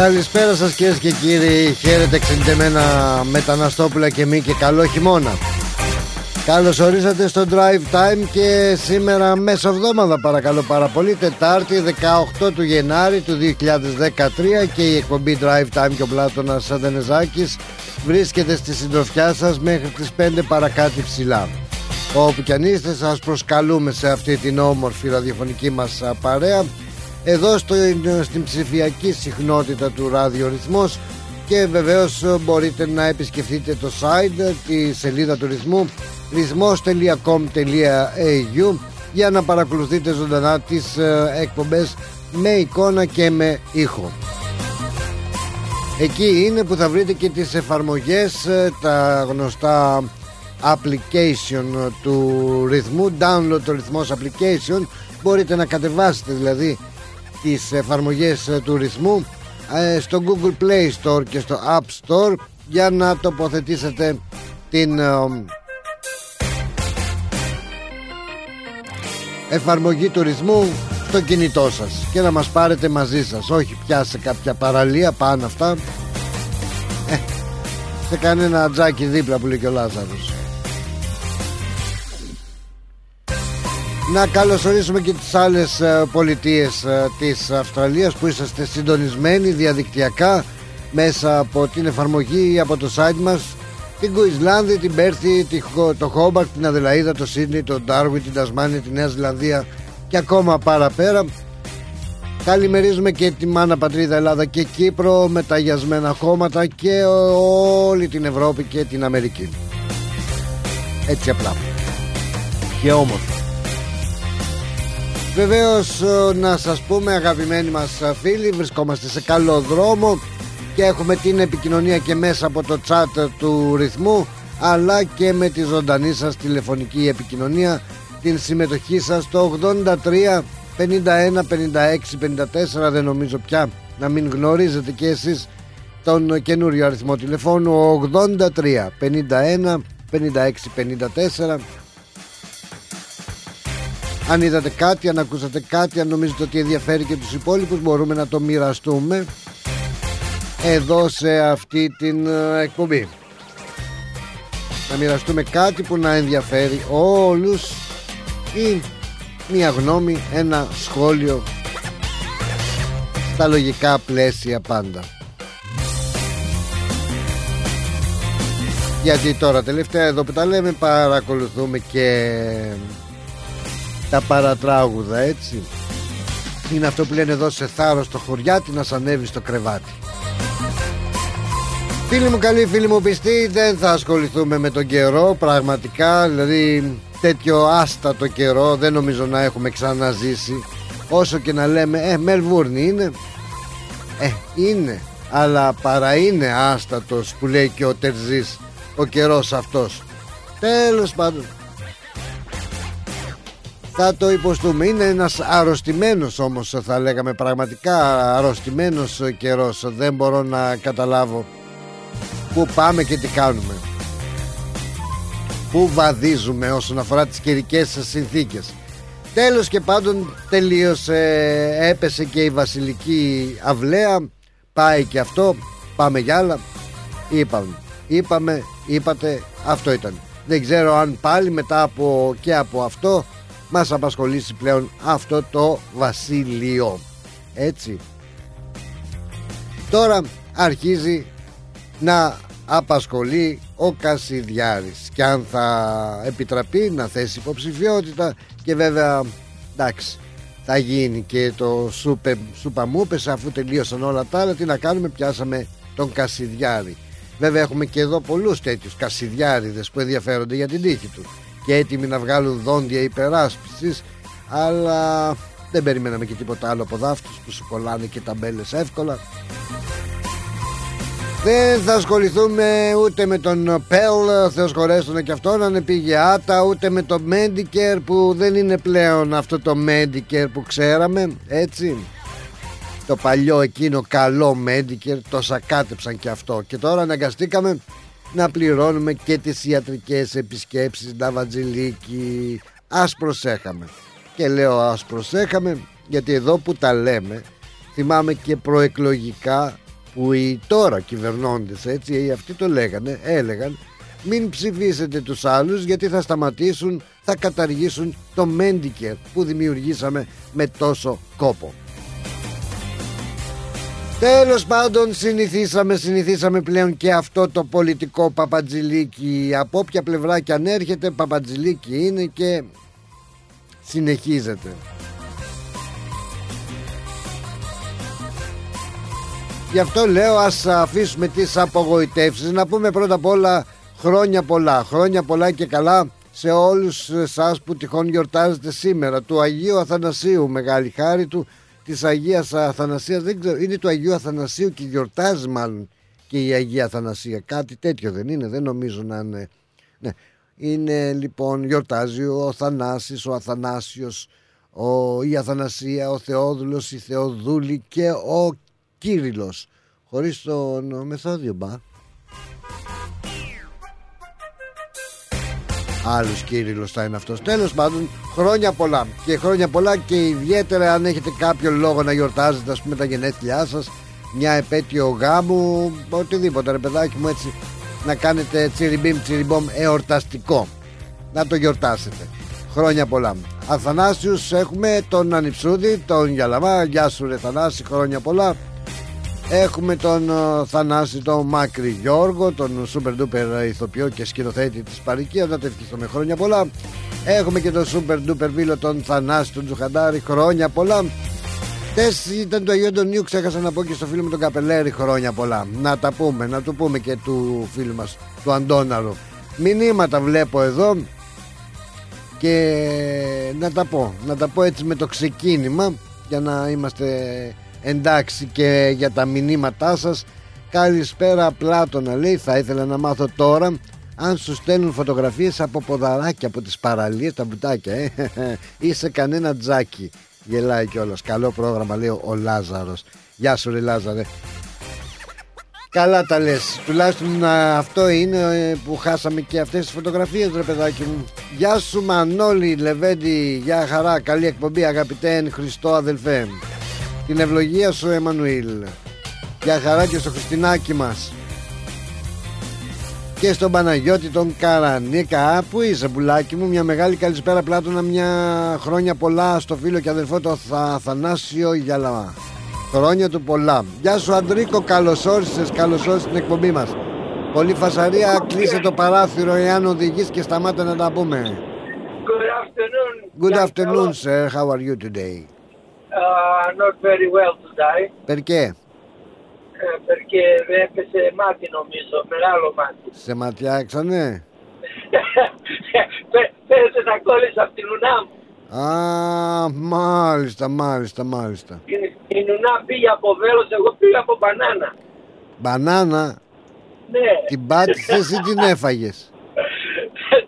Καλησπέρα σας κυρίες και κύριοι. Χαίρετε εξεντεμένα μεταναστόπουλα και μη και καλό χειμώνα. Καλώς ορίσατε στο Drive Time και σήμερα μέσα εβδόμαδα παρακαλώ πάρα πολύ Τετάρτη 18 του Γενάρη του 2013 και η εκπομπή Drive Time και ο Πλάτωνας Σαντενεζάκης βρίσκεται στη συντροφιά σας μέχρι τις 5 παρακάτω ψηλά. Όπου κι αν είστε σας προσκαλούμε σε αυτή την όμορφη ραδιοφωνική μας παρέα εδώ στο, στην ψηφιακή συχνότητα του ραδιορυθμός και βεβαίως μπορείτε να επισκεφτείτε το site τη σελίδα του ρυθμού ρυθμός.com.au για να παρακολουθείτε ζωντανά τις ε, εκπομπές με εικόνα και με ήχο. Εκεί είναι που θα βρείτε και τις εφαρμογές ε, τα γνωστά application του ρυθμού. Download το ρυθμός application. Μπορείτε να κατεβάσετε δηλαδή τις εφαρμογές ε, του ρυθμού ε, στο Google Play Store και στο App Store για να τοποθετήσετε την ε, εφαρμογή του ρυθμού στο κινητό σας και να μας πάρετε μαζί σας. Όχι πια σε κάποια παραλία πάνω αυτά. Σε κανένα τζάκι δίπλα που λέει και ο Λάζαρος Να καλωσορίσουμε και τις άλλες ε, πολιτείες ε, της Αυστραλίας που είσαστε συντονισμένοι διαδικτυακά μέσα από την εφαρμογή από το site μας την Κουισλάνδη, την Πέρθη, το Χόμπαρτ, την Αδελαίδα, το Σίδνη, το Ντάρουι, την Τασμάνια, τη Νέα Ζηλανδία και ακόμα παραπέρα. Καλημερίζουμε και τη μάνα πατρίδα Ελλάδα και Κύπρο με τα γιασμένα χώματα και όλη την Ευρώπη και την Αμερική. Έτσι απλά. Και όμορφα. Βεβαίως ε, να σας πούμε αγαπημένοι μας ε, φίλοι Βρισκόμαστε σε καλό δρόμο Και έχουμε την επικοινωνία και μέσα από το chat του ρυθμού Αλλά και με τη ζωντανή σας τηλεφωνική επικοινωνία Την συμμετοχή σας στο 83 51 56 54 Δεν νομίζω πια να μην γνωρίζετε και εσείς τον καινούριο αριθμό τηλεφώνου 83 51 56 54 αν είδατε κάτι, αν ακούσατε κάτι, αν νομίζετε ότι ενδιαφέρει και τους υπόλοιπους μπορούμε να το μοιραστούμε εδώ σε αυτή την ε, εκπομπή. Να μοιραστούμε κάτι που να ενδιαφέρει όλους ή μια γνώμη, ένα σχόλιο στα λογικά πλαίσια πάντα. Γιατί τώρα τελευταία εδώ που τα λέμε παρακολουθούμε και τα παρατράγουδα έτσι. Είναι αυτό που λένε εδώ σε θάρρος το χωριάτι να σ' ανέβει στο κρεβάτι. Φίλοι μου καλοί, φίλοι μου πιστοί δεν θα ασχοληθούμε με τον καιρό πραγματικά. Δηλαδή τέτοιο άστατο καιρό δεν νομίζω να έχουμε ξαναζήσει όσο και να λέμε ε Μελβούρνη είναι ε είναι αλλά παρά είναι άστατος που λέει και ο Τερζής ο καιρός αυτός. Τέλος πάντων θα το υποστούμε. Είναι ένας αρρωστημένος όμως θα λέγαμε πραγματικά αρρωστημένος καιρός. Δεν μπορώ να καταλάβω που πάμε και τι κάνουμε. Που βαδίζουμε όσον αφορά τις καιρικές συνθήκες. Τέλος και πάντων τελείωσε. Έπεσε και η βασιλική αυλαία. Πάει και αυτό. Πάμε για άλλα. Είπαμε. Είπαμε είπατε αυτό ήταν. Δεν ξέρω αν πάλι μετά από και από αυτό μας απασχολήσει πλέον αυτό το βασίλειο. Έτσι. Τώρα αρχίζει να απασχολεί ο Κασιδιάρης. Και αν θα επιτραπεί να θέσει υποψηφιότητα και βέβαια εντάξει θα γίνει και το σούπε, σούπα αφού τελείωσαν όλα τα άλλα τι να κάνουμε πιάσαμε τον Κασιδιάρη. Βέβαια έχουμε και εδώ πολλούς τέτοιους Κασιδιάριδες που ενδιαφέρονται για την τύχη τους και έτοιμοι να βγάλουν δόντια υπεράσπισης αλλά δεν περιμέναμε και τίποτα άλλο από δάφτους που σου κολλάνε και ταμπέλες εύκολα δεν θα ασχοληθούμε ούτε με τον Πέλ, Θεός χωρέστον και αυτόν, αν πήγε άτα, ούτε με το Medicare που δεν είναι πλέον αυτό το Medicare που ξέραμε, έτσι. Το παλιό εκείνο καλό Medicare, το σακάτεψαν και αυτό. Και τώρα αναγκαστήκαμε να πληρώνουμε και τις ιατρικές επισκέψεις, να βατζιλίκι. Ας προσέχαμε. Και λέω ας προσέχαμε γιατί εδώ που τα λέμε θυμάμαι και προεκλογικά που οι τώρα κυβερνώντες έτσι αυτοί το λέγανε έλεγαν μην ψηφίσετε τους άλλους γιατί θα σταματήσουν θα καταργήσουν το Mendicare που δημιουργήσαμε με τόσο κόπο Τέλος πάντων συνηθίσαμε, συνηθίσαμε πλέον και αυτό το πολιτικό παπατζηλίκι. Από όποια πλευρά και αν έρχεται παπατζηλίκι είναι και συνεχίζεται. Γι' αυτό λέω ας αφήσουμε τις απογοητεύσεις. Να πούμε πρώτα απ' όλα χρόνια πολλά. Χρόνια πολλά και καλά σε όλους εσάς που τυχόν γιορτάζετε σήμερα. Του Αγίου Αθανασίου μεγάλη χάρη του Της Αγίας Αθανασίας δεν ξέρω, Είναι του Αγίου Αθανασίου και γιορτάζει μάλλον και η Αγία Αθανασία Κάτι τέτοιο δεν είναι δεν νομίζω να είναι. Ναι. Είναι λοιπόν γιορτάζει ο Θανάσης, ο Αθανάσιος ο, η Αθανασία, ο Θεόδουλος, η Θεοδούλη και ο Κύριλος χωρίς τον Μεθόδιο μπα Άλλος Κύριλος θα είναι αυτός. Τέλος πάντων χρόνια πολλά. Και χρόνια πολλά και ιδιαίτερα αν έχετε κάποιο λόγο να γιορτάζετε Ας πούμε τα γενέθλιά σας Μια επέτειο γάμου Οτιδήποτε ρε παιδάκι μου έτσι Να κάνετε τσιριμπίμ τσιριμπόμ εορταστικό. Να το γιορτάσετε. Χρόνια πολλά. Αθανάσιους έχουμε τον Ανιψούδη Τον Γιαλαμά. Γεια σου ρε Θανάση χρόνια πολλά Έχουμε τον uh, Θανάση τον Μάκρη Γιώργο Τον super duper ηθοποιό και σκηνοθέτη της Παρικίας. Να το ευχηθούμε χρόνια πολλά. Έχουμε και τον super duper βίλο τον Θανάση τον Τζουχαντάρη. Χρόνια πολλά. Τες ήταν το Αγίου Αντωνίου Ξέχασα να πω και στο φίλο μου τον Καπελέρη. Χρόνια πολλά. Να τα πούμε, να το πούμε και του φίλου μας Του Αντώναρου. Μηνύματα βλέπω εδώ Και να τα πω. Να τα πω έτσι με το ξεκίνημα Για να είμαστε εντάξει και για τα μηνύματά σας Καλησπέρα Πλάτωνα. Λέει θα ήθελα να μάθω τώρα αν σου στέλνουν φωτογραφίες από ποδαράκια από τις παραλίες τα μπουτάκια ε. είσαι κανένα τζάκι. Γελάει κιόλας. καλό πρόγραμμα λέει ο Λάζαρος. Γεια σου ρε Λάζαρε. Καλά τα λες. Τουλάχιστον αυτό είναι ε, που χάσαμε και αυτές τις φωτογραφίες ρε παιδάκι μου. Γεια σου Μανώλη Λεβέντη. Γεια χαρά. Καλή εκπομπή αγαπητέ Χριστό αδελφέ την ευλογία σου Εμμανουήλ. Για χαρά και στο Χριστινάκι μας. Και στον Παναγιώτη τον Καρανίκα. Που είσαι πουλάκι μου μια μεγάλη καλησπέρα πλάτωνα μια χρόνια πολλά στο φίλο και αδερφό το θα, Θανάσιο Γιαλαμά χρόνια του πολλά. Γεια σου Αντρίκο καλώς όρισες καλώς όρισες την εκπομπή μας. Πολύ φασαρία κλείσε το παράθυρο εάν οδηγείς και σταμάτα να τα πούμε. Good afternoon. Good afternoon sir. How are you today; Uh, not very well today. Perché? Ε, perché έπεσε μάτι νομίζω, μεγάλο μάτι. Σε ματιάξανε; Πέρασε τα κόλλησα από την ουνά μου. Α, μάλιστα, μάλιστα, μάλιστα. Η, η νουνά πήγε από βέλος, εγώ πήγα από μπανάνα. Μπανάνα; Ναι. Την πάτησες ή την έφαγες;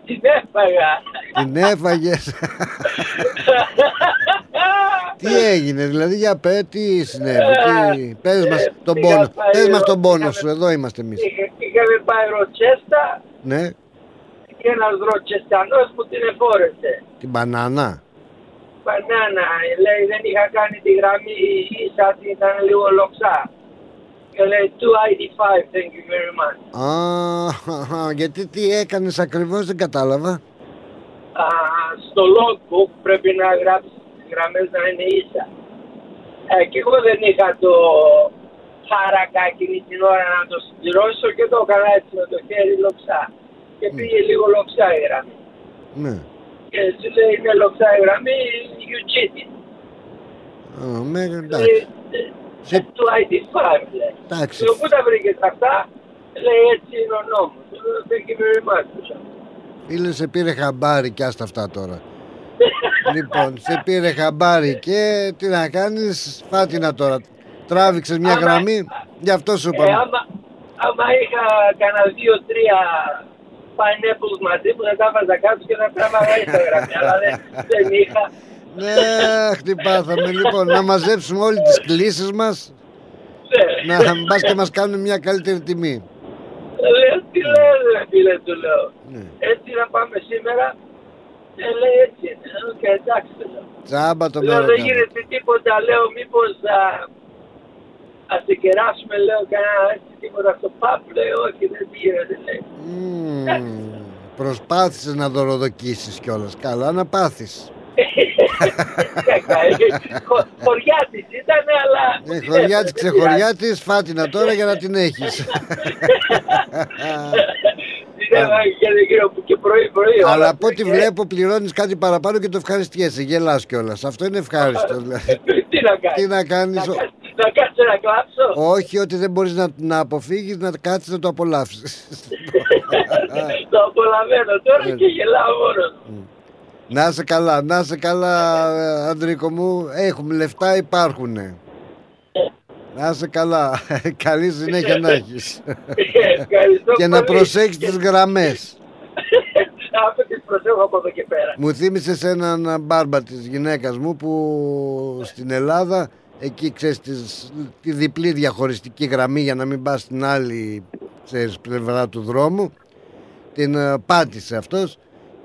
Την έφαγα. Την έφαγες. τι έγινε, δηλαδή για πέ, τι συνέβη, τι... πες μας τον πόνος, πες μας τον πόνος σου, εδώ είμαστε εμείς. Είχαμε πάει ροτσέστα ναι. και ένας ροτσεστανός που την εφόρεσε. Την μπανάνα. Μπανάνα, λέει δεν είχα κάνει τη γραμμή ίσα, ήταν λίγο λοξά. Και λέει 285, thank you very much. Α, γιατί τι έκανες ακριβώς δεν κατάλαβα. Α, στο logbook πρέπει να γράψεις τις γραμμές να είναι ίσα. Ε, και εγώ δεν είχα το χάρακα εκείνη την ώρα να το συμπληρώσω και το έκανα έτσι με το χέρι λοξά. Και πήγε λίγο λοξά η γραμμή. Ναι. Και σου λέει είναι λοξά η γραμμή, you cheated. Α, με, εντάξει. Σε του ID5 λέει. Εντάξει. Λέω πού τα βρήκες αυτά, λέει έτσι είναι ο νόμος. Λέω, Thank you very much. Φίλε, σε πήρε χαμπάρι και άστα αυτά τώρα. λοιπόν, σε πήρε χαμπάρι και τι να κάνεις, φάτινα τώρα. Τράβηξες μια Άμα- γραμμή, γι' αυτό σου Ε, είπαμε. άμα, άμα είχα κανένα δύο-τρία pineapples μαζί που να τα βάζα κάτω και να τράβαγα ίσα γραμμή. Αλλά δεν, δεν είχα. Ναι, χτυπάθαμε. Λοιπόν, να μαζέψουμε όλες τις κλήσεις μας, Ναι. να μπας και μας κάνουν μια καλύτερη τιμή. Λέω, τι λες ρε φίλε του λέω. Ναι. Έτσι να πάμε σήμερα. Ε, λέει έτσι είναι. Ε, οκ, εντάξει του λέω. Τσάμπα το Λέω δεν μέρο γίνεται τίποτα. Λέω μήπως α, ας την κεράσουμε λέω κανένα έτσι τίποτα στο παπ. Λέει όχι δεν γίνεται λέει. Προσπάθησες να δωροδοκίσεις κιόλας. Καλά να πάθεις. Χω- Χωριά της ήταν αλλά... Ε, χωριά της, ξεχωριά της, φάτινα τώρα για να την έχεις. Την έβαγε και δεν ξέρω που και πρωί πρωί. όλα Αλλά του από ό,τι είχε. βλέπω πληρώνεις κάτι παραπάνω και το ευχαριστιέσαι. Γελάς κιόλας. Αυτό είναι ευχάριστο. δηλαδή. Τι να κάνεις; Τι να κάνεις. Να ο- κάτσεις- Να κάτσω να κλάψω; Όχι ότι δεν μπορείς να, να αποφύγεις να κάτσεις να το απολαύσεις. Το απολαμβάνω τώρα Ε. και γελάω μόνος μου. Να είσαι καλά, να είσαι καλά ε, Αντρίκο μου. Έχουμε λεφτά, υπάρχουνε. Να είσαι καλά. Καλή συνέχεια να έχεις. Ευχαριστώ και να πολύ. προσέχεις τις γραμμές. Αυτό τις προσέχω από εδώ και πέρα. Μου θύμισες έναν μπάρμπα της γυναίκας μου που στην Ελλάδα εκεί ξέρεις της- τη διπλή διαχωριστική γραμμή για να μην πας στην άλλη ξέρεις, πλευρά του δρόμου την ε, πάτησε αυτός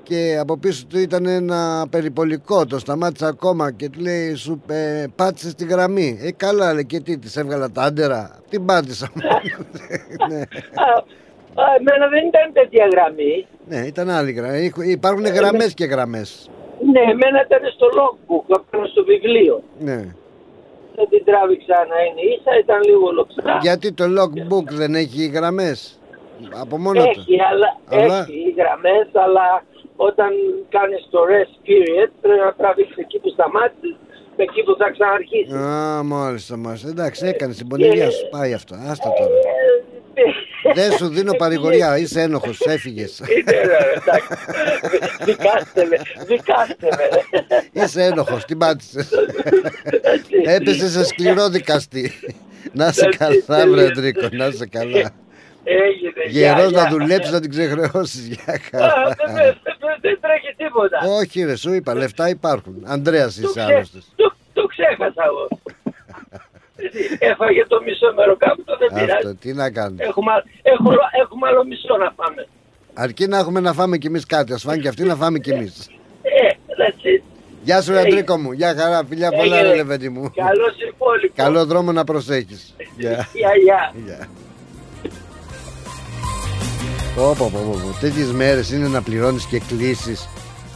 και από πίσω του ήταν ένα περιπολικό το σταμάτησε ακόμα και του λέει σου ε, πάτησες τη γραμμή ε καλά λέει και τι της έβγαλα τα άντερα την πάτησα ναι. Α, α, Εμένα δεν ήταν τέτοια γραμμή. ναι ήταν άλλη γραμμή υπάρχουν γραμμές και γραμμές Ναι, εμένα ήταν στο logbook, απάνω στο βιβλίο. ναι Δεν την τράβηξα να είναι ίσα, ήταν λίγο λοξά. Γιατί το logbook δεν έχει γραμμές; Από μόνο του. Έχει, αλλά, Αλλά- έχει γραμμές, αλλά όταν κάνεις το rest period πρέπει να τραβήξεις εκεί που σταμάτησες με εκεί που θα ξαναρχίσεις. Α, μόλις μας. Εντάξει, έκανε την πονηριά σου. Πάει αυτό. Άστα τώρα. Ε, Δεν σου δίνω παρηγοριά. Είσαι ένοχος. Έφυγες. Είναι, ρε, εντάξει. Δικάστε με, δικάστε με. ρε. Είσαι ένοχος. Την πάτησες. Έτσι. Έπεσε σε σκληρό δικαστή. Να είσαι Έτσι, καλά, τελείως. βρε Αντρίκο. Να είσαι καλά. Έγινε. γεια, Γερός γεια. να δουλέψεις να την ξεχρεώσεις. Για Α, καλά. δεν- δεν- δεν- Δεν τρέχει τίποτα. Όχι ρε, σου είπα. Λεφτά υπάρχουν. Ανδρέας Το είσαι ξέ- άλλωστος. Το το ξέχασα εγώ. Έτσι, Έφαγε το μισό μέρο κάπου, το δεν Αυτό. πειράζει. Τι να κάνουμε. Έχουμε, έχουμε, έχουμε άλλο μισό να πάμε. Αρκεί να έχουμε να φάμε κι εμείς κάτι. Ας φάνε κι αυτοί να φάμε κι εμείς. Ε, that's it. Γεια σου, ρε Αντρίκο μου. Γεια χαρά, φιλιά πολλά, Έγινε. ρε Λεβέντη μου. Καλώς υπόλοιπο. Καλό δρόμο να προσέχεις. Γεια. Γεια, γεια. Γεια. Πω, πω, πω, πω, πω. Τέτοιες μέρες είναι να πληρώνεις και κλήσεις.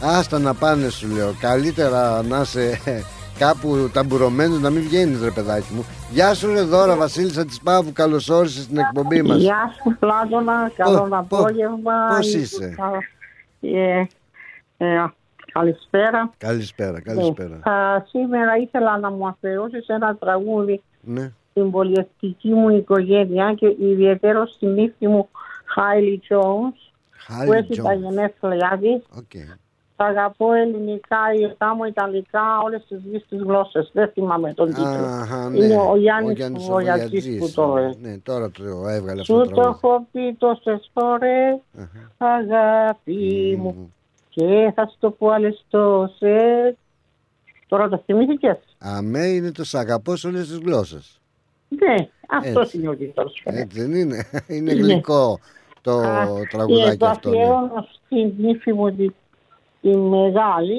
Άστα να πάνε σου λέω. Καλύτερα να είσαι κάπου ταμπουρωμένος να μην βγαίνεις ρε παιδάκι μου. Γεια σου ρε δώρα Βασίλισσα της Παύου. Καλώς όρισες στην εκπομπή μας. Γεια σου Πλάτωνα, καλό Πω, πω, απόγευμα. πώς Είσαι είσαι; κα- Ε, ε, καλησπέρα. Καλησπέρα, καλησπέρα. Ε, α, σήμερα ήθελα να μου αφιερώσεις ένα τραγούδι Ναι. στην πολιευτική μου οικογένεια και ιδιαίτερο στην ύφη μου Χάιλι Jones που Χάλι έχει τα Τζον. γενέθλιά της. Οκ. Τα αγαπώ ελληνικά, ιωτά μου ιταλικά, όλες τις δύο τις γλώσσες. Δεν θυμάμαι τον τίτλο. Αχα, ναι. Είναι ο Γιάννης Γιάννης Βογιατζής που το λέει. Ναι, τώρα το έβγαλε αυτό Σου το το τραγούδι. έχω πει τόσες φορές, Αχα. αγάπη μου. Και θα σου το πω άλλες τόσες. Τώρα το θυμήθηκες; Αμέ είναι το σ' αγαπώ σε όλες τις γλώσσες. Ναι, αυτό Έτσι. είναι ο τίτλος. Έτσι δεν είναι. Είναι γλυκό το τραγουδάκι Και το αυτό. ναι. αφιερώνω στην ύφη μου τη, τη μεγάλη,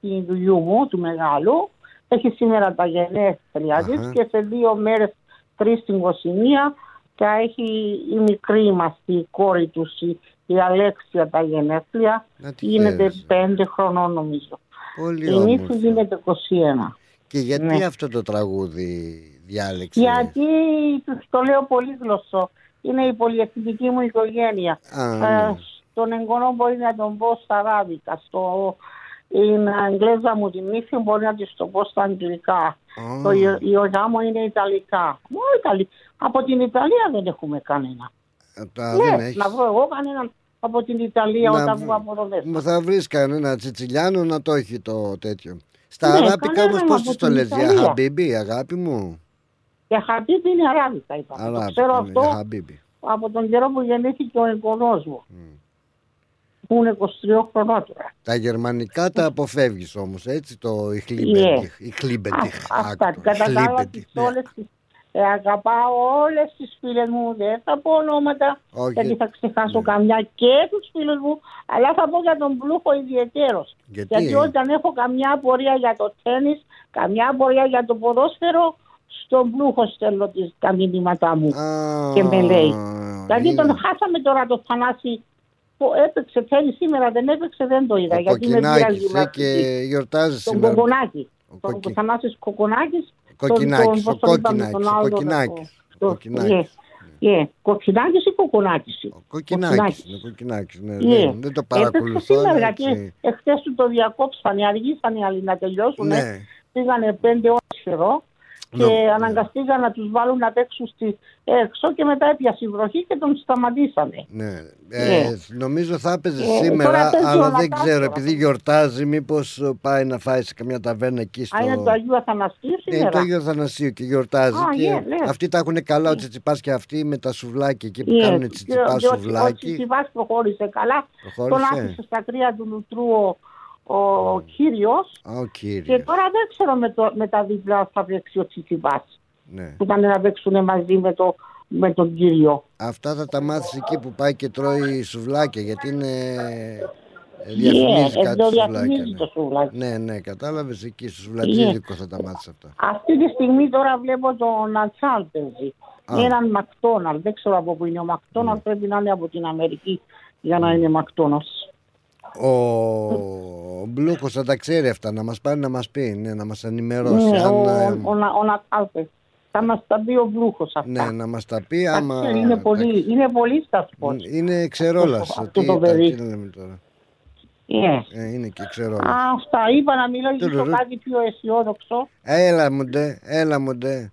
την του γιού μου, του μεγάλου. Έχει σήμερα τα γενέθλιά της Αχα. και σε δύο μέρες, τρεις στην 21, θα έχει η μικρή μας, η κόρη τους, η, η Αλέξια τα γενέθλια. Να τη Γίνεται χαίρεσαι. πέντε χρονών νομίζω. Πολύ Η νύφη όμορφη. γίνεται 21. Και γιατί Ναι. αυτό το τραγούδι διάλεξε; Γιατί τους το λέω πολύ γλωσσό. Είναι η πολυεθνική μου οικογένεια. Α, Ε, ναι. στον εγγονό μπορεί να τον πω στα αράβικα. Στο, την Αγγλέζα μου την ύφη μπορεί να της το πω στα αγγλικά. Α. Το Ιο- Ιωγά μου είναι Ιταλικά. Μόνο Ιταλι... Από την Ιταλία δεν έχουμε κανένα. Ε, τα Ναι, δεν έχεις. να βρω εγώ κανέναν από την Ιταλία Να όταν βρ- βγω από εδώ μέσα. Μα θα βρεις κανένα τσιτσιλιάνο να το έχει το τέτοιο. Στα Ναι, αράπικα κανέναν όμως πώς από τους το την λες, για Ιταλία. χαμπίμπι, αγάπη μου; Και χαρτί είναι αράβικα είπα. Το Αράπικα, ξέρω ναι, αυτό για χαμπίμπι. από τον καιρό που γεννήθηκε ο εγγονός μου. Που είναι 23 χρονών τώρα. Τα γερμανικά τα αποφεύγεις όμως, έτσι το Ναι. ηχλίμπεντιχ. ηχλίμπεντιχ, Α- Αυτά άκου το, κατάλαβα ηχλίμπεντιχ, τις ναι. όλες τις ε, αγαπάω όλες τις φίλες μου, δεν θα πω ονόματα, Όχι. γιατί θα ξεχάσω Ναι. καμιά και τους φίλους μου, αλλά θα πω για τον πλούχο ιδιαιτέρως. Γιατί, Γιατί ε; όταν έχω καμιά απορία για το τέννις, καμιά απορία για το ποδόσφαιρο, στον πλούχο στέλνω τις, τα μηνύματά μου Α, και με λέει. Γιατί είναι. τον χάσαμε τώρα το Θανάση που έπαιξε θέλει σήμερα, δεν έπαιξε, δεν το είδα. Ο γιατί με πειράζει Κοκκινάκης, ε, γυμναστική. και γιορτάζει Τον σήμερα. Κοκκινάκη. Ο Τον Κοκκι- Θανάσης Κοκκινάκης. Κοκκινάκης, τον- ο πώς τον είπαμε, Κοκκινάκης, τον ο άλλο, Κοκκινάκης, το- ο το- Κοκκινάκης. ε, ε, Κοκκινάκης ή Κοκκινάκης. Ο Κοκκινάκης, είναι ο Κοκκινάκης, ναι, Ε, δεν, δεν το παρακολουθώ. Έπαιξε σήμερα εντάξει. γιατί εχθές του το διακόψανε, αργήσανε οι άλλοι να τελειώσουν. Ναι. Πήγανε πέντε ώρες καιρό και Νο- αναγκαστήκαν να τους βάλουν να παίξουν στη, έξω και μετά έπιασε η βροχή και τον σταματήσανε. Ναι. Ναι. Ε, νομίζω θα έπαιζε Ε, σήμερα, τώρα παίζει ο αλλά δεν Ανατάσσορας. ξέρω, επειδή γιορτάζει, μήπως πάει να φάει σε καμιά ταβέρνα εκεί στο... Α, είναι το Αγίου Αθανασίου Ναι, σήμερα; το Άγιο Θανασίου και γιορτάζει. Α, και ναι, ναι. αυτοί τα έχουν καλά, ο Τσιτσιπάς και αυτοί με τα σουβλάκια εκεί που Ναι, κάνουν και- τσιτσιπά και ο- Ο σουβλάκι. Τσιτσιπάς προχώρησε καλά. Προχώρησε. Τον άφησε στα κρύα του Λουτρού ο, ο κύριος. Α, ο Και κύριος. τώρα δεν ξέρω με, το, με τα δίπλα θα παίξει ο Τσιτσιπάς. Ναι. Που ήταν να παίξουν μαζί με, το, με τον κύριο. Αυτά θα τα μάθεις εκεί που πάει και τρώει σουβλάκια, γιατί είναι... Ναι, Διαφημίζει κάτι εδώ σουβλάκια. διαφημίζει το Ναι. σουβλάκι. ναι, ναι, κατάλαβες εκεί στο σουβλατζίδικο θα τα μάθεις αυτά. Αυτή τη στιγμή τώρα βλέπω τον Ατσάλ παίζει. Α. Ναι. Έναν Μακτόναλ. Δεν ξέρω από πού είναι ο Μακτόναλ. Πρέπει να είναι από την Αμερική για να είναι Μακτόναλ. Ο Μπλούκος θα τα ξέρει αυτά, να μας πάρει να μας πει, ναι, να μας ενημερώσει. Ναι, αν, ο, ε, ο, Να- ο Νατάλ παίζει. Θα μας τα πει ο Βλούχος αυτά. ναι, να μας τα πει Τα άμα... ξέρει, είναι, πολύ, είναι πολύ στα σπορ. Είναι ξερόλας. Αυτό Τι, το τα- παιδί. τι λέμε τώρα. Yeah. Ε, είναι και ξερόλας. Αυτά είπα να μιλήσω Τουρουρού. κάτι πιο αισιόδοξο. Έλα μου ντε, έλα μου ντε.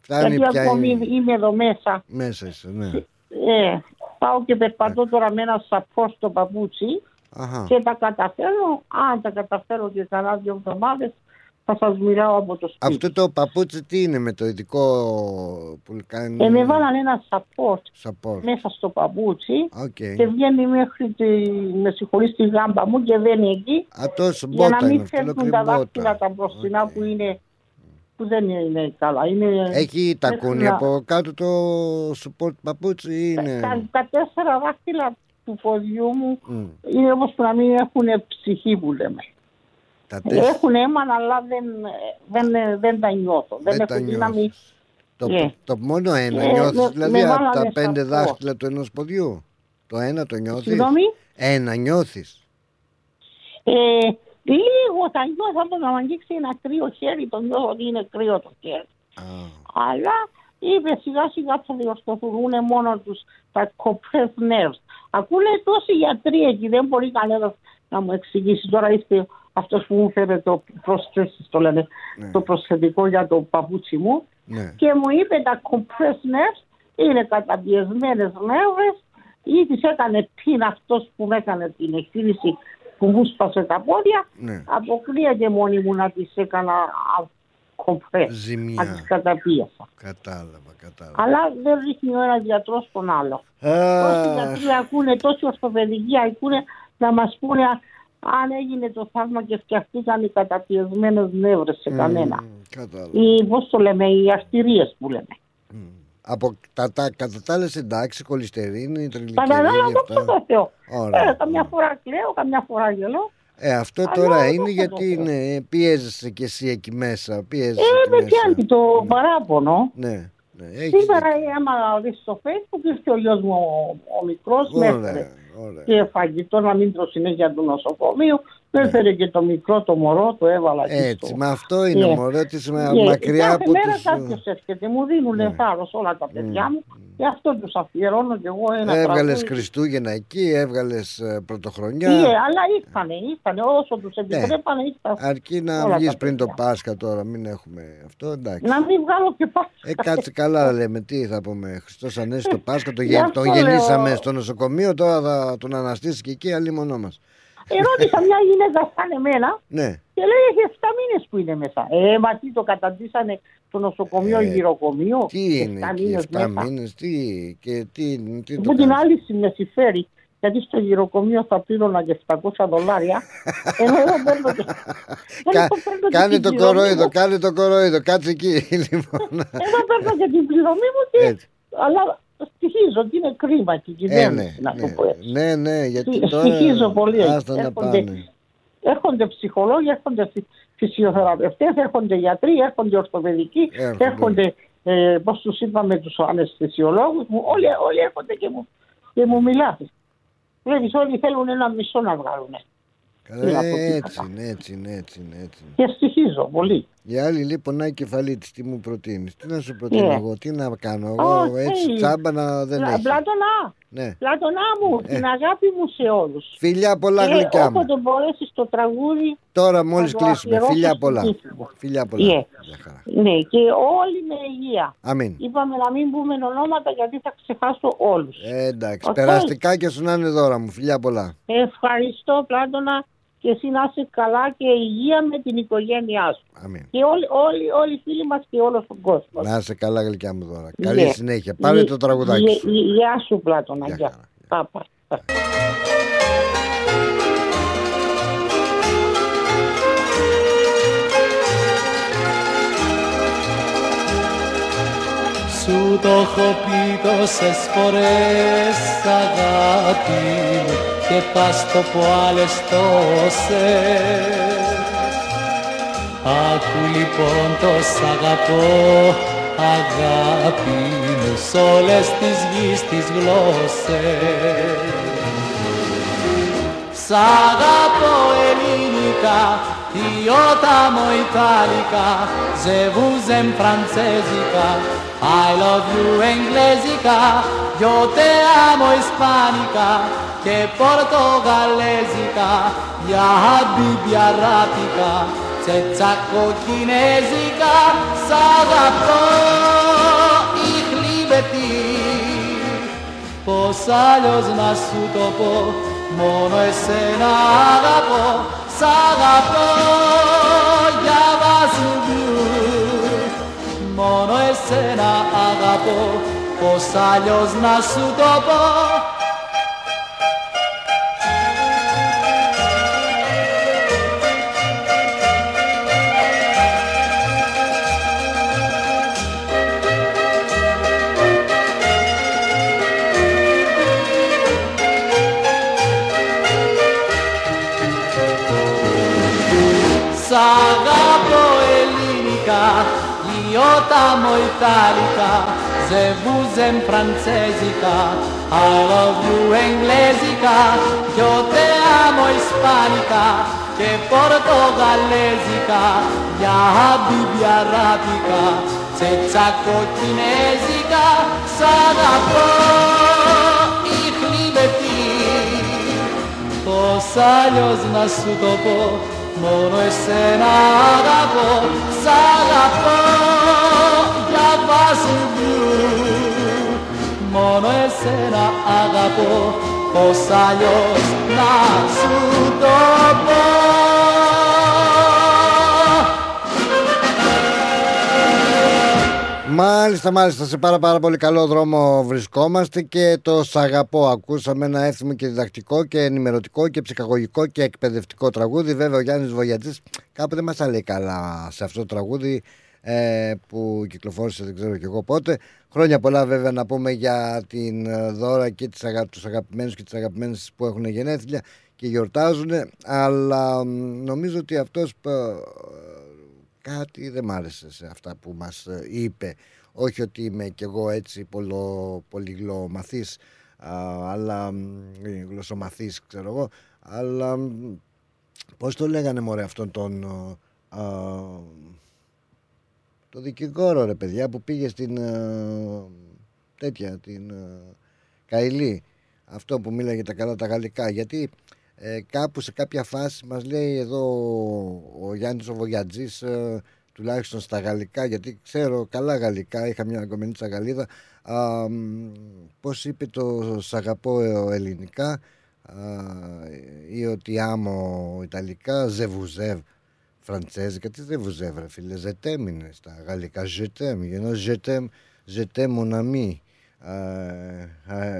Φτάνει γιατί πια ακόμη η... είμαι εδώ μέσα. μέσα είσαι, ναι. Ε, πάω και περπατώ τώρα με ένα σαπό στο παπούτσι Αχα. και τα καταφέρω. Αν τα καταφέρω και καλά δύο εβδομάδες, θα σας μιλάω από το σπίτι. Αυτό το παπούτσι τι είναι με το ειδικό που κάνει... Ε, με βάλανε ένα σαπό Σαπόρ. μέσα στο παπούτσι Οκ. και βγαίνει μέχρι τη, με συγχωρείς τη γάμπα μου και δεν είναι εκεί Α, τόσο για να μπότα είναι μην αυτό, φέρνουν ολόκληρη τα δάχτυλα μπότα. τα μπροστινά Οκ. που είναι που δεν είναι καλά. Είναι, Έχει τακούνι μέχρι να- από κάτω το support παπούτσι ή είναι... τα, τα τέσσερα δάχτυλα του ποδιού μου Μμ. είναι όπως που να μην έχουν ψυχή που λέμε. Τα τέσσερα Έχουν αίμα αλλά δεν, δεν, δεν τα νιώθω. Δεν, δεν τα έχω δύναμη. νιώθεις. Το, Ναι. το μόνο ένα Ε, νιώθεις με- δηλαδή με από τα βάλανε πέντε σαπό. δάχτυλα του ενός ποδιού. Το ένα το νιώθεις; Συγγνώμη; Ένα νιώθεις. Ε, λίγο θα νιώθω από να μου αγγίξει ένα κρύο χέρι, το νιώθω ότι είναι κρύο το χέρι. Α, Αλλά είπε σιγά σιγά θα διορθωθούν μόνο τους τα compressed nerves. Ακούνε τόσοι γιατροί εκεί, δεν μπορεί κανένας να μου εξηγήσει. Τώρα είστε αυτός που μου φέρε το προσθέσεις, το λένε, Ναι. το προσθετικό για το παπούτσι μου. ναι. Και μου είπε τα compressed nerves είναι καταπιεσμένες νεύρες ή τις έκανε πίν αυτός που με έκανε την εκτίμηση που μου σπάσε τα πόδια. Ναι. Αποκλείεται μόνη μου να τις έκανα α, compress, Ζημιά. να τις καταπίεσα. Κατάλαβα, κατάλαβα. Αλλά δεν ρίχνει ο ένας γιατρός τον άλλο. Τόσοι Αχ, γιατροί ακούνε, τόσοι ορθοπαιδικοί ακούνε να μας πούνε α- αν έγινε το θαύμα και φτιαχτήκαν οι καταπιεσμένες νεύρες σε κανένα. μ, Κατάλαβα. Ή πώς το λέμε, οι αρτηρίες που λέμε. Μ. Από τα, τα, κατά τα άλλες εντάξει, κολυστερίνη, τριλικερίνη, Καταλαβαίνω, δόξα αυτά. τω Θεώ. Ωραία. Ε, καμιά φορά κλαίω, καμιά φορά γελώ. Ε, αυτό Αλλά τώρα δόξα είναι τω γιατί Θεώ. είναι, πιέζεσαι κι εσύ εκεί μέσα. Πιέζεσαι Ε, εκεί με μέσα. πιάνει το παράπονο. Ναι, ναι. έχεις Σήμερα, δίκιο. άμα δεις στο facebook, ήρθε ο γιος μου ο, ο μικρός, με Ωραία, έφερε Ωραία. και φαγητό να μην τρώω συνέχεια του νοσοκομείου. Με έφερε και το μικρό το μωρό, το έβαλα εκεί Ναι. Έτσι, στο- μα αυτό είναι Ναι. μωρέ της Ναι, μακριά κάθε από μέρα τους... κάποιος έρχεται, μου δίνουν Ναι. θάρρος όλα τα παιδιά μου και αυτό τους αφιερώνω και εγώ ένα Έβγαλες τραγούδι. Χριστούγεννα εκεί, έβγαλες ε, πρωτοχρονιά. Ναι, αλλά ήρθανε, ήρθανε όσο τους επιτρέπανε ήρθαν. Αρκεί να όλα βγεις τα πριν το παιδιά. Πάσχα τώρα, μην έχουμε αυτό, εντάξει. Να μην βγάλω και πάλι. Ε, κάτσε καλά λέμε, τι θα πούμε, Χριστός Ανέστη το Πάσχα, το Γι' γε- αυτό τον γεννήσαμε λέω. στο νοσοκομείο, τώρα θα τον αναστήσει και εκεί, αλλήμονό μας. Ερώτησα μια γυναίκα σαν εμένα Ναι, και λέει έχεις 7 μήνες που είναι μέσα. Ε, μα τι το καταντήσανε το νοσοκομείο Ε, γυροκομείο; τι είναι 7 εκεί, μήνες 7 μέσα. μήνες, τι, και τι, τι το Που την κάνεις; άλλη με συμφέρει. Γιατί στο γυροκομείο θα πλήρωνα και 700 δολάρια. Ενώ εγώ παίρνω και. Κα- εγώ παίρνω και Κάνε την το πληρωμή κορόιδο, μου. κάνε το κορόιδο, κάτσε εκεί λοιπόν. Εγώ παίρνω και την πληρωμή μου και. Έτσι. Αλλά στοιχίζω ότι είναι κρίμα και η Ε, ναι, κυβέρνηση να το ναι, πω έτσι. ναι, ναι, γιατί Στοιχίζω τώρα πολύ. άστα να Έρχονται- πάνε. Έρχονται ψυχολόγοι, έρχονται φυ- φυσιοθεραπευτές, έρχονται γιατροί, έρχονται ορθοπαιδικοί, Έρχονται. έρχονται, ε, πώς τους είπαμε, τους αναισθησιολόγους μου, όλοι, όλοι έρχονται και μου, και μου μιλάνε. Βλέπεις όλοι θέλουν ένα μισό να βγάλουν. Καλά, Τι να πω, τι ε, να έτσι κάνω. είναι, έτσι είναι, έτσι είναι, έτσι είναι. Και στοιχίζω πολύ. Η άλλη λοιπόν να έχει κεφαλή τι μου προτείνεις; Τι να σου προτείνω Ναι. εγώ, τι να κάνω εγώ, Όχι. έτσι τσάμπα να δεν Πλα- έχει. Πλάτωνα, Ναι. Πλάτωνα μου, Ε. την αγάπη μου σε όλους. Φιλιά πολλά και γλυκιά μου. όποτε μπορέσεις το τραγούδι, Τώρα μόλις θα το κλείσουμε. αφιερώσω Φιλιά στην πολλά. τύχη μου. Φιλιά πολλά. Ναι. Γεια χαρά. ναι, και όλοι με υγεία. Αμήν. Είπαμε να μην πούμε ονόματα γιατί θα ξεχάσω όλους. Ε, εντάξει, Οκ. περαστικά και σου να είναι δώρα μου. Φιλιά πολλά. Ευχαριστώ Πλάτωνα και εσύ να είσαι καλά και υγεία με την οικογένειά σου. Αμήν. Και όλοι, όλοι, όλοι οι φίλοι μας και όλος ο κόσμος. Να είσαι καλά γλυκιά μου δώρα. Καλή Ναι. συνέχεια. Πάρε Γε- το τραγουδάκι γε- σου. γε- Γεια σου Πλάτωνα. Γεια Γεια. χαρά. Πάπα. Έχω πει τόσες φορές αγάπη μου και πας το πω άλλες τόσες. Άκου λοιπόν το σ' αγαπώ αγάπη μου σ' όλες τις γης τις γλώσσες. Σ' αγαπώ ελληνικά, io t'amo italica, je vous aime francesica, I love you inglesica, io te amo ispanica, che portogalesica, ya habibi arabica, τσετσάκο κινέζικα, σ' αγαπώ, ich liebe dich. Πώς αλλιώς να σου το πω Μόνο εσένα αγαπώ Σ' αγαπώ Μόνο εσένα αγαπώ. Πώς αλλιώς να σου το πω. Σ' αγαπώ. ελληνικά, io t'amo italica, je vous aime francesica, I love you inglesica, io te amo ispanica, che portogalesica, ya habibi arabica, τσετσάκο κινέζικα, σ' αγαπώ, ich liebe dich. Πώς αλλιώς να σου το πω Μόνο εσένα αγαπώ Σ' αγαπώ για βασιλιού Μόνο εσένα αγαπώ Πώς αλλιώς να σου το πω Μάλιστα, μάλιστα, σε πάρα πάρα πολύ καλό δρόμο βρισκόμαστε και το σ' αγαπώ. Ακούσαμε ένα εύθυμο και διδακτικό και ενημερωτικό και ψυχαγωγικό και εκπαιδευτικό τραγούδι. Βέβαια, ο Γιάννης Βογιατζής κάποτε μας τα λέει καλά σε αυτό το τραγούδι ε, που κυκλοφόρησε δεν ξέρω και εγώ πότε. Χρόνια πολλά βέβαια να πούμε για την ε, δώρα και τις αγα... τους αγαπημένους και τις αγαπημένες που έχουν γενέθλια και γιορτάζουν αλλά μ, νομίζω ότι αυτός ε, κάτι δεν μ' άρεσε σε αυτά που μας ε, είπε. Όχι ότι είμαι κι εγώ έτσι πολο, πολυγλωμαθής α, αλλά γλωσσομαθής ξέρω εγώ. Αλλά πώς το λέγανε μωρέ αυτόν τον α, το δικηγόρο ρε παιδιά που πήγε στην τέτοια την Καηλή αυτό που μίλαγε τα καλά τα γαλλικά γιατί ε, κάπου σε κάποια φάση μας λέει εδώ ο Γιάννης ο Βογιατζής ε, τουλάχιστον στα γαλλικά γιατί ξέρω καλά γαλλικά είχα μια κομμενίτσα γαλλίδα α, πως είπε το σ' αγαπώ ελληνικά α, ή ότι άμω ιταλικά ζεβουζεύ φραντσέζικα τις ζεβουζεύ ρε φίλε ζετέμ είναι στα γαλλικά ζετέμ ενώ ζετέμ ζετέμ μοναμή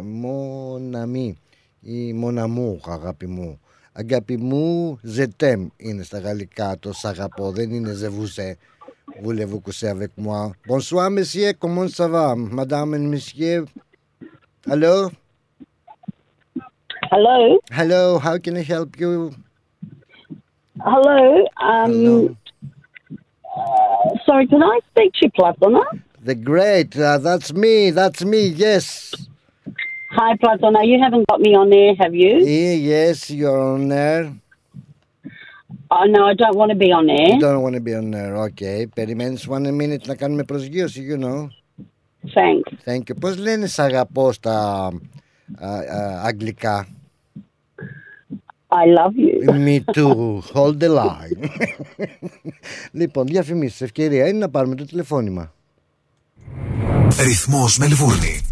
μοναμή ή μοναμού αγάπη μου αγάπη μου ζετέμ είναι στα γαλλικά το σ' αγαπώ δεν είναι ζεβουζέ Voulez-vous coucher avec moi? Bonsoir, monsieur. Comment ça va? Madame et monsieur? Hello? Hello; Hello. How can I help you? Hello. Um, Hello. uh, sorry, can I speak to Platona? The great. Uh, that's me. That's me. Yes. Hi, Platona. You haven't got me on there, have you? Yeah, yes, you're on there. Oh, no, I don't want to be on You there. don't want to be on there. Okay. Περιμένεις one minute να κάνουμε προσγείωση, you know. Thanks. Thank you. Πώς λένε σ' αγαπώ στα α, α, αγγλικά. I love you. Me too. Hold the line. λοιπόν, διαφημίσεις. Ευκαιρία είναι να πάρουμε το τηλεφώνημα. Ρυθμός Μελβούρνη.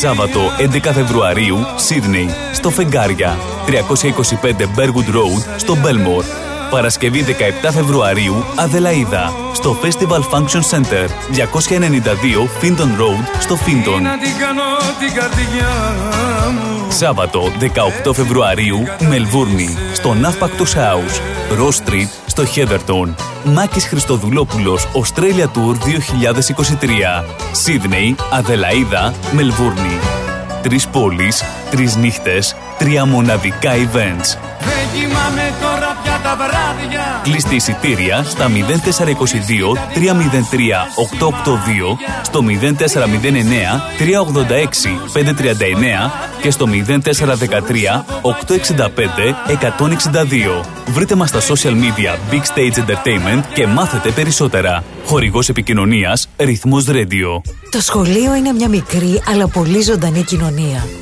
Σάββατο 11 Φεβρουαρίου, Σίδνεϊ, στο Φεγγάρια, 325 Bergwood Road, στο Μπέλμορ. Παρασκευή 17 Φεβρουαρίου, Αδελαίδα, στο Festival Function Center, 292 Finton Road, στο Finton. Σάββατο 18 Φεβρουαρίου, Μελβούρνη, στο Navpactus House, Ross Street, στο Heatherton. Μάκης Χριστοδουλόπουλος, Australia Tour 2023. Σίδνεϊ, Αδελαίδα, Μελβούρνη. Τρεις πόλεις, τρεις νύχτες, τρία μοναδικά events. Κλείστε εισιτήρια στα 0422 303 882, στο 0409 386 539 και στο 0413 865 162. Βρείτε μας στα social media Big Stage Entertainment και μάθετε περισσότερα. Χορηγός επικοινωνίας Ρυθμός Radio. Το σχολείο είναι μια μικρή αλλά πολύ ζωντανή κοινωνία.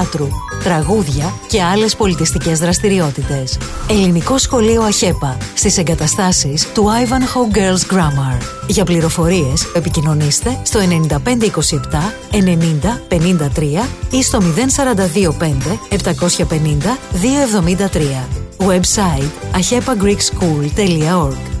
θεάτρου, τραγούδια και άλλες πολιτιστικές δραστηριότητες. Ελληνικό Σχολείο ΑΧΕΠΑ στις εγκαταστάσεις του Ivanhoe Girls Grammar. Για πληροφορίες επικοινωνήστε στο 9527 90 53 ή στο 0425 750 273. Website ahepagreekschool.org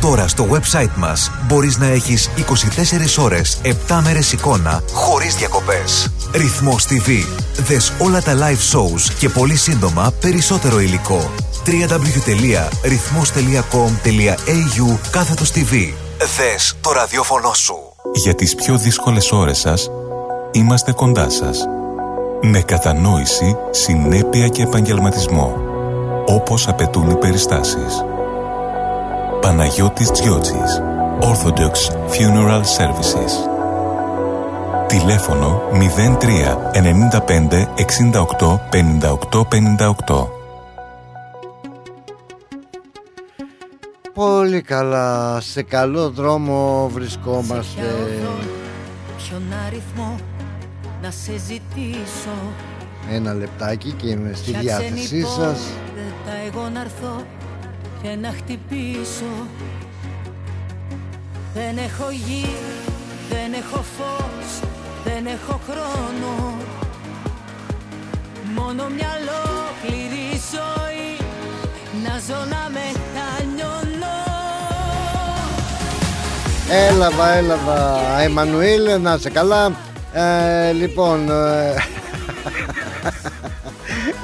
Τώρα στο website μας μπορείς να έχεις 24 ώρες, 7 μέρες εικόνα, χωρίς διακοπές. Ρυθμός TV. Δες όλα τα live shows και πολύ σύντομα περισσότερο υλικό. www.rythmos.com.au κάθετος TV. Δες το ραδιόφωνο σου. Για τις πιο δύσκολες ώρες σας, είμαστε κοντά σας. Με κατανόηση, συνέπεια και επαγγελματισμό. Όπως απαιτούν οι περιστάσεις. Παναγιώτης Τζιότσης Orthodox Funeral Services. Τηλέφωνο 03 95 68 58 58 Πολύ καλά, σε καλό δρόμο βρισκόμαστε. Ποιον αριθμό να σε ζητήσω. Ένα λεπτάκι και είμαι στη διάθεσή σας. Δεν τα εγώ να έρθω και να χτυπήσω. Δεν έχω γη, δεν έχω φως, δεν έχω χρόνο. Μόνο μια ολόκληρη ζωή. Να ζω να μετανιώνω. Έλαβα, έλαβα. Εμμανουήλ, να σε καλά. Ε, Λοιπόν ε,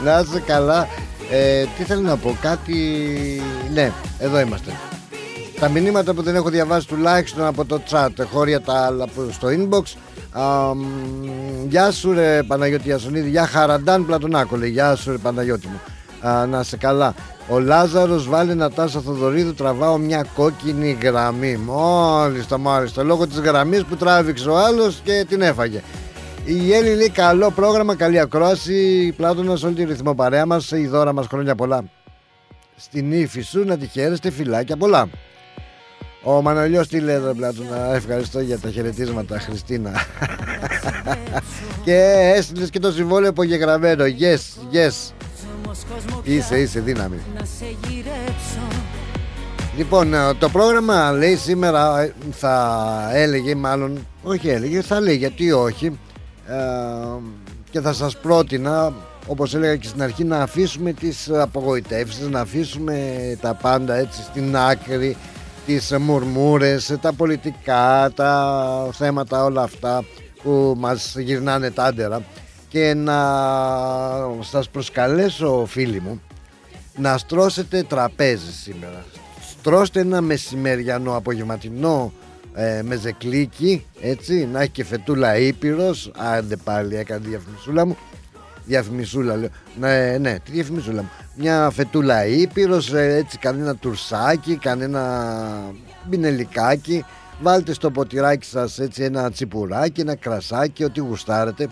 Να σε καλά ε, Τι θέλω να πω, κάτι Ναι, εδώ είμαστε. Τα μηνύματα που δεν έχω διαβάσει τουλάχιστον από το chat Χώρια τα άλλα που- στο inbox Α, μ, Γεια σου ρε Παναγιώτη Ιασονίδη Γεια χαραντάν Πλατωνάκο λέει Γεια σου ρε Παναγιώτη μου. Α, Να σε καλά. Ο Λάζαρος βάλει Νατάσα Θοδωρίδου Τραβάω μια κόκκινη γραμμή Μάλιστα μάλιστα Λόγω της γραμμής που τράβηξε ο άλλος Και την έφαγε η Έλλη λέει καλό πρόγραμμα, καλή ακρόαση. Πλάτωνας σε όλη τη ρυθμό παρέα μας. Η δώρα μας χρόνια πολλά. Στην ύφη σου να τη χαίρεστε, φυλάκια πολλά. Ο Μανολιός τι λέει εδώ Πλάτωνα, ευχαριστώ για τα χαιρετίσματα Χριστίνα Και έστειλες και το συμβόλαιο απογεγραμμένο Yes, yes Είσαι, είσαι δύναμη να σε γυρέψω Λοιπόν, ε, το πρόγραμμα λέει σήμερα ε, θα έλεγε μάλλον, όχι έλεγε, θα λέει γιατί όχι ε, και θα σας πρότεινα όπως έλεγα και στην αρχή να αφήσουμε τις απογοητεύσεις, να αφήσουμε τα πάντα έτσι στην άκρη τις μουρμούρες, τα πολιτικά, τα θέματα όλα αυτά που μας γυρνάνε τάντερα και να σας προσκαλέσω φίλοι μου να στρώσετε τραπέζι σήμερα. Στρώστε ένα μεσημεριανό απογευματινό ε, με ζεκλίκι, έτσι, να έχει και φετούλα ήπειρος. Άντε πάλι έκανε τη διαφημισούλα μου. Διαφημισούλα λέω. Ναι, ναι, τη διαφημισούλα μου. Μια φετούλα ήπειρος, ε, έτσι, κανένα τουρσάκι, κανένα μπινελικάκι. Βάλτε στο ποτηράκι σας έτσι ένα τσιπουράκι, ένα κρασάκι, ό,τι γουστάρετε.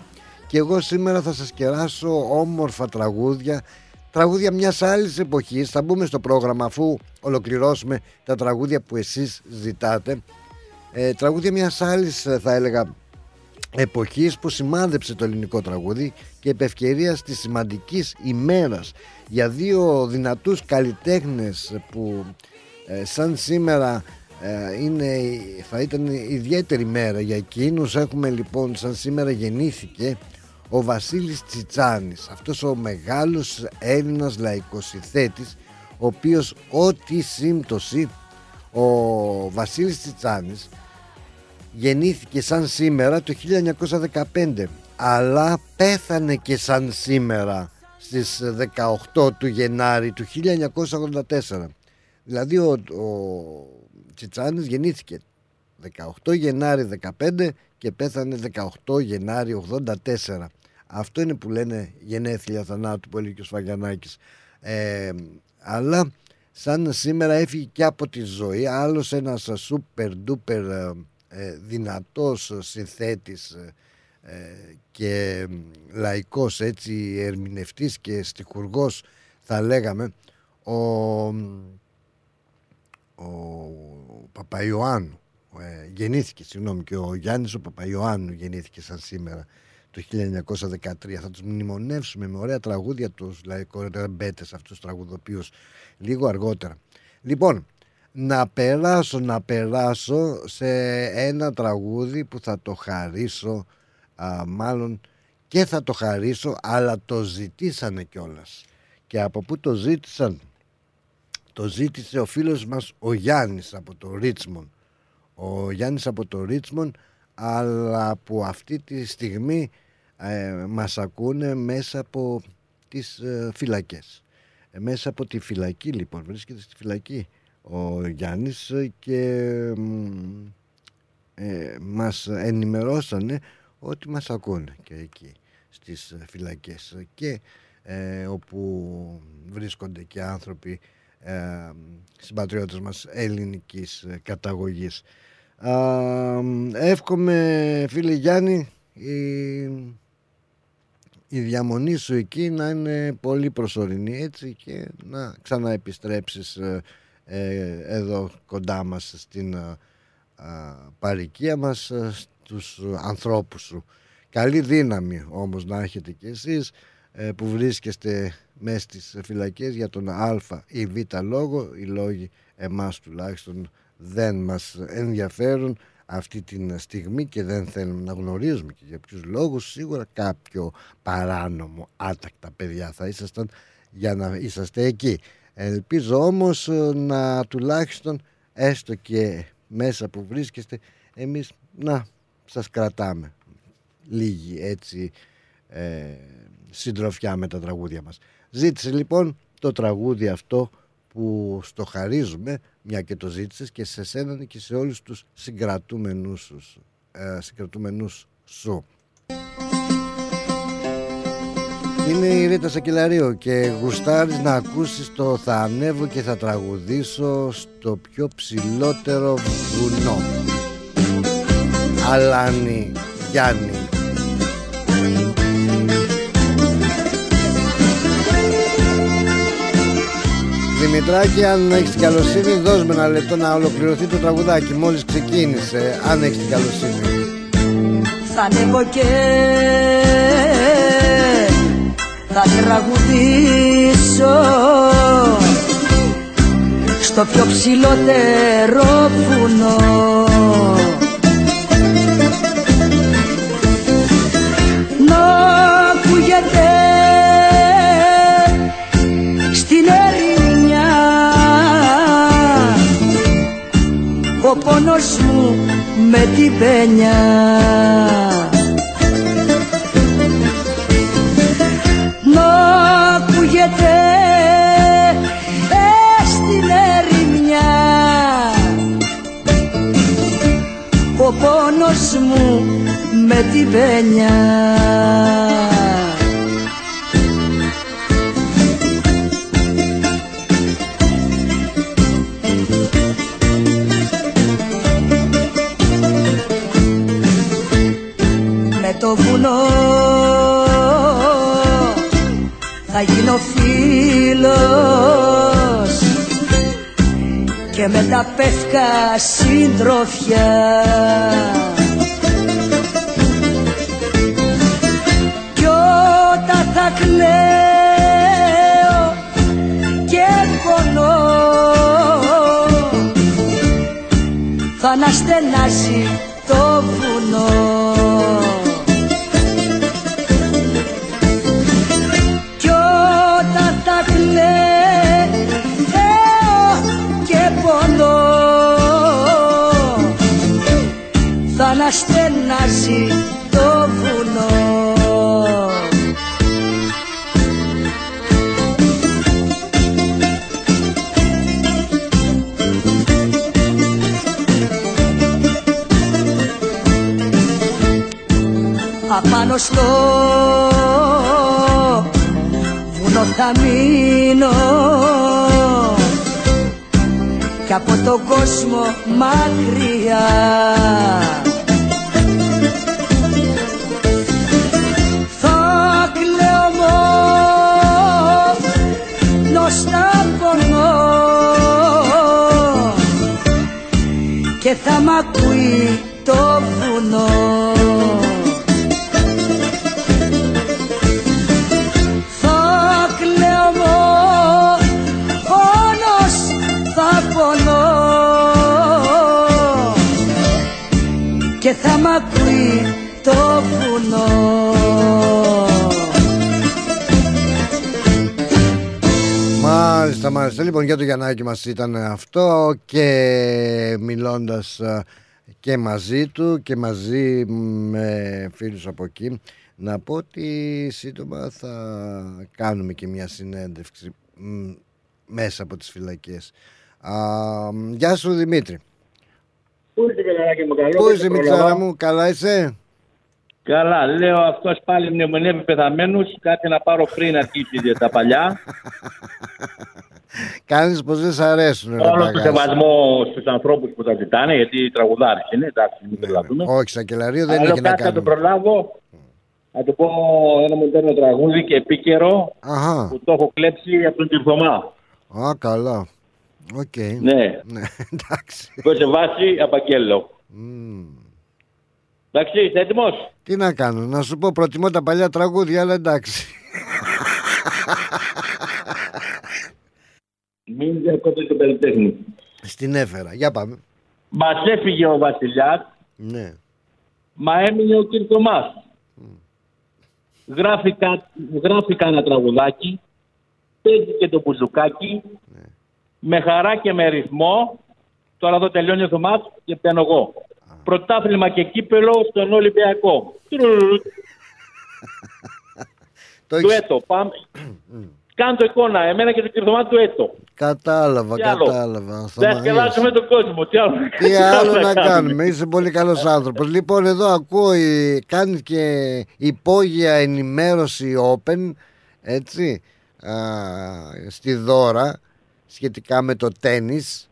Και εγώ σήμερα θα σας κεράσω όμορφα τραγούδια τραγούδια μιας άλλης εποχής θα μπούμε στο πρόγραμμα αφού ολοκληρώσουμε τα τραγούδια που εσείς ζητάτε ε, τραγούδια μιας άλλης ε, θα έλεγα εποχής που σημάδεψε το ελληνικό τραγούδι και επ' ευκαιρίας της σημαντικής ημέρας. Για δύο δυνατούς καλλιτέχνες που ε, σαν σήμερα ε, είναι, θα ήταν ιδιαίτερη μέρα για εκείνους έχουμε λοιπόν σαν σήμερα γεννήθηκε ο Βασίλης Τσιτσάνης. Αυτός ο μεγάλος Έλληνας λαϊκοσυθέτης ο οποίος ό,τι σύμπτωση ο Βασίλης Τσιτσάνης γεννήθηκε σαν σήμερα το 1915 αλλά πέθανε και σαν σήμερα στις 18 του Γενάρη του 1984 δηλαδή ο, ο Τσιτσάνης γεννήθηκε 18 Γενάρη 15 και πέθανε 18 Γενάρη 84 αυτό είναι που λένε γενέθλια θανάτου που έλεγε και ο Σφαγιανάκης. Ε, αλλά σαν σήμερα έφυγε και από τη ζωή άλλος ένας σούπερ ντούπερ ε, δυνατός συνθέτης ε, ε, και λαϊκός έτσι ερμηνευτής και στιχουργός θα λέγαμε ο, ο Παπαϊωάννου ε, γεννήθηκε συγγνώμη και ο Γιάννης ο Παπαϊωάννου γεννήθηκε σαν σήμερα το 1913 θα τους μνημονεύσουμε με ωραία τραγούδια τους λαϊκορεμπέτες αυτούς τους τραγουδοποιούς λίγο αργότερα. Λοιπόν να περάσω να περάσω σε ένα τραγούδι που θα το χαρίσω α, μάλλον και θα το χαρίσω αλλά το ζητήσανε κιόλας. Και από πού το ζήτησαν; Το ζήτησε ο φίλος μας ο Γιάννης από το Ρίτσμον. Ο Γιάννης από το Ρίτσμον αλλά που αυτή τη στιγμή ε, μας ακούνε μέσα από τις ε, φυλακές. Ε, μέσα από τη φυλακή λοιπόν βρίσκεται στη φυλακή ο Γιάννης και ε, μας ενημερώσανε ότι μας ακούνε και εκεί στις φυλακές και ε, όπου βρίσκονται και άνθρωποι ε, συμπατριώτες μας ελληνικής καταγωγής. εύχομαι φίλε Γιάννη η, η διαμονή σου εκεί να είναι πολύ προσωρινή έτσι και να ξαναεπιστρέψεις ε, ε, εδώ κοντά μας στην ε, παροικία μας στους ανθρώπους σου. Καλή δύναμη όμως να έχετε κι εσείς που βρίσκεστε μέσα στις φυλακές για τον α ή β λόγο. Οι λόγοι εμάς τουλάχιστον δεν μας ενδιαφέρουν αυτή τη στιγμή και δεν θέλουμε να γνωρίζουμε. Και για ποιους λόγους σίγουρα κάποιο παράνομο άτακτα παιδιά θα ήσασταν για να είσαστε εκεί ελπίζω όμως ε, να τουλάχιστον έστω και μέσα που βρίσκεστε εμείς να σας κρατάμε λίγη έτσι ε, συντροφιά με τα τραγούδια μας ζήτησε λοιπόν το τραγούδι αυτό που στο χαρίζουμε μια και το ζήτησες και σε σένα και σε όλους τους συγκρατούμενους σου, ε, συγκρατούμενους σου. Είναι η Ρίτα Σακελαρίου και γουστάρεις να ακούσεις το «Θα ανέβω και θα τραγουδήσω στο πιο ψηλότερο βουνό». Αλάνη Γιάννη Δημητράκη, αν έχεις την καλοσύνη, δώσ' με ένα λεπτό να ολοκληρωθεί το τραγουδάκι. Μόλις ξεκίνησε, αν έχεις την καλοσύνη. Θα ανέβω και θα τραγουδήσω στο πιο ψηλότερο βουνό. Να ακούγεται στην ερημιά ο πόνος μου με την πένια μου με την πένια με το βουνό θα γίνω φίλος και με τα πεύκα συντροφιά όταν θα κλαίω και πονώ θα αναστενάσει το βουνό. Να στενάζει το πάνω βουνό θα μείνω. Και από τον κόσμο μακριά. Μάλιστα, μάλιστα. Λοιπόν, για το Γιαννάκη μας ήταν αυτό και μιλώντας ε, και μαζί του και μαζί με φίλους από εκεί να πω ότι σύντομα θα κάνουμε και μια συνέντευξη μ, μέσα από τις φυλακές. Α, γεια σου Δημήτρη. Πού είσαι παιδάκι μου, καλό. Πού δεν είσαι σε Μιτσάρα προλαβαίνω. μου, καλά είσαι; Καλά, λέω αυτός πάλι μνημονεύει πεθαμένους. Κάτι να πάρω πριν αρχίσει για τα παλιά. Κάνεις πως δεν σ' αρέσουν. ρε Όλο το παγάση. σεβασμό στους ανθρώπους που τα ζητάνε, γιατί τραγουδάρι είναι, εντάξει, μην τρελαθούμε. Όχι, σακελαρίο δεν Αλλά έχει να κάτι θα το κάνει. προλάβω. Θα του πω ένα μοντέρνο τραγούδι και επίκαιρο Αχα. που το έχω κλέψει από τον Τυρθωμά. Α, καλά. Οκ. Ναι. Ναι, εντάξει. Το σε βάση απαγγέλω. Εντάξει, είσαι έτοιμος; Τι να κάνω, να σου πω προτιμώ τα παλιά τραγούδια, αλλά εντάξει. Μην διακόπτει το περιτέχνη. Στην έφερα. Για πάμε. Μας έφυγε ο Βασιλιάς, Ναι. μα έμεινε ο Κυρθωμάς. Γράφει, κα, γράφει κανένα τραγουδάκι, παίζει και το μπουζουκάκι, με χαρά και με ρυθμό. Τώρα εδώ τελειώνει ο Θωμάς και πιάνω εγώ. Πρωτάθλημα και κύπελο στον Ολυμπιακό. Τρουρουρου. Το Του έχεις- έτο. Πάμε. Κάνω το εικόνα. Εμένα και το Κυρθωμά του έτο. Κατάλαβα, Τι άλλο; κατάλαβα. Δεν Θωμαής. σκελάσουμε τον κόσμο. Τι άλλο, Τι άλλο να κάνουμε, είσαι πολύ καλός άνθρωπος. Λοιπόν, εδώ ακούω, η- κάνεις και υπόγεια ενημέρωση open, έτσι, α, στη δώρα, σχετικά με το τένις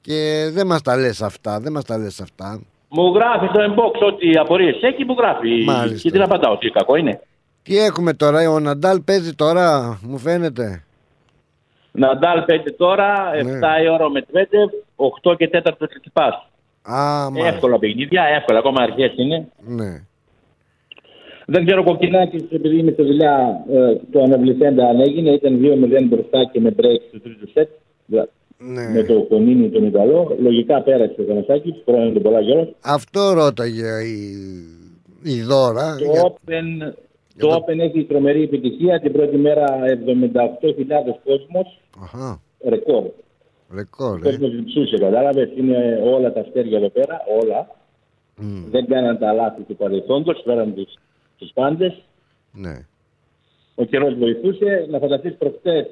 και δεν μας τα λες αυτά, δεν μας τα λες αυτά. Μου γράφει στο inbox ό,τι απορίες έχει, μου γράφει. Μάλιστα. Και τι να απαντάω, τι κακό είναι. Τι έχουμε τώρα, ο Ναντάλ παίζει τώρα, μου φαίνεται. Ναντάλ 5 τώρα, Ναι. 7 η ώρα ο Μετβέντεφ, 8 και 4 ο Τσιπάς. Α, μάλιστα. Εύκολα παιχνίδια, εύκολα, ακόμα αρχές είναι. Ναι. Δεν ξέρω κοκκινάκι, επειδή είμαι στη δουλειά, ε, το αναβληθέντα αν έγινε, ήταν 2-0 μπροστά και με break στο τρίτο σετ. Ναι. Με το Κονίνι τον Ιταλό. Λογικά πέρασε ο Κανασάκης, χρόνια τον πολλά καιρό. Αυτό ρώταγε η, η δώρα. Το για- Open, το Open έχει τρομερή επιτυχία. Την πρώτη μέρα 78.000 κόσμος, Αχα, ρεκόρ. ρεκόρ. Ο ε. κόσμος διψούσε, κατάλαβες. Είναι όλα τα αστέρια εδώ πέρα, όλα. Μμ, Δεν κάναν τα λάθη του παρελθόντος, φέραν τους, τους πάντες. Ναι. Ο καιρός βοηθούσε. Να φανταστείς προχτές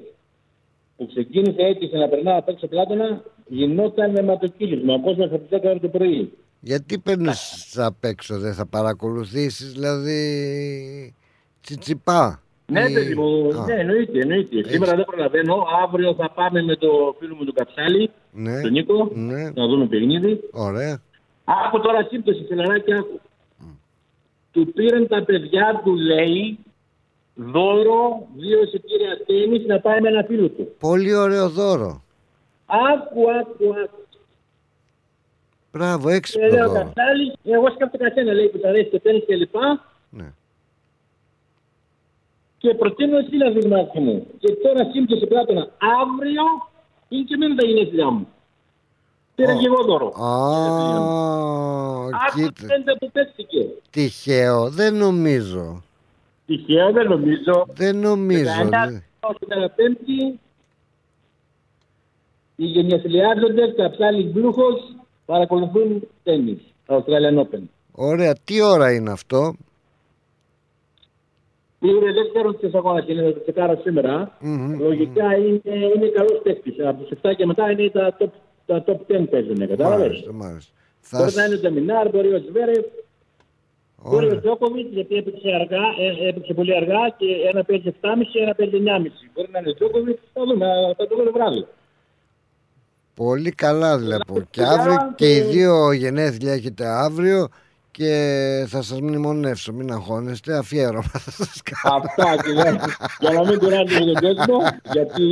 που ξεκίνησε, έτυχε να περνάω απ' έξω πλάτωνα, γινόταν αιματοκύλισμα. Ο κόσμος από τις 10 ώρα το πρωί. Γιατί παίρνεις απ' έξω, δεν θα παρακολουθήσεις, δηλαδή. Τσιτσιπά. Ναι, Ή- παιδί μου, Α, ναι, εννοείται, εννοείται. Σήμερα δεν προλαβαίνω. Αύριο θα πάμε με το φίλο μου τον Καψάλη, Ναι. τον Νίκο, Ναι. να δούμε παιχνίδι. Ωραία. Άκου τώρα σύμπτωση, φιλαράκι, άκου. Του πήραν τα παιδιά του, λέει, δώρο, δύο εισιτήρια τέννις να πάει με ένα φίλο του. Πολύ ωραίο δώρο. Άκου, άκου, άκου. Μπράβο, Και έξυπνο λέει ο δώρο. Καψάλης, εγώ σκέφτηκα καθένα, λέει, που τα αρέσει το τέννις και λοιπά. Ναι. Και προτείνω εσύ να δεις μάτι μου. Και τώρα σύμπτωση πλάτωνα. Αύριο είναι και εμένα τα γενέθλιά μου. Πήρα και εγώ δώρο. Α, Άκου κοίτα. πέντε που παίχτηκε. Τυχαίο, δεν νομίζω. Τυχαίο δεν νομίζω. Δεν νομίζω. 19 δε- όχι, την Πέμπτη, οι γενιαθλιάζοντες Καψάλη Μπλούχος παρακολουθούν τέννις. Australian Open. Ωραία, τι ώρα είναι αυτό; Κύριε, δεν ξέρω τι αγώνας είναι, θα το τσεκάρω σήμερα. Μμμ. Λογικά είναι, είναι καλός παίκτης. Από τους 7 και μετά είναι τα top, τα top 10 παίζουν, κατάλαβες; Μάλιστα, μάλιστα. Θα Μπορεί σ- να είναι το Μινάρ, μπορεί ο Τσβέρεφ, μπορεί ο Ωραία. Τζόκοβιτς, γιατί έπαιξε, αργά, ε, έπαιξε πολύ αργά και ένα παίζει 7,5 ένα παίζει 9,5. Μπορεί να είναι ο Τζόκοβιτς, θα δούμε, θα το δούμε το βράδυ. Πολύ καλά βλέπω. Και αύριο και οι δύο γενέθλια έχετε αύριο και θα σας μνημονεύσω. Μην αγχώνεστε. Αφιέρωμα θα σας κάνω. Αυτά και για, για να μην κουράζουμε τον κόσμο, γιατί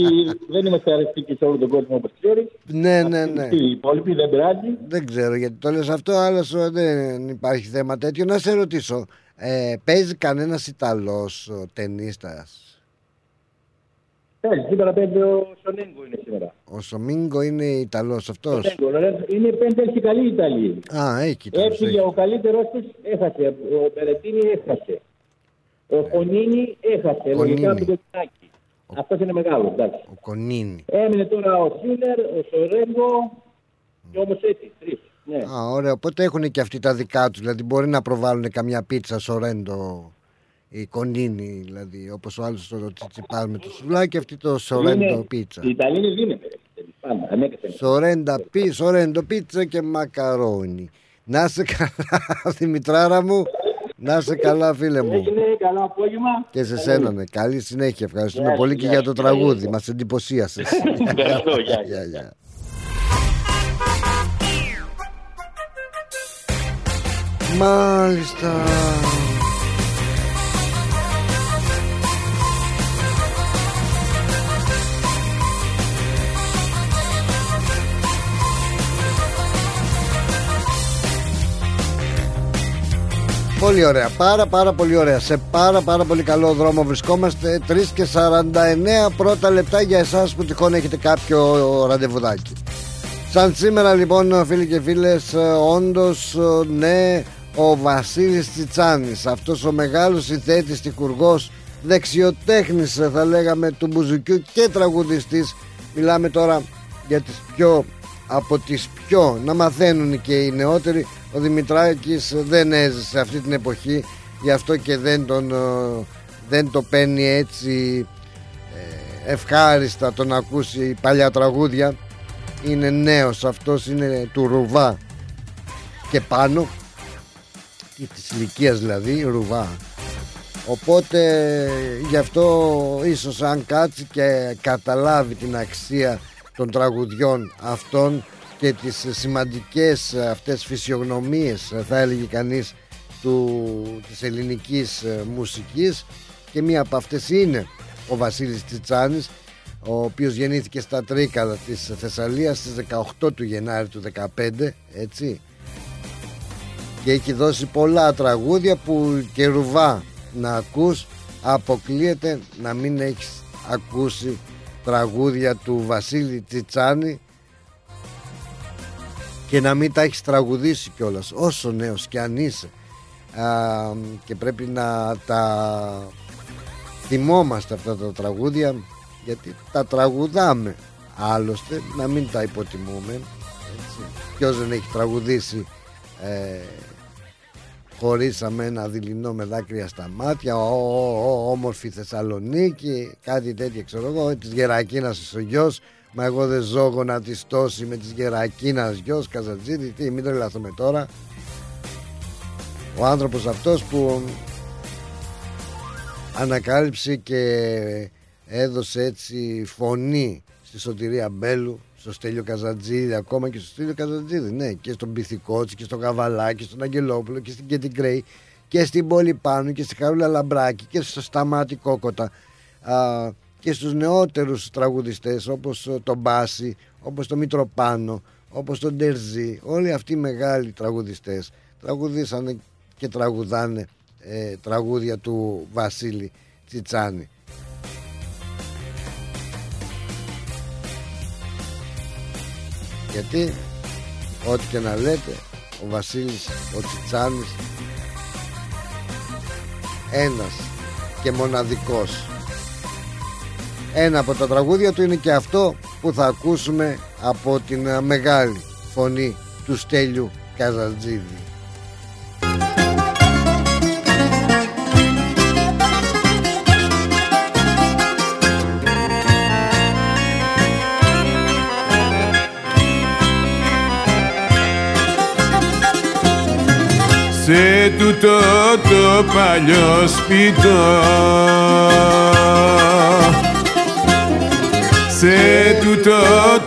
δεν είμαστε αρεστικοί σε όλο τον κόσμο όπως ξέρεις. Ναι, ναι, ναι. Οι υπόλοιποι δεν πειράζει. Δεν ξέρω γιατί το λες αυτό, αλλά σου δεν υπάρχει θέμα τέτοιο. Να σε ρωτήσω, ε, παίζει κανένας Ιταλός ο, ταινίστας; Παίζει, σήμερα παίζει ο Σονέγκο είναι σήμερα. Ο Σομίνγκο είναι Ιταλός αυτός. Σονέγκο, ρε. είναι πέντε έξι καλοί Ιταλοί. Α, έχει Ιταλός. Έφυγε έχει. ο καλύτερος τους, έχασε. Ο Περετίνη έχασε. Ο Φωνίνη έχασε. Κονίνη. Λογικά από το κοινάκι. Αυτός είναι μεγάλος, εντάξει. Ο Κονίνη. Έμεινε τώρα ο Σίλερ, ο Σορέγκο και όμως έτσι, τρεις. Ναι. Α, ωραία. Οπότε έχουν και αυτοί τα δικά τους. Δηλαδή μπορεί να προβάλλουν καμιά πίτσα Σορέντο η Κονίνη, δηλαδή όπως ο άλλος το τσιτσιπάρ με το σουβλάκι, αυτή το Σορέντο Είναι- πίτσα. Οι Ιταλοί δίνεται. Πάντα, ανέκαθεν. Σορέντα πι, Σορέντο πίτσα και μακαρόνι. Να σε καλά, Δημητράρα μου. Να σε καλά, φίλε μου. Έγινε καλό απόγευμα. Και σε σένα, ναι. Καλή συνέχεια. Ευχαριστούμε Γεια πολύ σου, και γεια για το σου. τραγούδι. Μας εντυπωσίασες. Ευχαριστώ, γεια, Γεια, γεια. Μάλιστα. Πολύ ωραία, πάρα πάρα πολύ ωραία. Σε πάρα πάρα πολύ καλό δρόμο βρισκόμαστε. 3 και 49 πρώτα λεπτά για εσάς που τυχόν έχετε κάποιο ραντεβουδάκι. Σαν σήμερα λοιπόν φίλοι και φίλες ε, Όντως ε, ναι Ο Βασίλης Τσιτσάνης Αυτός ο μεγάλος συνθέτης τυχουργός Δεξιοτέχνης ε, θα λέγαμε Του μπουζουκιού και τραγουδιστής. Μιλάμε τώρα για τις πιο από τις πιο να μαθαίνουν και οι νεότεροι ο Δημητράκης δεν έζησε αυτή την εποχή γι' αυτό και δεν τον ε, δεν το παίρνει έτσι ε, ευχάριστα τον ακούσει παλιά τραγούδια. Είναι νέος αυτός είναι του Ρουβά. Και πάνω ή της ηλικίας δηλαδή Ρουβά. Οπότε γι' αυτό ίσως αν κάτσει και καταλάβει την αξία των τραγουδιών αυτών και τις σημαντικές αυτές φυσιογνωμίες θα έλεγε κανείς του, της ελληνικής ε, μουσικής. Και μία από αυτές είναι ο Βασίλης Τσιτσάνης ο οποίος γεννήθηκε στα Τρίκαλα της Θεσσαλίας στις 18 του Γενάρη του 15 έτσι. Και έχει δώσει πολλά τραγούδια που και ρουβά να ακούς. Αποκλείεται να μην έχεις ακούσει τραγούδια του Βασίλη Τσιτσάνη και να μην τα έχεις τραγουδήσει κιόλας όσο νέος και αν είσαι Α, και πρέπει να τα θυμόμαστε αυτά τα τραγούδια γιατί τα τραγουδάμε άλλωστε να μην τα υποτιμούμε έτσι. ποιος δεν έχει τραγουδήσει ε, χωρίσαμε ένα δειλινό με δάκρυα στα μάτια ο, ο, ο, όμορφη Θεσσαλονίκη κάτι τέτοιο ξέρω εγώ της Γερακίνας ο γιος μα εγώ δεν ζω γονατιστώσει με της Γερακίνας γιος Καζατζίδη τι μην τρελαθούμε τώρα. Ο άνθρωπος αυτός που ανακάλυψε και έδωσε έτσι φωνή στη Σωτηρία Μπέλου στο Στέλιο Καζατζίδη ακόμα και στο Στέλιο Καζατζίδη ναι και στον Πυθικότσι και στον Καβαλάκη στον Αγγελόπουλο και στην Κέτι Γκρέι και στην Πόλη Πάνου και στη Χαρούλα Λαμπράκη και στο Σταμάτη Κόκοτα. Α, και στους νεότερους τραγουδιστές όπως ε, τον Μπάση όπως τον Μητροπάνο όπως τον Τερζή όλοι αυτοί οι μεγάλοι τραγουδιστές τραγουδήσανε και τραγουδάνε ε, τραγούδια του Βασίλη Τσιτσάνη. Γιατί ό,τι και να λέτε ο Βασίλης ο Τσιτσάνης ένας και μοναδικός ένα από τα τραγούδια του είναι και αυτό που θα ακούσουμε από την ε, μεγάλη φωνή του Στέλιου Καζατζίδη σε τούτο το παλιό σπιτό σε τούτο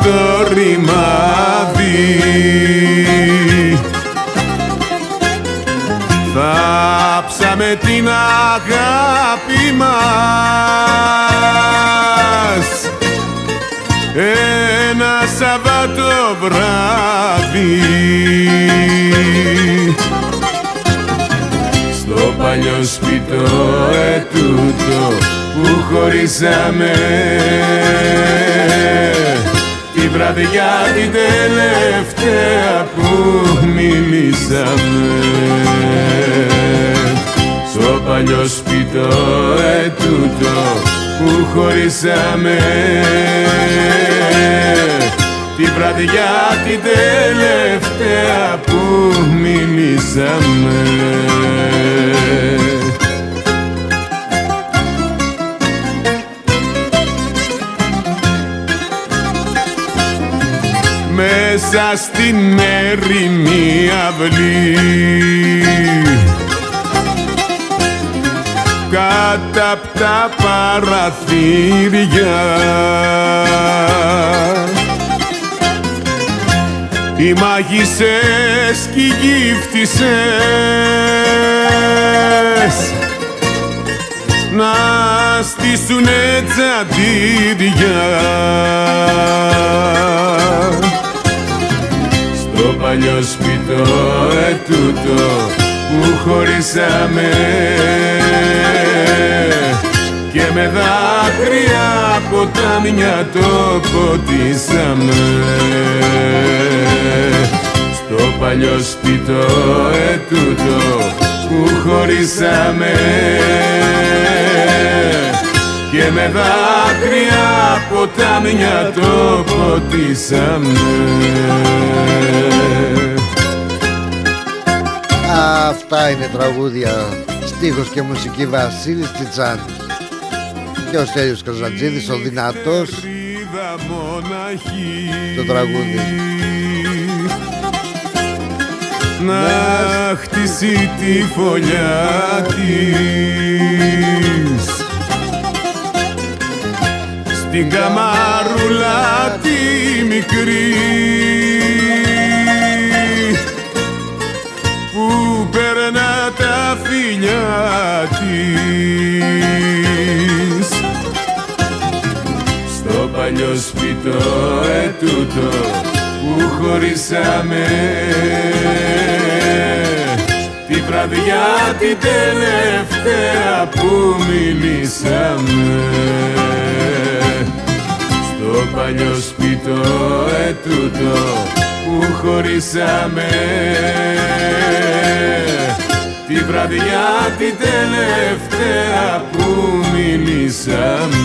το ρημάδι. Θάψαμε την αγάπη μας ένα Σαββάτο βράδυ. Στο παλιό σπιτό ετούτο που χωρίσαμε. Τη βραδιά την τελευταία που μιλήσαμε. Στο παλιό σπιτό ετούτο που χωρίσαμε. Τη βραδιά την τελευταία που μιλήσαμε μέσα στην έρημη αυλή. Κάτω απ' τα παραθύρια. Οι μάγισσες και οι γύφτισες να στήσουνε τσαντίδια στο παλιό σπιτό ετούτο που χωρίσαμε. Και με δάκρυα ποτάμια το ποτίσαμε. Στο παλιό σπιτό ετούτο που χωρίσαμε και με δάκρυα ποτάμια το ποτίσαμε Αυτά είναι τραγούδια Στίχος και μουσική Βασίλης Τσιτσάνης. Και ο Στέλιος Καζαντζίδης Ο δυνατός. Το τραγούδι. Να χτίσει τη φωλιά της στην καμαρούλα τη μικρή. Που περνά τα φιλιά της. Στο παλιό σπιτό ετούτο που χωρίσαμε. Τη βραδιά την τελευταία που μιλήσαμε στο παλιό σπιτό ετούτο που χωρίσαμε τη βραδιά την τελευταία που μιλήσαμε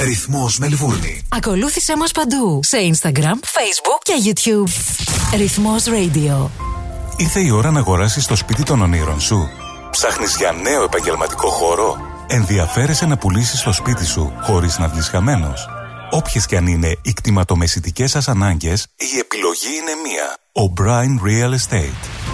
Ρυθμός Μελβούρνη. Ακολούθησέ μας παντού σε Instagram, Facebook και YouTube. Ρυθμός Radio. Ήρθε η ώρα να αγοράσεις το σπίτι των ονείρων σου. Ψάχνεις για νέο επαγγελματικό χώρο; Ενδιαφέρεσαι να πουλήσεις το σπίτι σου χωρίς να βγεις χαμένος; Όποιες και αν είναι οι κτηματομεσητικές σας ανάγκες, η επιλογή είναι μία. O'Brien Real Estate.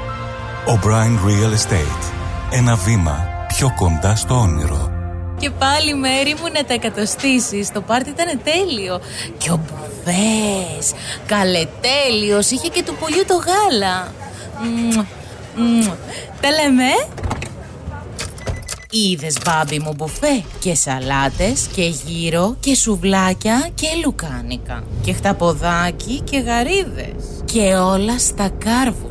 O'Brien Real Estate. Ένα βήμα πιο κοντά στο όνειρο. Και πάλι μέρη μου να τα εκατοστήσεις. Το πάρτι ήταν τέλειο. Και ο Μπουβές Καλετέλειος. Είχε και του πολιού το γάλα. Μμμ, μμμ. Τα λέμε. Ε; Είδες μπάμπι μου μπουφέ; Και σαλάτες και γύρο Και σουβλάκια και λουκάνικα. Και χταποδάκι και γαρίδες. Και όλα στα κάρβουνα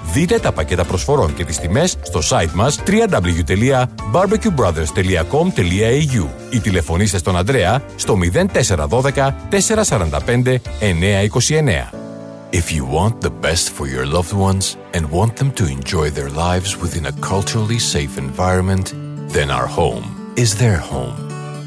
Δείτε τα πακέτα προσφορών και τις τιμές στο site μας www.barbecuebrothers.com.au ή τηλεφωνήστε στον Ανδρέα στο 0412 445 929. If you want the best for your loved ones and want them to enjoy their lives within a culturally safe environment, then our home is their home.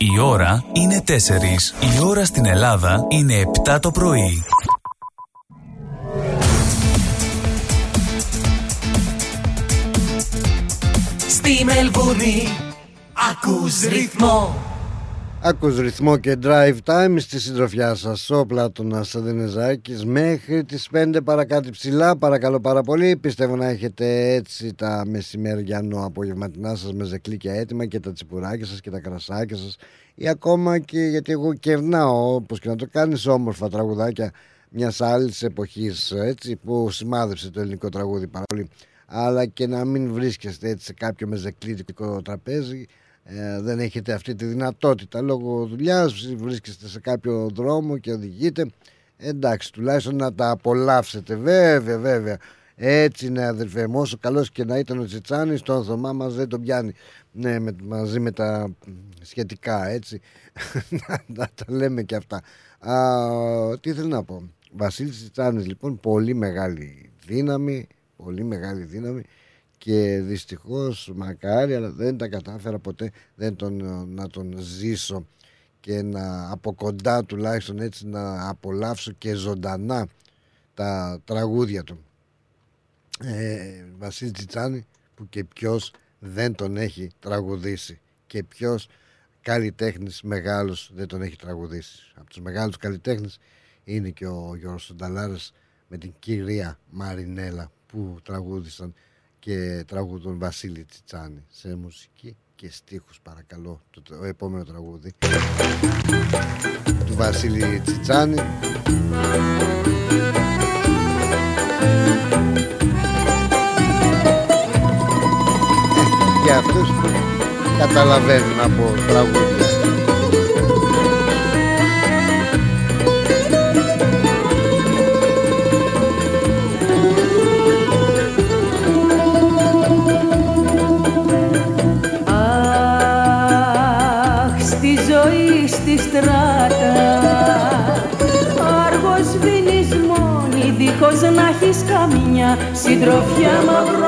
Η ώρα είναι 4. Η ώρα στην Ελλάδα είναι 7 το πρωί. Στη Μελβούνι ακούς ρυθμό Ακούς ρυθμό και drive time στη συντροφιά σας. Ο Πλάτωνας Αδενεζάκης Μέχρι τις 5 παρακάτω ψηλά. Παρακαλώ πάρα πολύ. Πιστεύω να έχετε έτσι τα μεσημεριανό απογευματινά σας Με ζεκλίκια έτοιμα και τα τσιπουράκια σας και τα κρασάκια σας. Ή ακόμα και γιατί εγώ κερνάω Όπως και να το κάνεις όμορφα τραγουδάκια Μιας άλλης εποχής έτσι, Που σημάδεψε το ελληνικό τραγούδι πάρα πολύ. Αλλά και να μην βρίσκεστε έτσι σε κάποιο μεζεκλήτικο τραπέζι ε, δεν έχετε αυτή τη δυνατότητα. Λόγω δουλειάς, βρίσκεστε σε κάποιο δρόμο και οδηγείτε. Εντάξει τουλάχιστον να τα απολαύσετε. Βέβαια βέβαια. Έτσι είναι αδερφέ μου όσο καλός και να ήταν ο Τσιτσάνης το Θωμά μας δεν τον πιάνει. Ναι, με, μαζί με τα σχετικά έτσι. Να, να τα λέμε και αυτά. Α, τι θέλω να πω. Βασίλης Τσιτσάνης λοιπόν πολύ μεγάλη δύναμη πολύ μεγάλη δύναμη και δυστυχώς μακάρι αλλά δεν τα κατάφερα ποτέ δεν τον, να τον ζήσω και να από κοντά τουλάχιστον έτσι να απολαύσω και ζωντανά τα τραγούδια του. Ε, Βασίλη Τσιτσάνη που και ποιος δεν τον έχει τραγουδήσει και ποιος καλλιτέχνης μεγάλος δεν τον έχει τραγουδήσει. Από τους μεγάλους καλλιτέχνες είναι και ο Γιώργος Σονταλάρας με την κυρία Μαρινέλα που τραγούδισαν και τραγουδούν Βασίλη Τσιτσάνη σε μουσική και στίχους παρακαλώ το, το επόμενο τραγούδι. Του Βασίλη Τσιτσάνη. Και αυτούς που καταλαβαίνουν από τραγούδια συντροφιά μαυρομάτα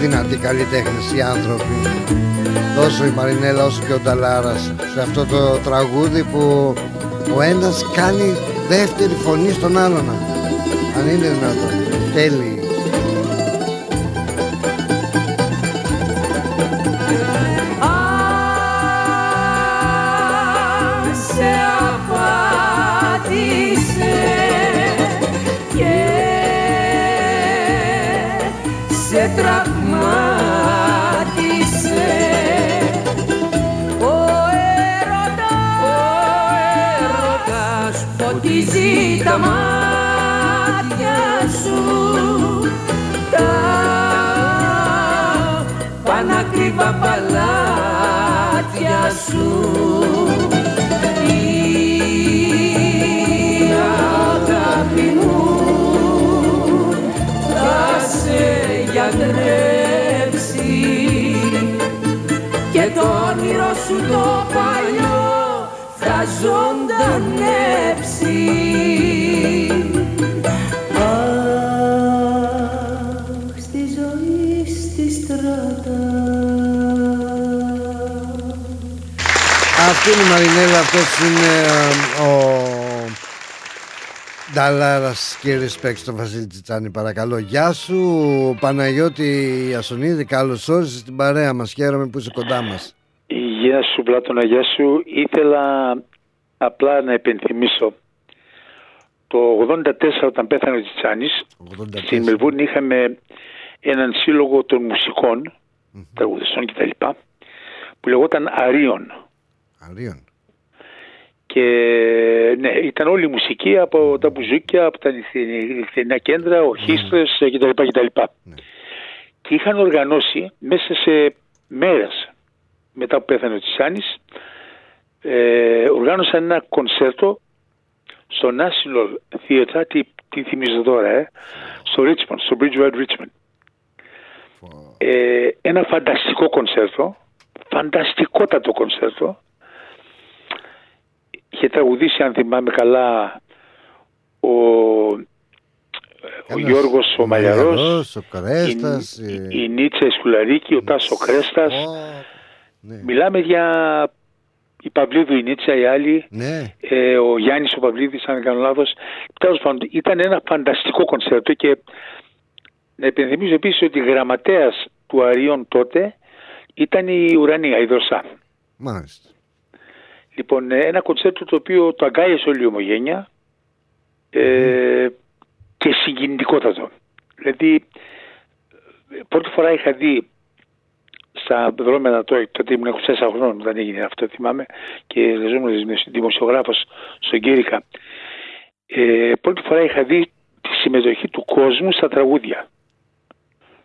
δυνατοί καλλιτέχνες οι άνθρωποι. Τόσο η Μαρινέλα όσο και ο Νταλάρας Σε αυτό το τραγούδι που ο ένας κάνει δεύτερη φωνή στον άλλον. Αν είναι δυνατόν. Τέλειοι σου. Η αγάπη μου θα σε γιατρέψει. Και το όνειρο σου το παλιό θα ζωντανέψει είναι η Μαρινέλα, αυτός είναι ε, ο Νταλάρας και respect στον Βασίλη Τσιτσάνη παρακαλώ. Γεια σου Παναγιώτη Ιασονίδη, καλώς όρισες στην παρέα μας, χαίρομαι που είσαι κοντά μας. Γεια σου Πλάτωνα, γεια σου. Ήθελα απλά να επενθυμίσω το 84 όταν πέθανε ο Τσιτσάνης στην Μελβούρνη είχαμε έναν σύλλογο των μουσικών τραγουδιστών κτλ που λεγόταν Αρίων Αρίων. και ναι, ήταν όλη η μουσική από τα μπουζούκια, από τα νυχτερινά κέντρα, ορχήστρες κτλ. κτλ. Και είχαν οργανώσει μέσα σε μέρες μετά που πέθανε ο Τσιτσάνης ε, οργάνωσαν ένα κονσέρτο στο National Theatre, τι, τι θυμίζω τώρα, ε, στο Richmond, στο Bridgewater Richmond. Ε, ένα φανταστικό κονσέρτο, φανταστικότατο κονσέρτο. Είχε τραγουδήσει, αν θυμάμαι καλά, ο, ο Γιώργος ο Μαλιαρός, Μαλιαρός, ο Κρέστας, η, ε, η Νίτσα η Σκουλαρίκη, ο Τάσο Κρέστας. Μιλάμε για η Παυλίδου η Νίτσα, η άλλη, Ναι. ε, ο Γιάννης ο Παυλίδης, αν δεν κάνω λάθος. Τέλος πάντων, ήταν ένα φανταστικό κονσέρτο και να υπενθυμίζω επίσης ότι γραμματέας του Αρίων τότε ήταν η Ουρανία, η Δροσά. Μάλιστα. Λοιπόν, ε, ένα κονσέρτο το οποίο το αγκάλιασε όλη η ομογένεια ε, και συγκινητικότατο. Δηλαδή, πρώτη φορά είχα δει στα δρόμενα τότε, τότε ήμουν 24 χρόνων όταν έγινε αυτό, θυμάμαι, και εργαζόμουν δημοσιογράφος στον Κύρικα. Ε, πρώτη φορά είχα δει τη συμμετοχή του κόσμου στα τραγούδια.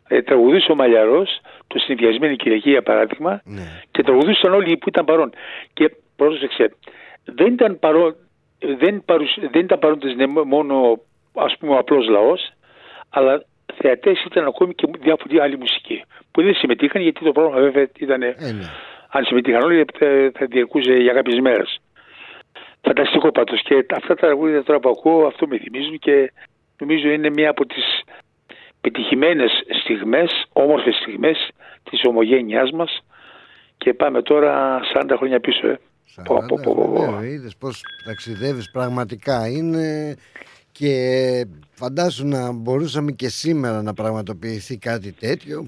Ε, τραγουδούσε ο Μαλιαρός, το συνδυασμένη Κυριακή για παράδειγμα, και τραγουδούσαν όλοι που ήταν παρόν. Και πρόσεξε, δεν ήταν, παρό, δεν, παρουσ, δεν ήταν παρόντες ναι, μόνο ας πούμε ο απλός λαός, αλλά θεατές ήταν ακόμη και διάφοροι άλλοι μουσικοί που δεν συμμετείχαν γιατί το πρόγραμμα βέβαια ήταν αν συμμετείχαν όλοι θα, θα διαρκούσε για κάποιες μέρες. Φανταστικό πάντως και αυτά τα τραγούδια τώρα που ακούω αυτό με θυμίζουν και νομίζω είναι μια από τις πετυχημένες στιγμές, όμορφες στιγμές της ομογένειάς μας και πάμε τώρα 40 χρόνια πίσω. Ε. Πω, πω, πω, πω, πω. Ναι, είδες πως ταξιδεύεις πραγματικά είναι και φαντάσου να μπορούσαμε και σήμερα να πραγματοποιηθεί κάτι τέτοιο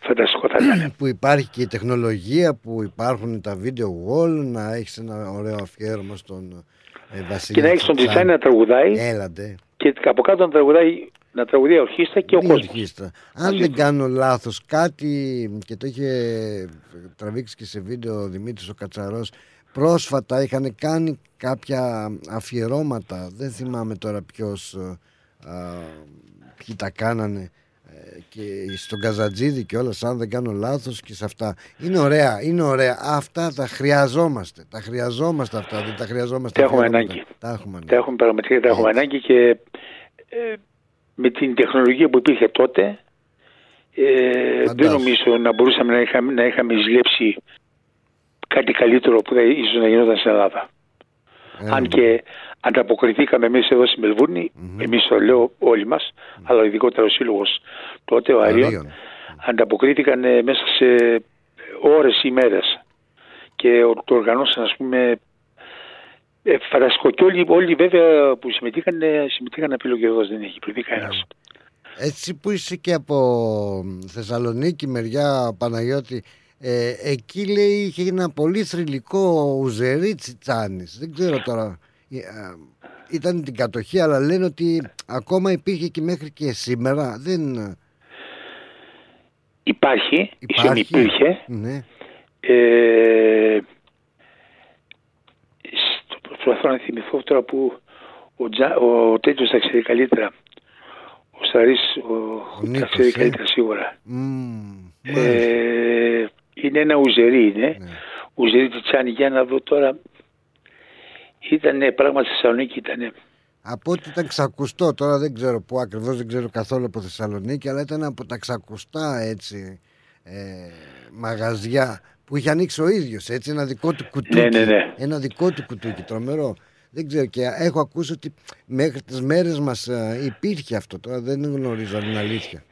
Φανταστικό θα ήταν. που υπάρχει και η τεχνολογία που υπάρχουν τα video wall να έχεις ένα ωραίο αφιέρωμα στον ε, Βασίλη Και να έχεις τον Τσιτσάνη. Τσιτσάνη να τραγουδάει Έλατε. και από κάτω να τραγουδάει να τραγουδάει ορχήστρα και ο Η κόσμος. ορχήστρα. Αν δεν κάνω λάθος κάτι και το είχε τραβήξει και σε βίντεο ο Δημήτρης ο Κατσαρός πρόσφατα είχαν κάνει κάποια αφιερώματα δεν θυμάμαι τώρα ποιος ε, α, ποιοι τα κάνανε ε, και στον Καζατζίδη και όλα αν δεν κάνω λάθος και σε αυτά είναι ωραία, είναι ωραία αυτά τα χρειαζόμαστε τα χρειαζόμαστε αυτά, δεν τα χρειαζόμαστε Τα έχουμε αφιερώματα. ανάγκη. τα έχουμε ανάγκη. Τα έχουμε πραγματικά τα έχουμε ανάγκη και ε, με την τεχνολογία που υπήρχε τότε ε, δεν νομίζω να μπορούσαμε να είχαμε, να είχαμε ζηλέψει κάτι καλύτερο που θα ίσως να γινόταν στην Ελλάδα. Ε, Αν και ανταποκριθήκαμε εμείς εδώ στη μελβουρνη εμείς το λέω όλοι μας, αλλά ειδικότερα ο σύλλογος τότε, ο Αρίων, Αρίων. ανταποκρίθηκαν ε, μέσα σε ώρες ή μέρες. Και ο- το οργανώσαν ας πούμε ε, φανταστικό και όλοι, όλοι βέβαια που συμμετείχαν, ε, συμμετείχαν επιλογές δεν έχει πληθεί κανένας. Έτσι που είσαι και από Θεσσαλονίκη μεριά Παναγιώτη ε, εκεί λέει είχε ένα πολύ θρηλυκό ουζερίτσι Τσάνης δεν ξέρω τώρα ε, α, ήταν την κατοχή αλλά λένε ότι ακόμα υπήρχε και μέχρι και σήμερα δεν Υπάρχει, ίσον υπάρχει υπήρχε, ναι. Ε, στο- προσπαθώ να θυμηθώ τώρα που ο, Τζα, ο Τέτοιος τα ξέρει καλύτερα. Ο Σαρής ο, τα Νίκος, ξέρει ε. καλύτερα σίγουρα. Μμμ, Ε, είναι ένα ουζερί είναι. Ναι. Ουζερί Τιτσάνι για να δω τώρα. Ήταν πράγματι στη Θεσσαλονίκη ήταν. Από ό,τι ήταν ξακουστό, τώρα δεν ξέρω πού ακριβώς, δεν ξέρω καθόλου από Θεσσαλονίκη, αλλά ήταν από τα ξακουστά έτσι ε, μαγαζιά που είχε ανοίξει ο ίδιος, έτσι ένα δικό του κουτούκι. Ναι, ναι, ναι. Ένα δικό του κουτούκι, τρομερό. Δεν ξέρω και έχω ακούσει ότι μέχρι τις μέρες μας ε, υπήρχε αυτό, τώρα δεν γνωρίζω αν είναι αλήθεια.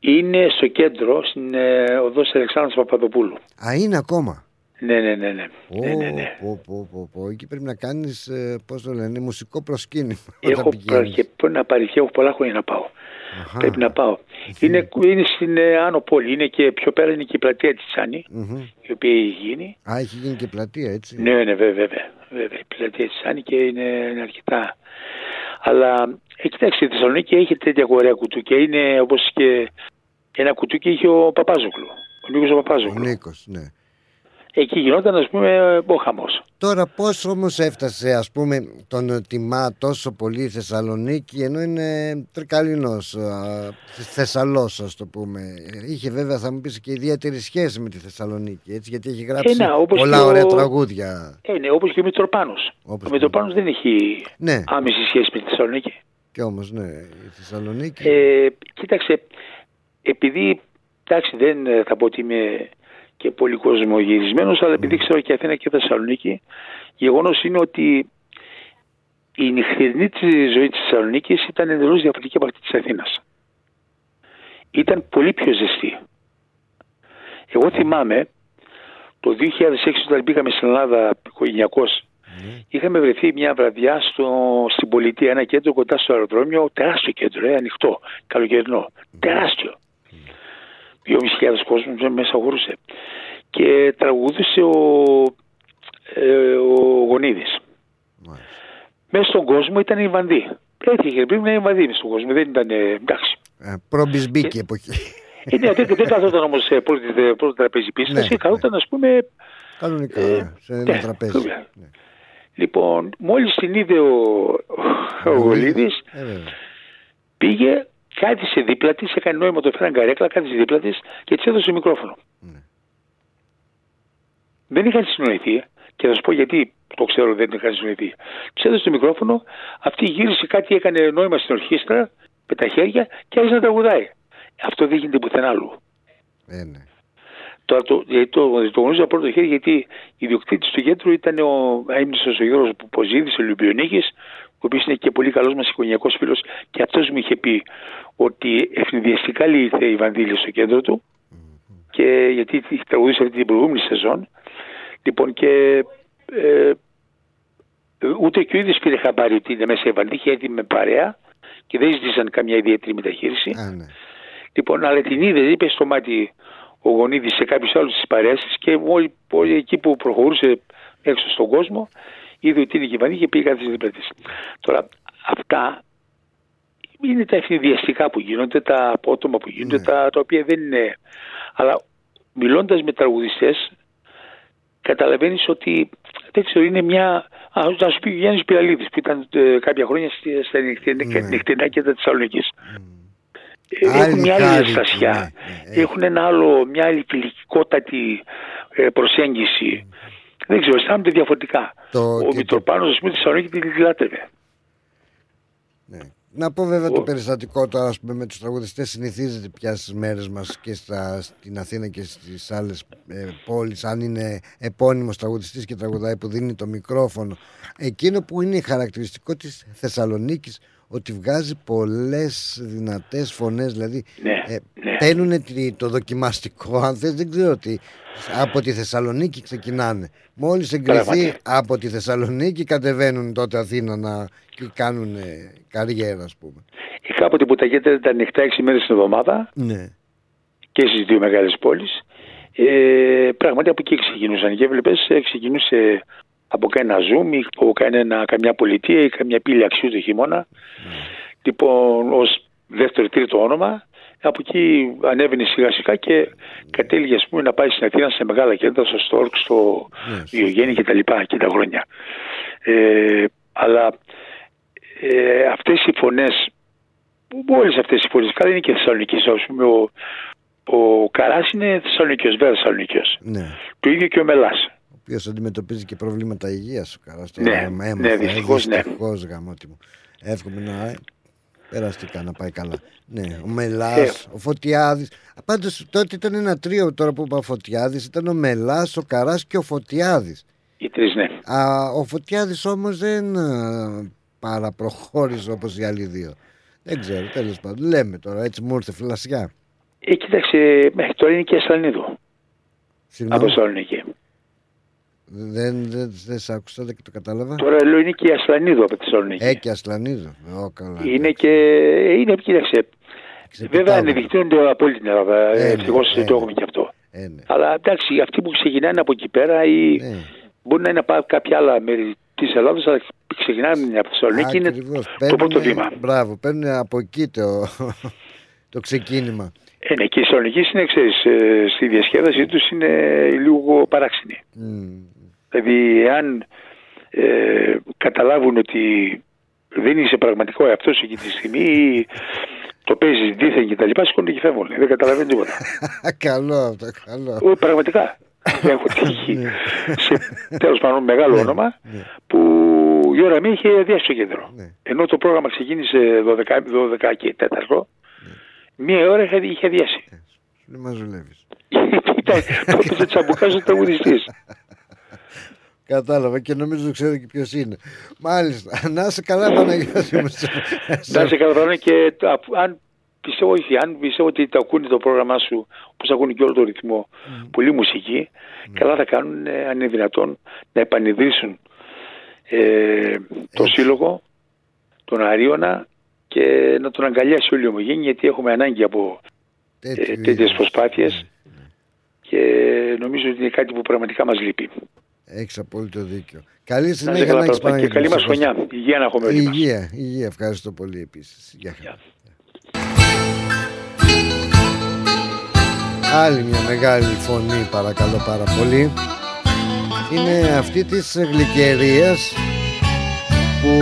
Είναι στο κέντρο, στην ε, οδός Αλεξάνδρου Παπαδοπούλου. Α, είναι ακόμα; Ναι, ναι, ναι. ναι. Ω, ναι, ναι, ναι. πω, πω, πω, πω. Εκεί πρέπει να κάνεις, ε, πώς το λένε, μουσικό προσκύνημα. όταν Έχω πηγαίνεις. και πριν να παρηχεί, έχω πολλά χρόνια να πάω. Πρέπει να πάω. Είναι, είναι στην ε, Άνω Πόλη, είναι και πιο πέρα είναι και η πλατεία της Σάνη, Μμμ. η οποία έχει γίνει. Α, έχει γίνει και πλατεία, έτσι. Ναι, ναι, βέβαια, βέβαια, βέβαια. Η πλατεία της Σάνη και είναι, είναι αρκετά. Αλλά, ε, κοιτάξτε, η Θεσσαλονίκη έχει τέτοια ωραία κουτούκια. Είναι όπως και ένα κουτούκι είχε ο Παπάζοκλου. Ο Νίκος ο Ο Παπάζοκλου. Νίκος, ναι. Εκεί γινόταν, ας πούμε, ο χαμός. Τώρα πώς όμως έφτασε ας πούμε τον τιμά τόσο πολύ η Θεσσαλονίκη ενώ είναι τρικαλινός, α, Θεσσαλός ας το πούμε. Είχε βέβαια θα μου πεις και ιδιαίτερη σχέση με τη Θεσσαλονίκη έτσι γιατί έχει γράψει Ε, να, όπως πολλά και ο- ωραία τραγούδια. Ε, ναι, όπως και ο Μητροπάνος. Όπως ο Μητροπάνος δεν έχει Ναι. άμεση σχέση με τη Θεσσαλονίκη. Και όμως ναι η Θεσσαλονίκη Ε, κοίταξε, επειδή εντάξει δεν ε, θα πω ότι είμαι και πολύ κοσμογυρισμένος, αλλά επειδή ξέρω και Αθήνα και Θεσσαλονίκη, γεγονός είναι ότι η νυχτερινή της ζωή της Θεσσαλονίκης ήταν εντελώς διαφορετική από αυτή της Αθήνας. Ήταν πολύ πιο ζεστή. Εγώ θυμάμαι το 2006 όταν πήγαμε στην Ελλάδα 1900 Είχαμε βρεθεί μια βραδιά στο, στην πολιτεία, ένα κέντρο κοντά στο αεροδρόμιο, τεράστιο κέντρο, ε, ανοιχτό, καλοκαιρινό. Τεράστιο. 2.500 κόσμος μέσα χωρούσε. Και τραγουδούσε ο, ε, ο Γονίδης. Μέσα στον κόσμο ήταν η Βανδύ. Έτυχε πριν να είναι η Βανδύ μέσα στον κόσμο, δεν ήταν, ε, εντάξει. ε, προ-μπισμπίκη εποχή. Ε, ναι, δεν, δεν καθόταν όμως σε πρώτο, πρώτο τραπέζι πίστα, Ναι, καθόταν, ας πούμε, Κανονικά Ε, σε ένα ναι, τραπέζι. βέβαια. Λοιπόν, μόλις την είδε ο, ο Γολίδης, Ε, βέβαια. πήγε, κάθισε δίπλα της, έκανε νόημα το φέραν καρέκλα, κάθισε δίπλα της και της έδωσε μικρόφωνο. Ναι. Δεν είχαν συνοηθεί και θα σου πω γιατί το ξέρω δεν είχαν συνοηθεί. Της έδωσε το μικρόφωνο, αυτή γύρισε κάτι, έκανε νόημα στην ορχήστρα με τα χέρια και άρχισε να τραγουδάει. Αυτό δεν γίνεται πουθενά αλλού. Ε, ναι. Τώρα το, γιατί το, το γνωρίζω από πρώτο χέρι γιατί ιδιοκτήτης του κέντρου ήταν ο αίμνησο ο Γιώργο Ποζίδης, ο Ολυμπιονίκη, ο οποίος είναι και πολύ καλός μας οικογενειακός φίλος και αυτός μου είχε πει ότι ευνηδιαστικά ήρθε η Βανδίλη στο κέντρο του και γιατί είχε τραγουδήσει αυτή την προηγούμενη σεζόν. Λοιπόν και ε, ούτε και ο ίδιος πήρε χαμπάρι ότι είναι μέσα η Βανδίλη, είχε έρθει με παρέα και δεν ζήτησαν καμιά ιδιαίτερη μεταχείριση. Α, ναι. Λοιπόν, αλλά την είδε, είπε στο μάτι ο Γονίδης σε κάποιους άλλους της παρέας και όλοι, όλοι εκεί που προχωρούσε έξω στον κόσμο, είδε ότι είναι κυβερνή και πήγε κάτι δίπλα τη. Τώρα, αυτά είναι τα ευνηδιαστικά που γίνονται, τα απότομα που γίνονται, τα, τα οποία δεν είναι. Αλλά μιλώντας με τραγουδιστές, καταλαβαίνεις ότι δεν ξέρω, είναι μια. Α, να σου πει ο Γιάννης Πυραλίδης που ήταν ε, κάποια χρόνια στη- στα νυχτινά, Ναι. νυχτινά κέντρα τη Θεσσαλονίκης. Ε, Έχουν μια άλλη χάρη, ευστασιά. Έχουν ένα άλλο, μια άλλη φιλικότατη ε, προσέγγιση. Δεν ξέρω, αισθάνονται διαφορετικά. Το- Ο και Μητροπάνος, ας πούμε, τη Θεσσαλονίκη τη λάτρευε. Να πω βέβαια το περιστατικό τώρα ας πούμε, με τους τραγουδιστές συνηθίζεται πια στις μέρες μας και στα, στην Αθήνα και στις άλλες ε, πόλεις αν είναι επώνυμος τραγουδιστής και τραγουδάει που δίνει το μικρόφωνο εκείνο που είναι χαρακτηριστικό της Θεσσαλονίκης ότι βγάζει πολλές δυνατές φωνές δηλαδή Ναι, ε, παίρνουν τη- το δοκιμαστικό αν θες δεν ξέρω τι από τη Θεσσαλονίκη ξεκινάνε μόλις εγκριθεί Πράγματι. από τη Θεσσαλονίκη κατεβαίνουν τότε Αθήνα να και κάνουν ε, καριέρα ας πούμε Και κάποτε που τα γέτερα ήταν ανοιχτά 6 μέρες την εβδομάδα ναι. και στις δύο μεγάλες πόλεις. Ε, πράγματι από εκεί ξεκινούσαν. Και έβλεπες, ξεκινούσε από κανένα Zoom ή από κανένα, καμιά πολιτεία ή καμιά πύλη αξιού το χειμώνα. Λοιπόν, ως δεύτερο τρίτο όνομα. Από εκεί ανέβαινε σιγά σιγά και κατέληγε ας πούμε, να πάει στην Αθήνα σε μεγάλα κέντρα, στο Στόρκ, στο Διογέννη και τα λοιπά και τα χρόνια. Ε, αλλά ε, αυτές οι φωνές Όλε αυτές οι φωνές. Καλά είναι και Θεσσαλονίκης. Α πούμε, ο, ο Καράς είναι Θεσσαλονίκιο, βέβαια Θεσσαλονίκιο. ναι. Το ίδιο και ο Μελάς. Ο οποίος αντιμετωπίζει και προβλήματα υγείας ο Καράς Ναι, τώρα έμαθα, ναι, ε, δυστυχώς, ναι. δυστυχώς, γαμώτη μου εύχομαι να ε, περαστικά να πάει καλά ναι, ο Μελάς, Ε. ο Φωτιάδης πάντως τότε ήταν ένα τρίο τώρα που είπα Φωτιάδης ήταν ο Μελάς, ο Καράς και ο Φωτιάδης Οι τρεις, ναι. Α, ο Φωτιάδης όμως δεν α, παραπροχώρησε όπως οι άλλοι δύο δεν ξέρω τέλος πάντων λέμε τώρα έτσι μου ήρθε φλασιά Ε, κοίταξε, μέχρι τώρα είναι και Ασλανίδου. Συγγνώμη. Από Θεσσαλονίκη. Δεν, δεν, δεν σ' άκουσα δεν το κατάλαβα Τώρα λέω είναι και η Ασλανίδου από τη Θεσσαλονίκη. ε και Ασλανίδο Ω, καλά. Είναι και. Είναι, κοίταξε. Βέβαια ανεδεικτούνται από όλη την Ελλάδα. Ε, ναι, Ευτυχώς ε, το έχουμε και αυτό. Ε, ναι. Αλλά εντάξει, αυτοί που ξεκινάνε από εκεί πέρα ή μπορεί να είναι από κάποια άλλα μέρη της Ελλάδα, αλλά ξεκινάνε από τη Θεσσαλονίκη είναι Ακριβώς. το Παίρνουνε- πρώτο βήμα. Μπράβο, παίρνουν από εκεί το, το ξεκίνημα. Ε, ναι, και η Θεσσαλονίκη είναι, ξέρεις, ε, στη διασκέδασή τους είναι λίγο παράξενη. Δηλαδή, εάν ε, καταλάβουν ότι δεν είσαι πραγματικό εαυτός εκεί τη στιγμή ή το παίζεις δίθεν και τα λοιπά, σηκώνονται και φεύγουν. Δεν καταλαβαίνουν τίποτα. καλό αυτό, καλό. Ω, πραγματικά. Έχω τύχει σε τέλος πάντων μεγάλο όνομα που η ώρα μία είχε αδειάσει το κέντρο. Ενώ το πρόγραμμα ξεκίνησε 12, 12 και 4, μία ώρα είχε, είχε αδειάσει. Δεν μας δουλεύεις. Ήταν τότε ο Τσαμπουκάς ο τραγουδιστής. Κατάλαβα και νομίζω ξέρω και ποιος είναι. Μάλιστα. Να είσαι καλά Παναγιώτη μου. Να είσαι καλά πράγμα και το- αφού- αν πιστεύω, όχι, αν πιστεύω ότι το ακούνε το πρόγραμμά σου, όπως ακούνε και όλο το ρυθμό, πολύ μουσική, καλά θα κάνουν, ε, αν είναι δυνατόν, να επανειδρύσουν ε, το σύλλογο, τον Αρίωνα και να τον αγκαλιάσει όλη η ομογένεια γιατί έχουμε ανάγκη από ε, τέτοιες προσπάθειες και νομίζω ότι είναι κάτι που πραγματικά μας λείπει. Έχεις απόλυτο δίκιο. Καλή Να είσαι συνέχεια καλά να έχεις πρώτα και Παναγιώτη. καλή μας Σε χρονιά. Υγεία να έχουμε όλοι μας. Υγεία, υγεία. Ευχαριστώ πολύ επίσης. Γεια χαρά. Άλλη μια μεγάλη φωνή παρακαλώ πάρα πολύ Είναι αυτή της γλυκερίας που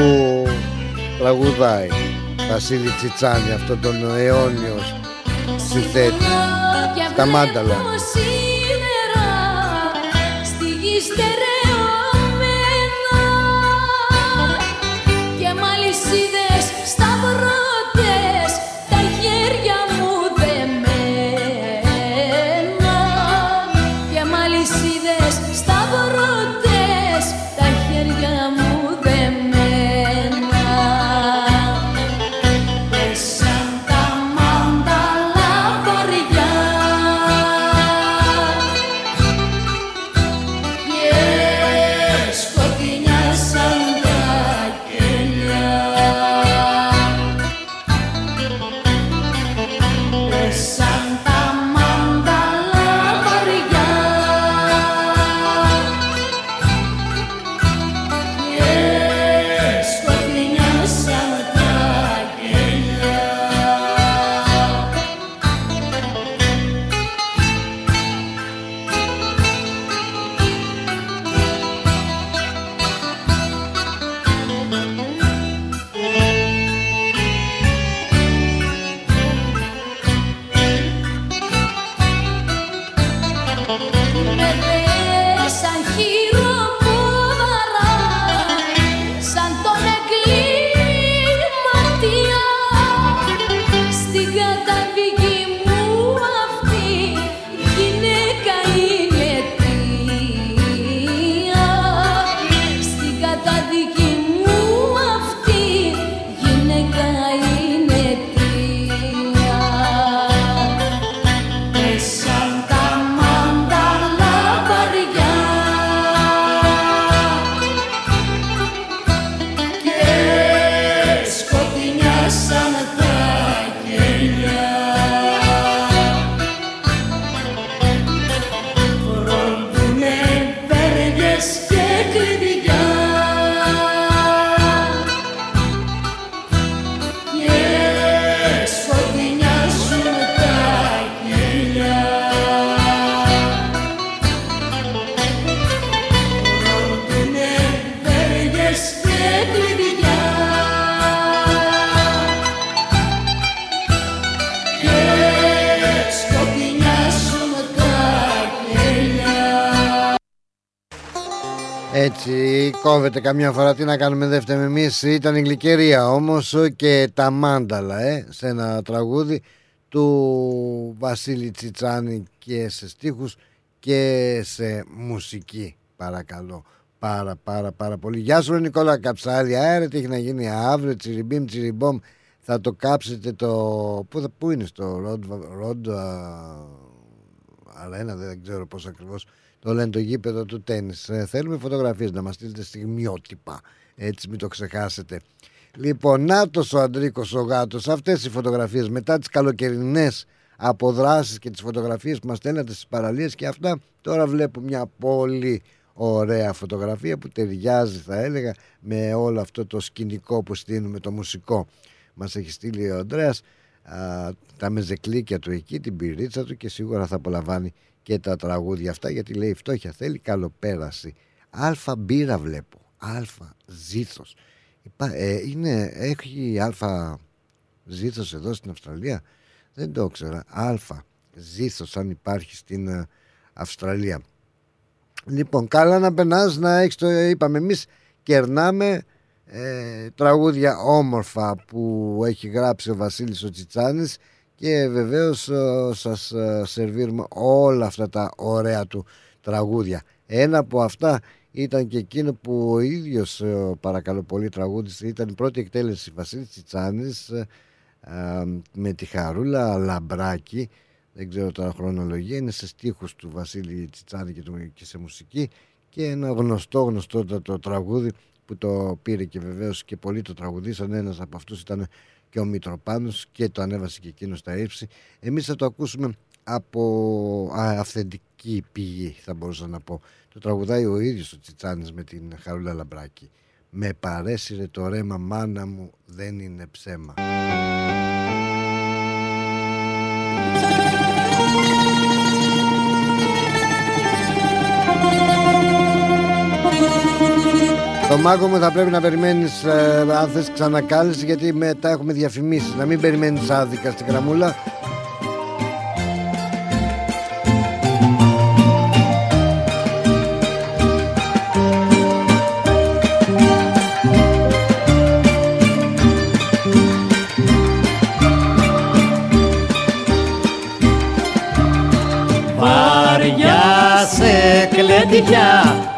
τραγουδάει Βασίλη Τσιτσάνη αυτόν τον αιώνιος συνθέτη Στα μάνταλα κόβεται καμιά φορά τι να κάνουμε δεύτερη εμεί. Ήταν η γλυκερία όμως και τα μάνταλα ε, σε ένα τραγούδι του Βασίλη Τσιτσάνη και σε στίχους και σε μουσική παρακαλώ πάρα πάρα πάρα πολύ Γεια σου Νικόλα Καψάλη αέρα τι έχει να γίνει αύριο τσιριμπίμ τσιριμπόμ θα το κάψετε το πού, θα- πού είναι στο Ροντ, Ροντ Αρένα δεν ξέρω πώς ακριβώς το λένε το γήπεδο του τέννις Ε, θέλουμε φωτογραφίες να μας στείλετε στιγμιότυπα. Έτσι μην το ξεχάσετε. Λοιπόν, νάτος ο Αντρίκος ο γάτος. Αυτές οι φωτογραφίες μετά τις καλοκαιρινές αποδράσεις και τις φωτογραφίες που μας στέλνατε στις παραλίες και αυτά τώρα βλέπω μια πολύ ωραία φωτογραφία που ταιριάζει θα έλεγα με όλο αυτό το σκηνικό που στείλουμε το μουσικό. Μας έχει στείλει ο Ανδρέας α, τα μεζεκλίκια του εκεί, την πυρίτσα του και σίγουρα θα απολαμβάνει και τα τραγούδια αυτά γιατί λέει φτώχεια θέλει καλοπέραση αλφα μπύρα βλέπω. Αλφα ζήθος. Υπά, ε, είναι, έχει αλφα ζήθος εδώ στην Αυστραλία; Δεν το ήξερα. Αλφα ζήθος αν υπάρχει στην ε, Αυστραλία. Λοιπόν, καλά να περνάς, να έχεις το είπαμε εμείς κερνάμε ε, τραγούδια όμορφα που έχει γράψει ο Βασίλης ο Τσιτσάνης και βεβαίως ε, σας ε, σερβίρουμε όλα αυτά τα ωραία του τραγούδια. Ένα από αυτά ήταν και εκείνο που ο ίδιος ε, παρακαλώ πολύ τραγούδισε ήταν η πρώτη εκτέλεση Βασίλης Τσιτσάνης ε, ε, με τη Χαρούλα Λαμπράκη. Δεν ξέρω τώρα χρονολογία είναι σε στίχους του Βασίλη Τσιτσάνη και, του, και σε μουσική. Και ένα γνωστό γνωστό το, το τραγούδι που το πήρε και βεβαίως και πολλοί το τραγουδίσαν ένας από αυτούς ήταν και ο Μητροπάνος και το ανέβασε και εκείνος στα ύψη. Εμείς θα το ακούσουμε από α, αυθεντική πηγή θα μπορούσα να πω. Το τραγουδάει ο ίδιος ο Τσιτσάνης με την Χαρούλα Λαμπράκη. Με παρέσυρε το ρέμα μάνα μου δεν είναι ψέμα Το μάγκο μου θα πρέπει να περιμένεις ε, αν θες ξανακάλεσε γιατί μετά έχουμε διαφημίσεις. Να μην περιμένεις άδικα στην γραμμούλα. Βαριά σε κλαιτιά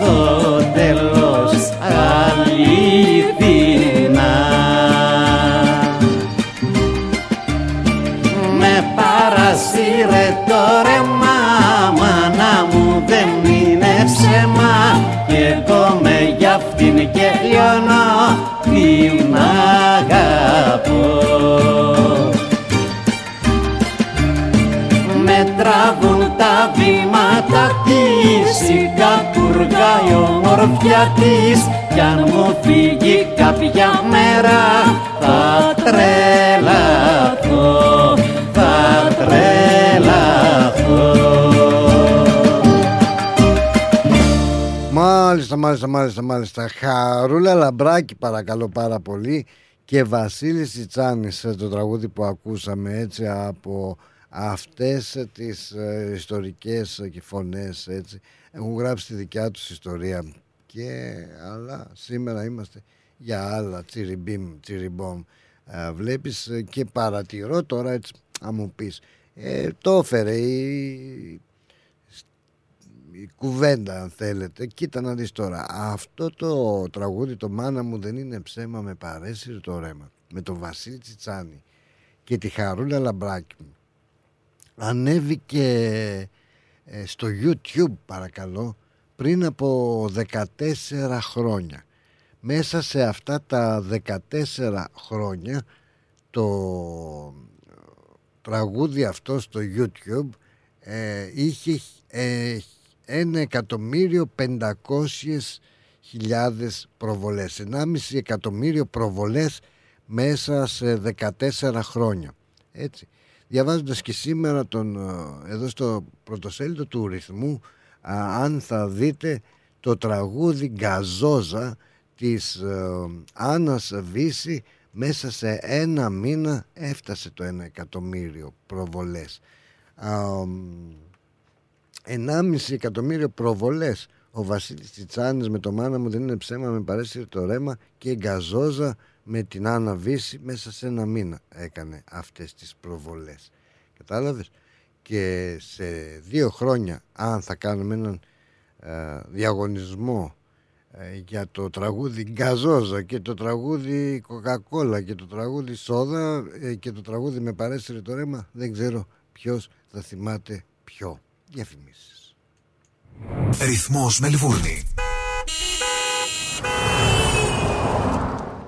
Oh. Κατουργάει ομορφιά της κι αν μου φύγει κάποια μέρα θα τρελαθώ, θα τρελαθώ. Μάλιστα, μάλιστα, μάλιστα, μάλιστα. Χαρούλα Λαμπράκη παρακαλώ πάρα πολύ. Και Βασίλης Ιτσάνης ε, το τραγούδι που ακούσαμε έτσι από αυτές τις ε, ιστορικές ε, και φωνές έτσι έχουν γράψει τη δικιά τους ιστορία και αλλά σήμερα είμαστε για άλλα. Τσιριμπίμ, τσιριμπόμ. Ε, βλέπεις ε, και παρατηρώ τώρα έτσι αν μου πεις. Ε, το έφερε η, η κουβέντα αν θέλετε. Κοίτα να δεις τώρα. Αυτό το τραγούδι το μάνα μου δεν είναι ψέμα με παρέσυρε το ρέμα. Με τον Βασίλη Τσιτσάνη και τη Χαρούλα Λαμπράκη. Μου ανέβηκε ε, στο YouTube παρακαλώ πριν από 14 χρόνια. Μέσα σε αυτά τα 14 χρόνια το τραγούδι αυτό στο YouTube ε, είχε ε, ένα εκατομμύριο πεντακόσιες χιλιάδες προβολές. 1,5 εκατομμύριο προβολές μέσα σε 14 χρόνια. Έτσι διαβάζοντας και σήμερα τον, ε, εδώ στο πρωτοσέλιδο του ρυθμού α, αν θα δείτε το τραγούδι «Γκαζόζα» της ε, Άννας Βύση μέσα σε ένα μήνα έφτασε το ένα εκατομμύριο προβολές. Α, 1,5 εκατομμύριο προβολές ο Βασίλης Τσιτσάνης με το μάνα μου δεν είναι ψέμα με παρέσυρε το ρέμα και η Γκαζόζα με την Άννα Βύση μέσα σε ένα μήνα έκανε αυτές τις προβολές. Κατάλαβες; Και σε δύο χρόνια αν θα κάνουμε έναν ε, διαγωνισμό ε, για το τραγούδι Γκαζόζα και το τραγούδι Κοκακόλα και το τραγούδι Σόδα ε, και το τραγούδι με παρέσυρε το ρέμα δεν ξέρω ποιος θα θυμάται ποιο. Διαφημίσεις. Ρυθμός Μελβούρνη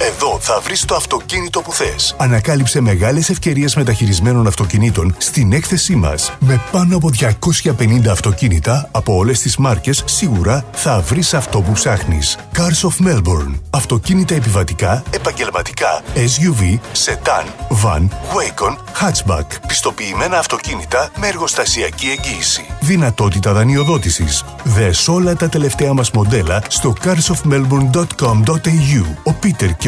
Εδώ θα βρεις το αυτοκίνητο που θες. Ανακάλυψε μεγάλες ευκαιρίες μεταχειρισμένων αυτοκινήτων στην έκθεσή μας. Με πάνω από 250 αυτοκίνητα από όλες τις μάρκες, σίγουρα θα βρεις αυτό που ψάχνεις. Cars of Melbourne. Αυτοκίνητα επιβατικά, επαγγελματικά, SUV, sedan, van, wagon, hatchback. Πιστοποιημένα αυτοκίνητα με εργοστασιακή εγγύηση. Δυνατότητα δανειοδότησης. Δες όλα τα τελευταία μας μοντέλα στο carsofmelbourne.com.au. Ο Πίτερ και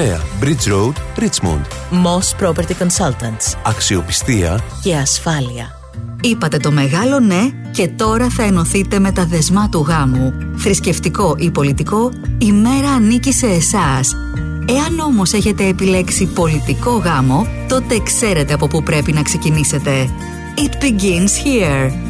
Bridge Road, Richmond. Moss Property Consultants. Αξιοπιστία Και ασφάλεια. Είπατε το μεγάλο ναι και τώρα θα ενωθείτε με τα δεσμά του γάμου. Θρησκευτικό ή πολιτικό, η μέρα ανήκει σε εσάς. Εάν όμως έχετε επιλέξει πολιτικό γάμο, τότε ξέρετε από πού πρέπει να ξεκινήσετε. It begins here.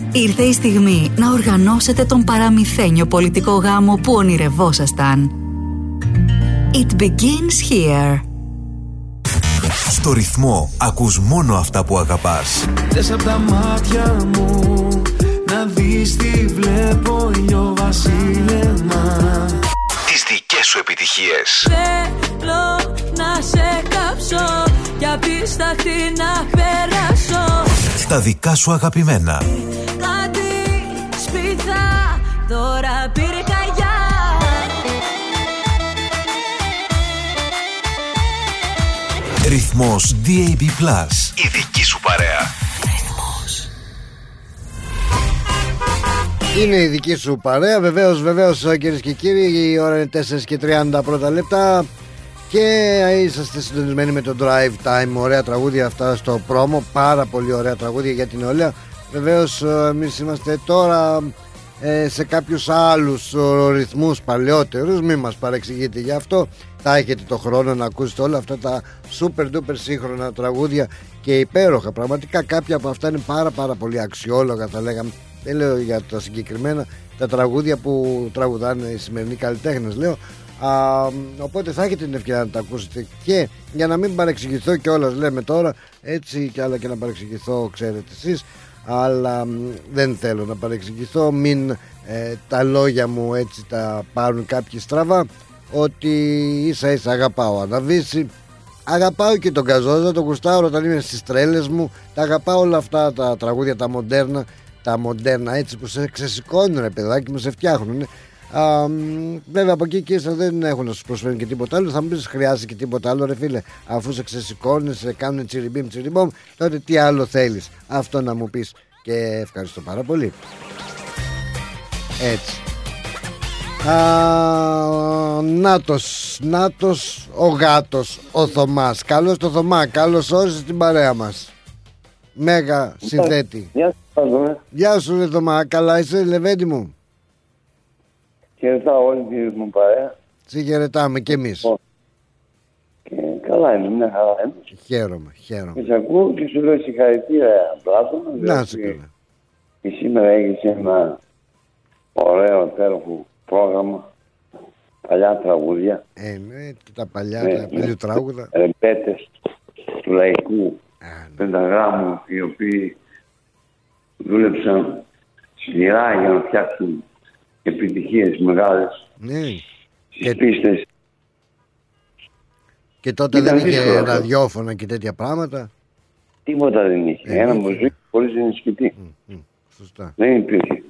Ήρθε η στιγμή να οργανώσετε τον παραμυθένιο πολιτικό γάμο που ονειρευόσασταν. It begins here. Στο ρυθμό ακούς μόνο αυτά που αγαπάς. Θες απ' τα μάτια μου να δεις τι βλέπω ηλιοβασίλεμα Τις δικές σου επιτυχίες. Θέλω να σε κάψω και απίσταχτη να περάσω Τα δικά σου αγαπημένα. Ρυθμός DAB+. Η δική σου παρέα. Είναι η δική σου παρέα. Βεβαίως, βεβαίως, κυρίες και κύριοι, η ώρα είναι 4 και 30 πρώτα λεπτά. Και είσαστε συντονισμένοι με το Drive Time. Ωραία τραγούδια αυτά στο πρόμο. Πάρα πολύ ωραία τραγούδια για την νεολαία. Βεβαίως, εμείς είμαστε τώρα ε, σε κάποιους άλλους ε, ρυθμούς παλαιότερους μην μας παρεξηγείτε γι' αυτό θα έχετε το χρόνο να ακούσετε όλα αυτά τα super duper σύγχρονα τραγούδια και υπέροχα. Πραγματικά κάποια από αυτά είναι πάρα πάρα πολύ αξιόλογα θα λέγαμε. Δεν λέω για τα συγκεκριμένα τα τραγούδια που τραγουδάνε οι σημερινοί καλλιτέχνες λέω. Α, οπότε θα έχετε την ευκαιρία να τα ακούσετε. Και για να μην παρεξηγηθώ κιόλας λέμε τώρα έτσι κι άλλα και να παρεξηγηθώ ξέρετε εσείς αλλά μ, δεν θέλω να παρεξηγηθώ. Μην ε, τα λόγια μου έτσι τα πάρουν κάποιοι στραβά ότι ίσα ίσα αγαπάω Αναβίση αγαπάω και τον Καζόζα τον Κουστάρο όταν είμαι στις τρέλες μου τα αγαπάω όλα αυτά τα τραγούδια τα μοντέρνα τα μοντέρνα έτσι που σε ξεσηκώνουν ρε παιδάκι μου σε φτιάχνουν Α, μ, βέβαια από εκεί και ύστερα δεν έχουν να σου προσφέρουν και τίποτα άλλο. Θα μου πεις χρειάζεται και τίποτα άλλο, ρε φίλε. Αφού σε ξεσηκώνουν, σε κάνουν τσιριμπίμ τσιριμπόμ, τότε τι άλλο θέλεις. Αυτό να μου πεις. Και ευχαριστώ πάρα πολύ. Έτσι. Α, νάτος, νάτος ο γάτος, ο Θωμάς. Καλώς το Θωμά, καλώς όρισες στην παρέα μας. Μέγα συνθέτη. Γεια σας, Γεια σου ρε Θωμά, καλά είσαι Λεβέντη μου; Χαιρετάω όλη τη μου παρέα. Σε χαιρετάμε κι εμείς. Και καλά είναι, μια χαρά είναι. Χαίρομαι, χαίρομαι. Και σε ακούω και σου λέω συγχαρητήρια, Πλάτωνα. Να διότι σε καλά. Και σήμερα έχεις ένα ωραίο, τέροχο πρόγραμμα. Παλιά τραγούδια. Ε, ναι, και τα παλιά, Ναι, τα ναι. παλιοτράγουδα. Ρεμπέτες του λαϊκού πενταγράμμου οι οποίοι δούλεψαν σκληρά για να φτιάξουν επιτυχίες μεγάλες Ναι. στις πίστες. Και τότε Ήταν δεν είχε δύσκολο αυτό. ραδιόφωνα και τέτοια πράγματα. Τίποτα δεν είχε. Ε, Ένα είχε. μουσική χωρίς ενισχυτή. Σωστά. Δεν υπήρχε.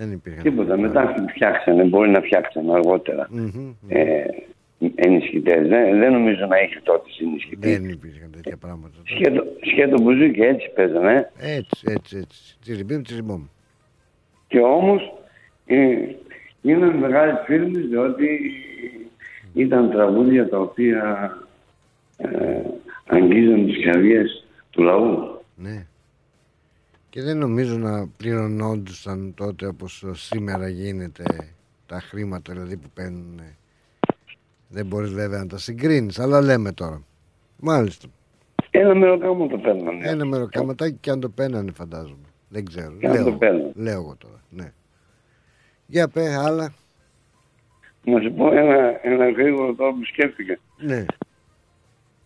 Δεν υπήρχε. Τίποτα. Μετά φτιάξανε, μπορεί να φτιάξανε αργότερα. Μμμ. Ε, ενισχυτές. Δεν, δεν νομίζω να είχε τότε ενισχυτή. Δεν υπήρχαν τέτοια πράγματα. Σκέτο, σκέτο μπουζούκι έτσι παίζανε. Έτσι, έτσι, έτσι. Τσιριμπίμ, τσιριμπόμ. Και όμως ε, γίνανε μεγάλες φίλμες διότι ήταν τραγούδια τα οποία ε, αγγίζαν τις καρδιές του λαού. Ναι. Και δεν νομίζω να πληρωνόντουσαν τότε όπως σήμερα γίνεται τα χρήματα δηλαδή που παίρνουν. Δεν μπορείς βέβαια να τα συγκρίνεις, αλλά λέμε τώρα. Μάλιστα. Ένα μεροκάμο το παίρνανε. Ένα μεροκαματάκι και αν το παίρνανε φαντάζομαι. Δεν ξέρω. Και αν λέω, το παίρνανε. λέω εγώ τώρα. Ναι. Για πέ άλλα. Να σου πω ένα, ένα γρήγορο τώρα που σκέφτηκα. Ναι.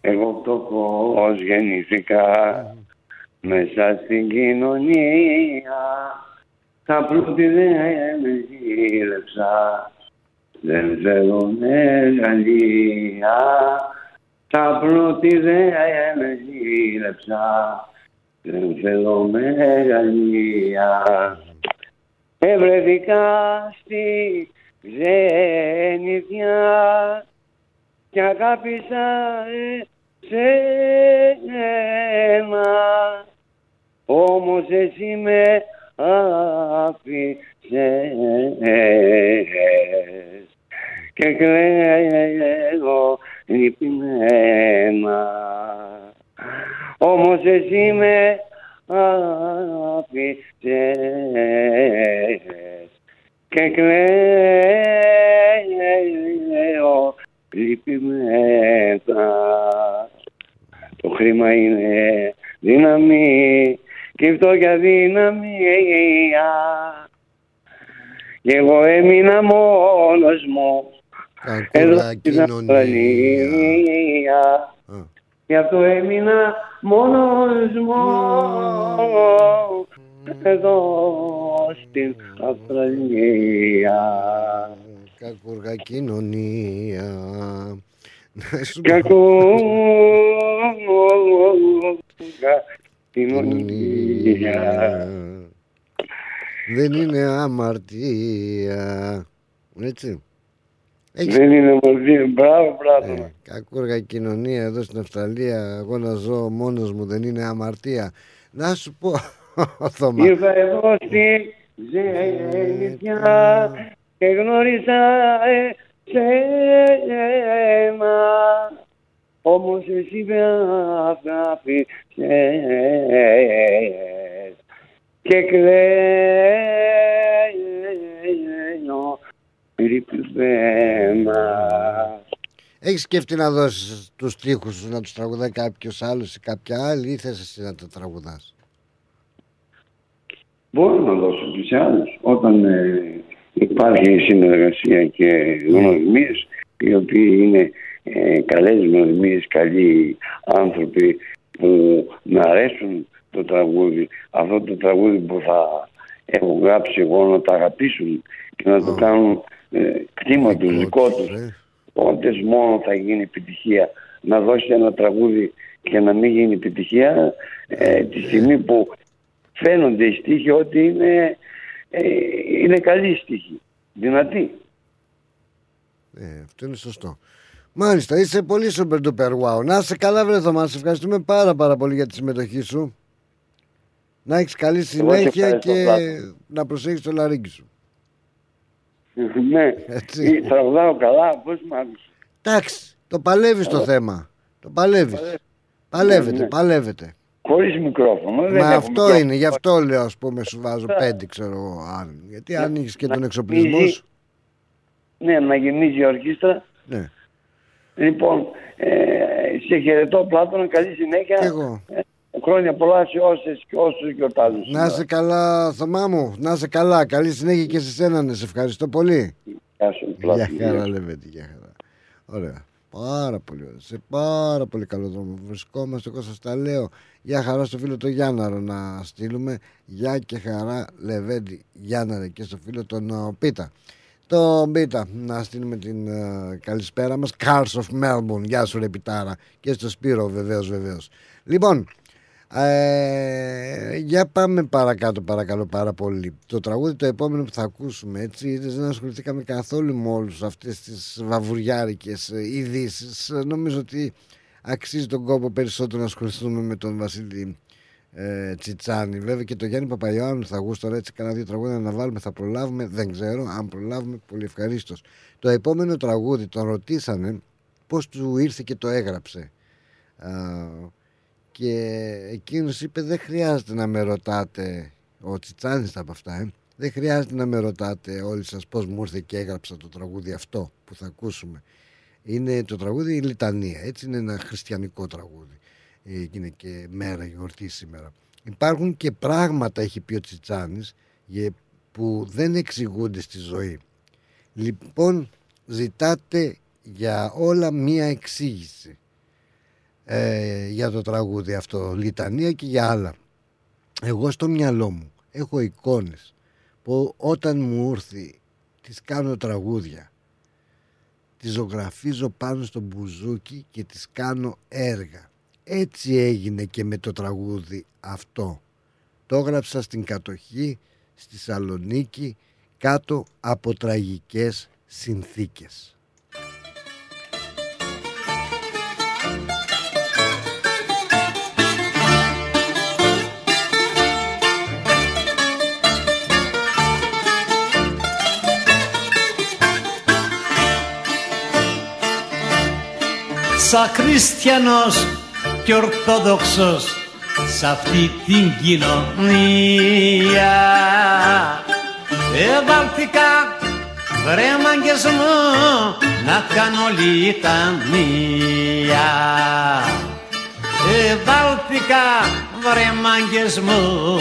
Εγώ φτωχός γεννήθηκα μέσα στην κοινωνία τα πλούτη δεν με ζήλεψα δεν θέλω μεγαλεία τα πλούτη δεν με ζήλεψα δεν θέλω μεγαλεία. Ευρεθήκα στη ξενιδιά και αγάπησα εσένα. Όμως εσύ με άφησες και κλαίω λυπημένα. Όμως εσύ με άφησες και κλαίω λυπημένα. Το χρήμα είναι δύναμη και αυτό για δυναμία. Και εγώ έμεινα μόνος μου εδώ στην Αυστραλία. Γι' αυτό έμεινα μόνος μου εδώ στην Αυστραλία. Κακούργα κοινωνία. Κακούργα κοινωνία. Δεν είναι αμαρτία. Έτσι. Δεν είναι αμαρτία. Μπράβο, μπράβο. Ε, κακούργα κοινωνία εδώ στην Αυστραλία. Εγώ να ζω μόνος μου δεν είναι αμαρτία. Να σου πω, Θωμά. Ήρθα εδώ στη ζένια και γνώρισα εσένα. Όμως εσύ με άφησες και κλαίω λυπημένα. Έχεις σκεφτεί να δώσεις τους τοίχου σου να τους τραγουδάει κάποιος άλλος ή κάποια άλλη, ή θες εσύ να τα τραγουδάς; Μπορώ να δώσω και σε άλλους. Όταν ε, υπάρχει συνεργασία και γνωριμίες, οι οποίοι είναι ε, καλές γνωριμίες, καλοί άνθρωποι που να αρέσουν το τραγούδι, αυτό το τραγούδι που θα έχω γράψει εγώ να τα αγαπήσουν και να το κάνουν ε, κτήμα τους δικό τους. Τότε μόνο θα γίνει επιτυχία. Να δώσει ένα τραγούδι και να μην γίνει επιτυχία ε, τη στιγμή που φαίνονται οι στίχοι ότι είναι, ε, είναι καλή στίχοι. Δυνατή. Ε, αυτό είναι σωστό. Μάλιστα, είσαι πολύ super duper wow. Να είσαι καλά, βρε Θωμάς. Σε ευχαριστούμε πάρα πάρα πολύ για τη συμμετοχή σου. Να έχεις καλή συνέχεια ευχαριστώ, και Πλάτο. να προσέχεις το λαρίγκι σου. ναι, Έτσι. τραγουδάω καλά, πώς μ' άκουσες. Εντάξει, το παλεύεις το θέμα. Το παλεύεις. Παλεύετε, Ναι, ναι. παλεύετε. Χωρίς μικρόφωνο. δεν Μα έχω αυτό μικρόφωνο. είναι, γι' αυτό λέω, ας πούμε, σου βάζω πέντε, ξέρω εγώ. αν- Γιατί αν έχεις και τον εξοπλισμό γεμίζει- σου. Ναι, να γεμίζει η ορχήστρα. Ναι. Λοιπόν, ε, σε χαιρετώ Πλάτωνα, καλή συνέχεια. Και εγώ. Ε, χρόνια πολλά σε όσες και όσους γιορτάζουν. Να είσαι καλά, Θωμά μου. Να είσαι καλά. Καλή συνέχεια και σε σένα. ναι. Σε ευχαριστώ πολύ. Γεια σου, Γεια Πλάτωνα. χαρά, Λεβέντη, γεια χαρά. Ωραία. Πάρα πολύ ωραία. Σε πάρα πολύ καλό δρόμο βρισκόμαστε. Εγώ σας τα λέω. Γεια χαρά στο φίλο τον Γιάνναρο να στείλουμε. Γεια και χαρά, Λεβέντη Γιάνναρε και στο φίλο τον ε, Πίτα. Τον Πίτα, να στείλουμε την ε, καλησπέρα μας. Cars of Melbourne, γεια σου ρε Πιτάρα. Και στο Σπύρο βεβαίως βεβαίως. Λοιπόν, ε, για πάμε παρακάτω παρακαλώ πάρα πολύ. Το τραγούδι το επόμενο που θα ακούσουμε έτσι είδες, Δεν ασχοληθήκαμε καθόλου με όλους αυτές τις βαβουριάρικες ε, ειδήσεις. Νομίζω ότι αξίζει τον κόπο περισσότερο να ασχοληθούμε με τον Βασίλη ε, Τσιτσάνη. Βέβαια και το Γιάννη Παπαϊωάννου θα γούστορα έτσι κανένα δύο τραγούδια να βάλουμε. Θα προλάβουμε, δεν ξέρω. Αν προλάβουμε, πολύ ευχαρίστως. Το επόμενο τραγούδι τον ρωτήσανε πώς του ήρθε και το έγραψε. Α, και εκείνος είπε: Δεν χρειάζεται να με ρωτάτε. Ο Τσιτσάνης τα από αυτά, ε. Δεν χρειάζεται να με ρωτάτε όλοι σας πώς μου ήρθε και έγραψα το τραγούδι αυτό που θα ακούσουμε. Είναι το τραγούδι η Λιτανία. Έτσι είναι ένα χριστιανικό τραγούδι. Ε, και είναι και μέρα γιορτή σήμερα. Υπάρχουν και πράγματα, έχει πει ο Τσιτσάνης, γε- που δεν εξηγούνται στη ζωή. Λοιπόν, ζητάτε για όλα μία εξήγηση ε, για το τραγούδι αυτό, Λιτανία και για άλλα. Εγώ στο μυαλό μου έχω εικόνες που όταν μου ήρθει τις κάνω τραγούδια τις ζωγραφίζω πάνω στο μπουζούκι και τις κάνω έργα Έτσι έγινε και με το τραγούδι αυτό. Το έγραψα στην κατοχή, στη Σαλονίκη, κάτω από τραγικές συνθήκες. Σαν χριστιανός και ορθόδοξος σ' αυτή την κοινωνία. Εβάλθηκα βρε μάγκες μου να κάνω λιτανία. Εβάλθηκα βρε μάγκες μου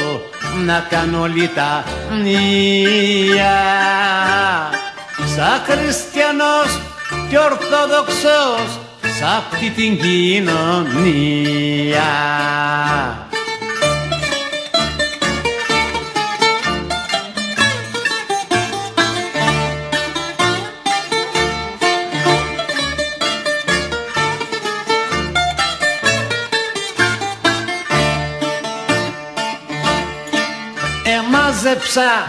να κάνω λιτανία. Σαν χριστιανός και ορθόδοξος σ' αυτή την κοινωνία. Εμάζεψα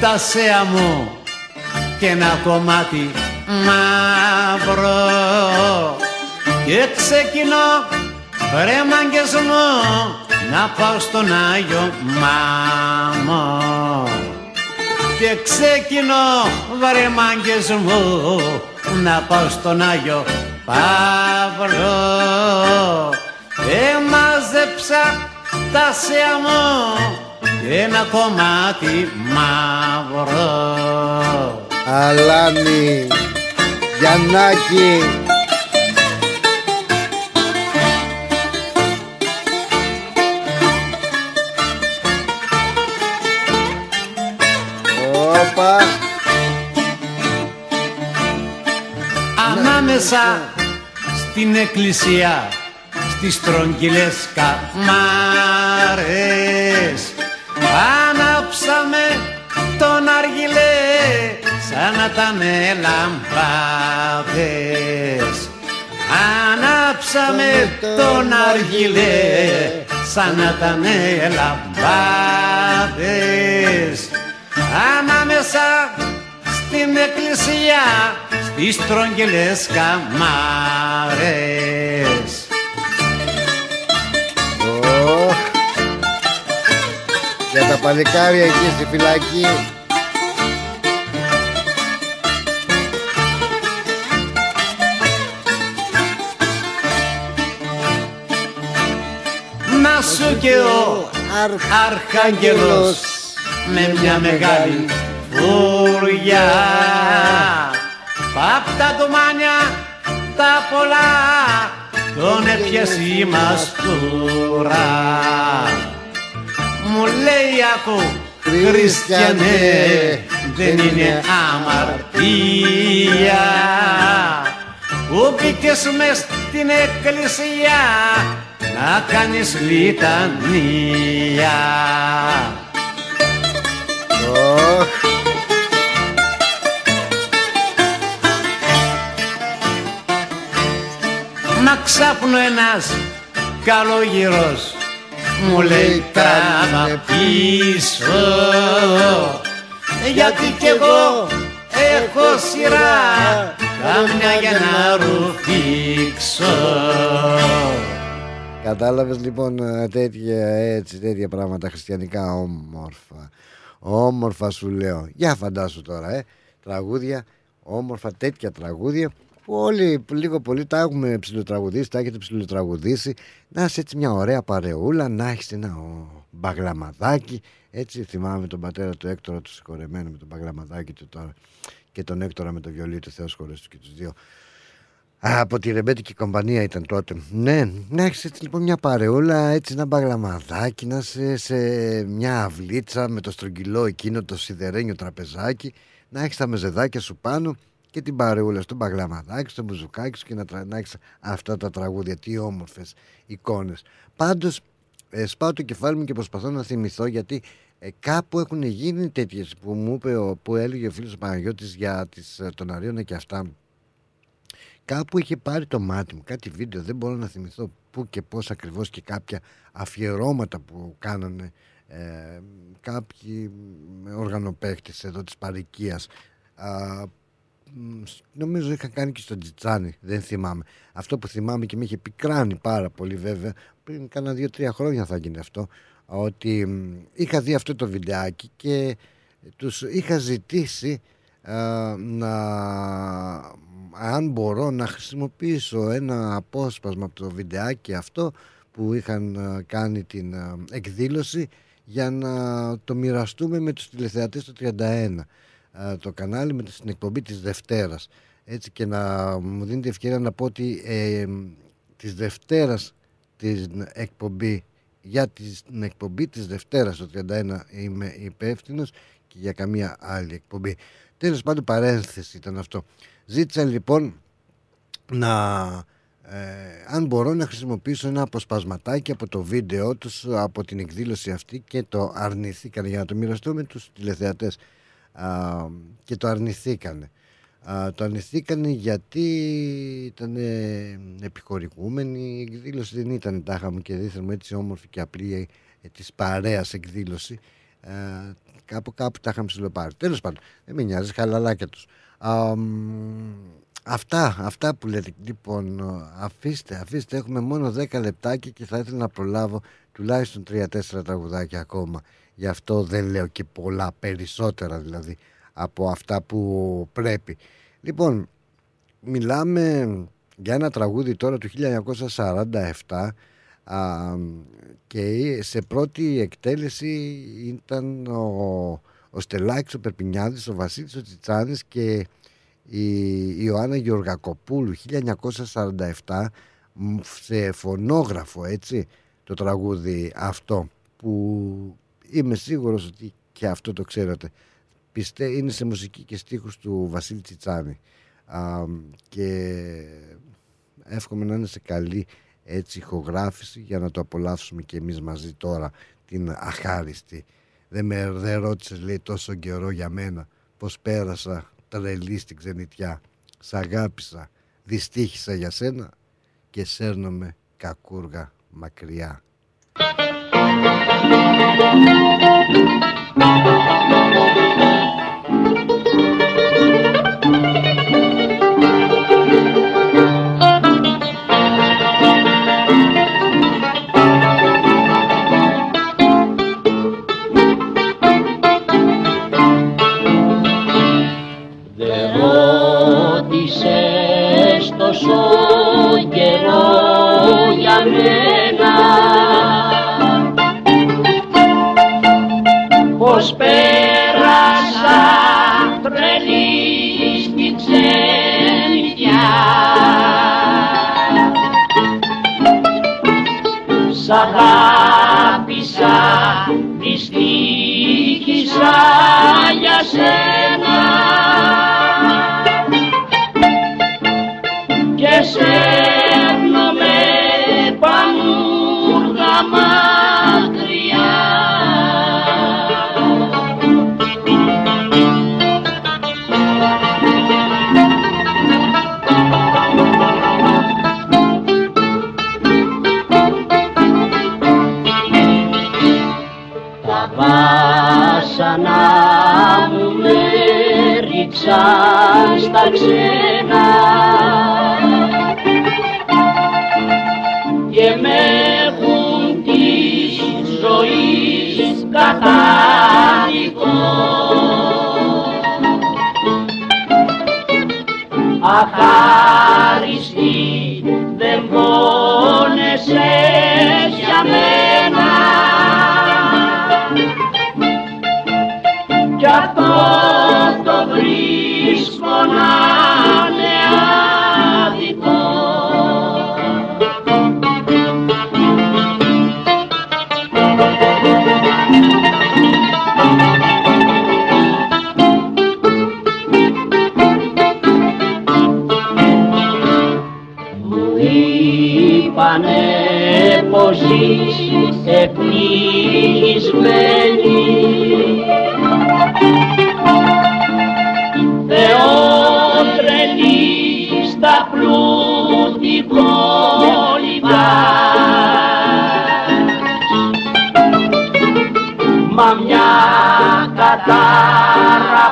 τα σέα μου και ένα κομμάτι μαύρο και ξεκινώ βρε μάγκες μου να πάω στον Άγιο Μάμο. Και ξεκινώ βρε μάγκες μου να πάω στον Άγιο Παύλο. Εμάζεψα τα σέα μου και ένα κομμάτι μαύρο. Αλάνη, Γιαννάκη, Όπα. Ανάμεσα στην εκκλησία στις τρογγυλές καμάρες Ανάψαμε τον αργυλέ σαν να ήταν λαμπάδες Ανάψαμε τον αργυλέ σαν να ήταν λαμπάδες Ανάμεσα στην εκκλησία στις τρογγυλές καμάρες. Ωχ. Για τα παλικάρια εκεί στη φυλακή. Να σου και ο Αρχάγγελος με μια μεγάλη φουριά. Παπ' τα ντομάνια τα πολλά τον έπιασε η μαστούρα. Μου λέει ακού Χριστιανέ δεν είναι αμαρτία που μπήκες μες στην εκκλησία να κάνεις λιτανία. Ωχ. Μα ξάπνο ένας καλόγυρος μου λέει τράβα πίσω γιατί κι εγώ έχω σειρά κάμια για να ρουφήξω Κατάλαβες λοιπόν ε, τέτοια, έτσι, τέτοια πράγματα χριστιανικά όμορφα. Όμορφα σου λέω. Για φαντάσου τώρα, ε. Τραγούδια, όμορφα τέτοια τραγούδια που όλοι λίγο πολύ τα έχουμε ψηλοτραγουδήσει, τα έχετε ψηλοτραγουδήσει. Να είσαι έτσι μια ωραία παρεούλα, να έχεις ένα ο, μπαγλαμαδάκι. Έτσι θυμάμαι τον πατέρα του Έκτορα του συγχωρεμένου με τον μπαγλαμαδάκι του τώρα και τον Έκτορα με το βιολί του Θεός χωρίς τους και τους δύο. Α, από τη ρεμπέτικη κομπανία ήταν τότε. Ναι, να έχεις έτσι λοιπόν μια παρεούλα, έτσι ένα μπαγλαμαδάκι, να είσαι σε μια αυλίτσα με το στρογγυλό εκείνο το σιδερένιο τραπεζάκι, να έχεις τα μεζεδάκια σου πάνω και την παρεούλα στο μπαγλαμαδάκι, στο μπουζουκάκι σου και να, τρα... να έχεις αυτά τα τραγούδια. Τι όμορφες εικόνες. Πάντως, ε, σπάω το κεφάλι μου και προσπαθώ να θυμηθώ γιατί ε, κάπου έχουν γίνει τέτοιες που μου είπε, ο- που έλεγε ο φίλος ο Παναγιώτης για τις, ε, τον Αρίωνα και αυτά κάπου είχε πάρει το μάτι μου κάτι βίντεο δεν μπορώ να θυμηθώ πού και πώς ακριβώς και κάποια αφιερώματα που κάνανε ε, κάποιοι οργανοπαίχτες εδώ της παρικίας. Α, μ, σ- νομίζω είχα κάνει και στο Τζιτσάνι δεν θυμάμαι. Αυτό που θυμάμαι και με είχε πικράνει πάρα πολύ βέβαια πριν κάνα δύο-τρία χρόνια θα γίνει αυτό ότι μ, είχα δει αυτό το βιντεάκι και τους είχα ζητήσει α, να αν μπορώ να χρησιμοποιήσω ένα απόσπασμα από το βιντεάκι αυτό που είχαν α, κάνει την α, εκδήλωση για να το μοιραστούμε με τους τηλεθεατές του 31 α, το κανάλι με την εκπομπή της Δευτέρας έτσι και να μου δίνετε ευκαιρία να πω ότι ε, της Δευτέρας την εκπομπή για την εκπομπή της Δευτέρας το 31 είμαι υπεύθυνος και για καμία άλλη εκπομπή. Τέλος πάντων παρένθεση ήταν αυτό. Ζήτησα λοιπόν να ε, αν μπορώ να χρησιμοποιήσω ένα αποσπασματάκι από το βίντεο τους από την εκδήλωση αυτή και το αρνηθήκαν για να το μοιραστώ με τους τηλεθεατές. Α, και το αρνηθήκανε. Α, το αρνηθήκανε γιατί ήταν επιχορηγούμενη η εκδήλωση. Δεν ήταν τάχα μου και δίθεν μου έτσι όμορφη και απλή ε, της παρέας εκδήλωση. Ε, κάπου κάπου τα είχαμε ψηλοπάρει τέλος πάντων δεν με νοιάζει χαλαλάκια τους. Α, μ, αυτά αυτά που λέτε. Λοιπόν αφήστε αφήστε. Έχουμε μόνο 10 λεπτάκια και θα ήθελα να προλάβω τουλάχιστον 3-4 τραγουδάκια ακόμα. Γι' αυτό δεν λέω και πολλά περισσότερα δηλαδή από αυτά που πρέπει. Λοιπόν μιλάμε για ένα τραγούδι τώρα του 1947 α, και σε πρώτη εκτέλεση ήταν ο, ο Στελάκης ο Περπινιάδης, ο Βασίλης ο Τσιτσάνης και η Ιωάννα Γεωργακοπούλου 1947 μ, σε φωνόγραφο έτσι το τραγούδι αυτό που είμαι σίγουρος ότι και αυτό το ξέρετε. Πιστε, είναι σε μουσική και στίχους του Βασίλη Τσιτσάνη. Α, και εύχομαι να είναι σε καλή έτσι ηχογράφηση για να το απολαύσουμε και εμείς μαζί τώρα την αχάριστη δεν με δεν ρώτησες λέει τόσο καιρό για μένα. Πως πέρασα τρελή στην ξενιτιά. Σ' αγάπησα δυστύχησα για σένα και σέρνομαι κακούργα μακριά. Δεν Πως πέρασα τρελή στην ξενιτιά. Σ' αγάπησα, δυστύχησα για σένα. Και σέρνομαι ρίξαν στα ξένα και με έχουν της ζωής κατάδικο. Αχάριστη δεν πόνεσαι για μένα κι αυτό το βρίσκω να είναι άδικο. Μου είπανε πως είσαι ευτυχισμένη κόλυβα. Μα μια κατάρα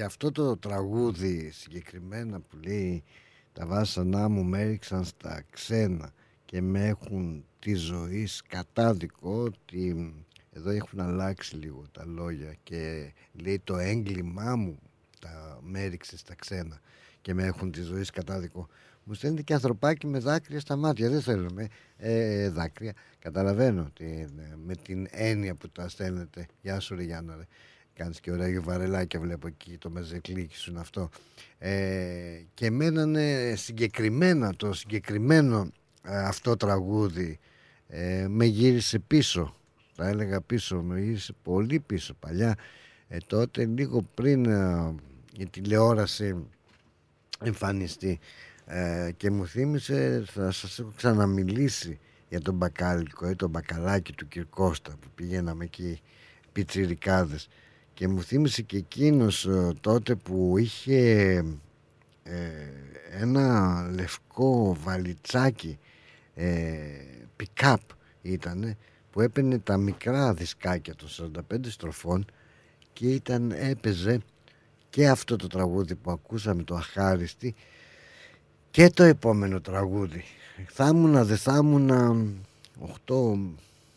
για αυτό το τραγούδι συγκεκριμένα που λέει τα βάσανά μου με έριξαν στα ξένα και με έχουν τη ζωή κατάδικο ότι εδώ έχουν αλλάξει λίγο τα λόγια και λέει το έγκλημά μου τα με έριξε στα ξένα και με έχουν τη ζωή κατάδικο μου στέλνετε και ανθρωπάκι με δάκρυα στα μάτια δεν θέλουμε. Ε, δάκρυα. Καταλαβαίνω την, με την έννοια που τα στέλνετε. Γεια σου ρε Γιάννα ρε. Κάνεις και ωραία βαρελάκια βλέπω εκεί το μεζεκλίκι σου είναι αυτό. Ε, και εμένα είναι συγκεκριμένα το συγκεκριμένο ε, αυτό τραγούδι ε, με γύρισε πίσω. Θα έλεγα πίσω με γύρισε πολύ πίσω παλιά. Ε, τότε λίγο πριν ε, η τηλεόραση εμφανιστεί ε, και μου θύμισε θα σας έχω ξαναμιλήσει για τον μπακάλικο ή τον μπακαλάκι του Κυρκώστα που πηγαίναμε εκεί πιτσιρικάδες και μου θύμισε και εκείνος ε, τότε που είχε ε, ένα λευκό βαλιτσάκι ε, pick-up ήτανε που έπαιρνε τα μικρά δισκάκια των 45 στροφών και ήταν, έπαιζε και αυτό το τραγούδι που ακούσαμε το αχάριστη και το επόμενο τραγούδι. Θα ήμουνα δεν θα ήμουνα 8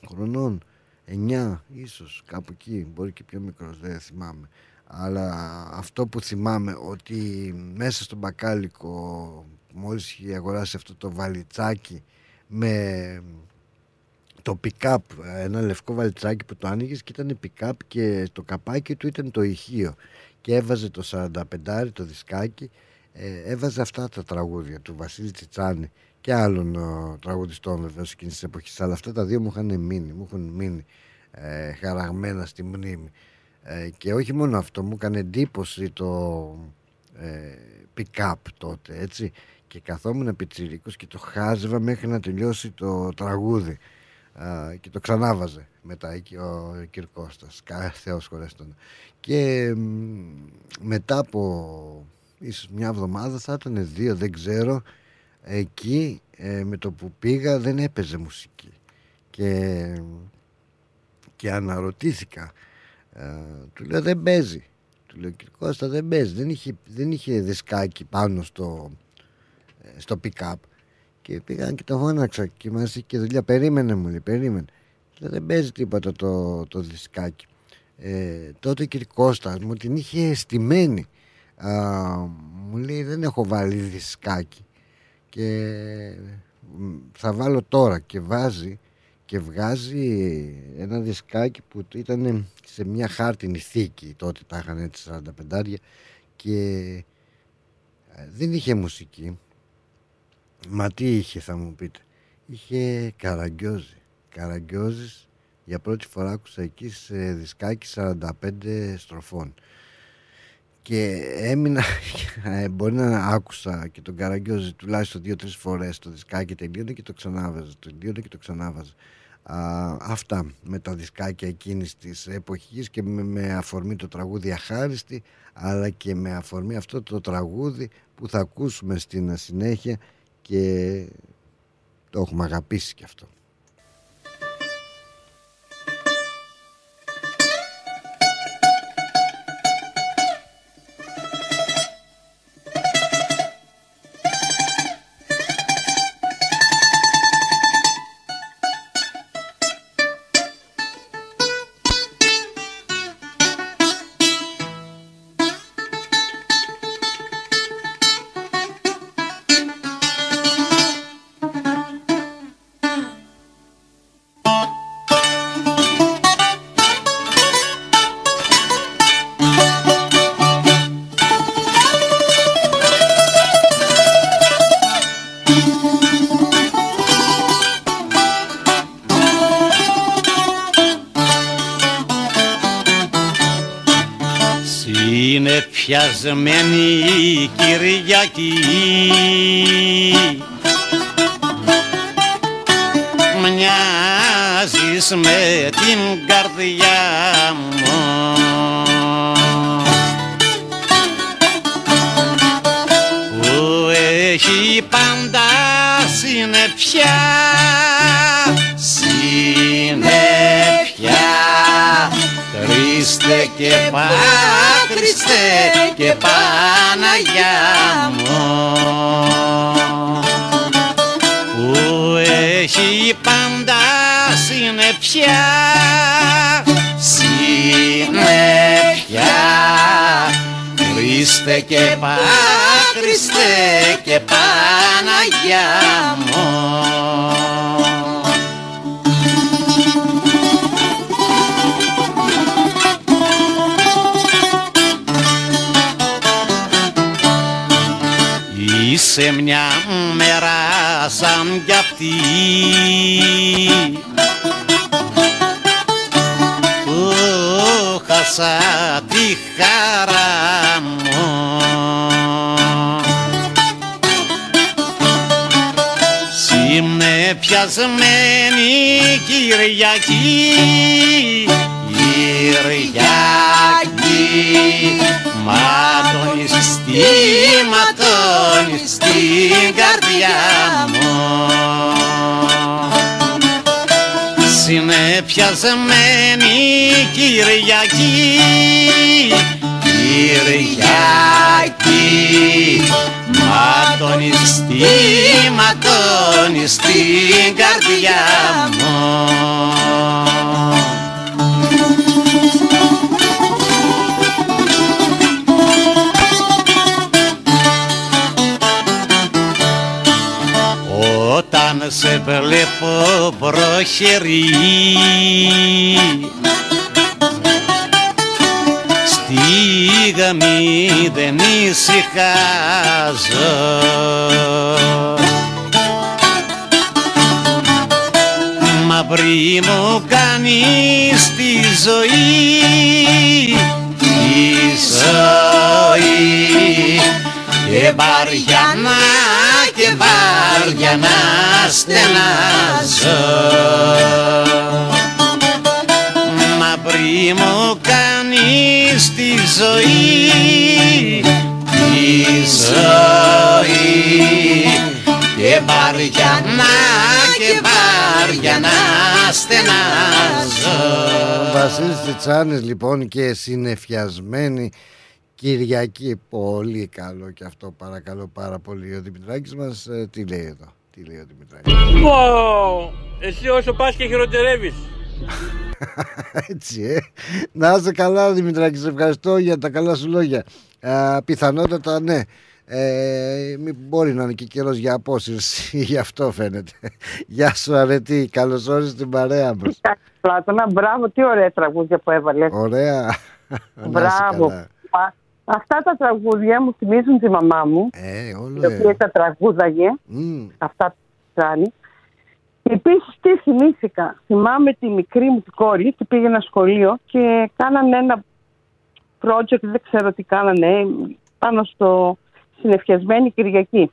χρονών 9 ίσως κάπου εκεί μπορεί και πιο μικρός δεν θυμάμαι. Αλλά αυτό που θυμάμαι ότι μέσα στο μπακάλικο μόλις είχε αγοράσει αυτό το βαλιτσάκι με το pick-up, ένα λευκό βαλιτσάκι που το άνοιγες και ήταν pick-up και το καπάκι του ήταν το ηχείο. Και έβαζε το 45 το δισκάκι ε, έβαζε αυτά τα τραγούδια του Βασίλη Τσιτσάνη και άλλων ε, τραγουδιστών βεβαίως εκείνης της εποχής. Αλλά αυτά τα δύο μου είχαν μείνει μου έχουν μείνει ε, χαραγμένα στη μνήμη. Ε, και όχι μόνο αυτό μου έκανε εντύπωση το ε, pick-up τότε έτσι. Και καθόμουν πιτσιρίκος και το χάζευα μέχρι να τελειώσει το τραγούδι. Α, και το ξανάβαζε μετά εκεί ο Κυρκώστας κα- Θεός χωρές τον και μ, μετά από ίσως μια εβδομάδα θα ήταν δύο δεν ξέρω εκεί ε, με το που πήγα δεν έπαιζε μουσική. Και, και αναρωτήθηκα ε, του λέω δεν παίζει του λέω κύριε Κώστα δεν παίζει δεν είχε, δεν είχε δισκάκι πάνω στο, ε, στο pick-up και πήγαν και το φώναξα και μας είχε και δουλειά. Περίμενε μου λέει περίμενε. Λέω δεν παίζει τίποτα το, το δισκάκι ε, τότε κύριε Κώστα μου την είχε στημένη Α, μου λέει δεν έχω βάλει δισκάκι και μ, θα βάλω τώρα και βάζει και βγάζει ένα δισκάκι που ήταν σε μια χάρτινη θήκη τότε τα είχαν έτσι 45 και ε, δεν είχε μουσική. Μα τι είχε θα μου πείτε. Είχε καραγκιόζη. Καραγκιόζης για πρώτη φορά άκουσα εκεί σε δισκάκι 45 στροφών και έμεινα ε, μπορεί να άκουσα και τον Καραγκιόζη τουλάχιστον δύο-τρεις φορές το δισκάκι τελείωνε και το ξανάβαζε τελείωνε και το ξανάβαζε. Α, αυτά με τα δισκάκια εκείνης της εποχής και με, με αφορμή το τραγούδι Αχάριστη αλλά και με αφορμή αυτό το τραγούδι που θα ακούσουμε στην συνέχεια και το έχουμε αγαπήσει και αυτό συννεφιά συννεφιά Χριστέ και πά, Χριστέ και Παναγιά μου. Είσαι μια μέρα σαν κι αυτή χάσα τη χαρά μου. Συνεπιασμένη Κυριακή Κυριακή. Ματονιστή, ματώνει στην καρδιά μου Συνεπιασμένη Κυριακή. Κυριακή ματονιστή, ματώνεις στην καρδιά μου Όταν σε βλέπω προχερή. Στη γαμή δεν ησυχάζω. Μαύρη μου κάνεις τη ζωή Τη ζωή. Και βαριανά και βαριανά στενάζω. Μαύρη μου κάνεις τη ζωή τη ζωή. Και βαριανά και βαριανά στενάζω. Βασίλης Τσιτσάνης λοιπόν και συνεφιασμένη Κυριακή. Πολύ καλό και αυτό παρακαλώ πάρα πολύ. Ο Δημητράκης μας ε, τι λέει εδώ; Τι λέει ο Δημητράκης; Πω, εσύ όσο πας και χειροτερεύεις. Έτσι ε. Να είσαι καλά Δημητράκη. Σε ευχαριστώ για τα καλά σου λόγια. Α, πιθανότατα ναι. Ε, μη- μπορεί να είναι και καιρός για απόσυρση Γι' αυτό φαίνεται Γεια σου Αρετή Καλώς όρισες στην παρέα μας Πλάτωνα, μπράβο, τι ωραία τραγούδια που έβαλες. Ωραία Να είσαι Μπράβο. Καλά. Μα, Αυτά τα τραγούδια μου θυμίζουν τη μαμά μου, Ε, όλο η οποία τα τραγούδαγε, Μμ. αυτά που κάνει. Και επίση τι θυμήθηκα. Θυμάμαι τη μικρή μου την κόρη, που πήγε ένα σχολείο και κάνανε ένα project, δεν ξέρω τι κάνανε, πάνω στο συνεφιασμένη Κυριακή.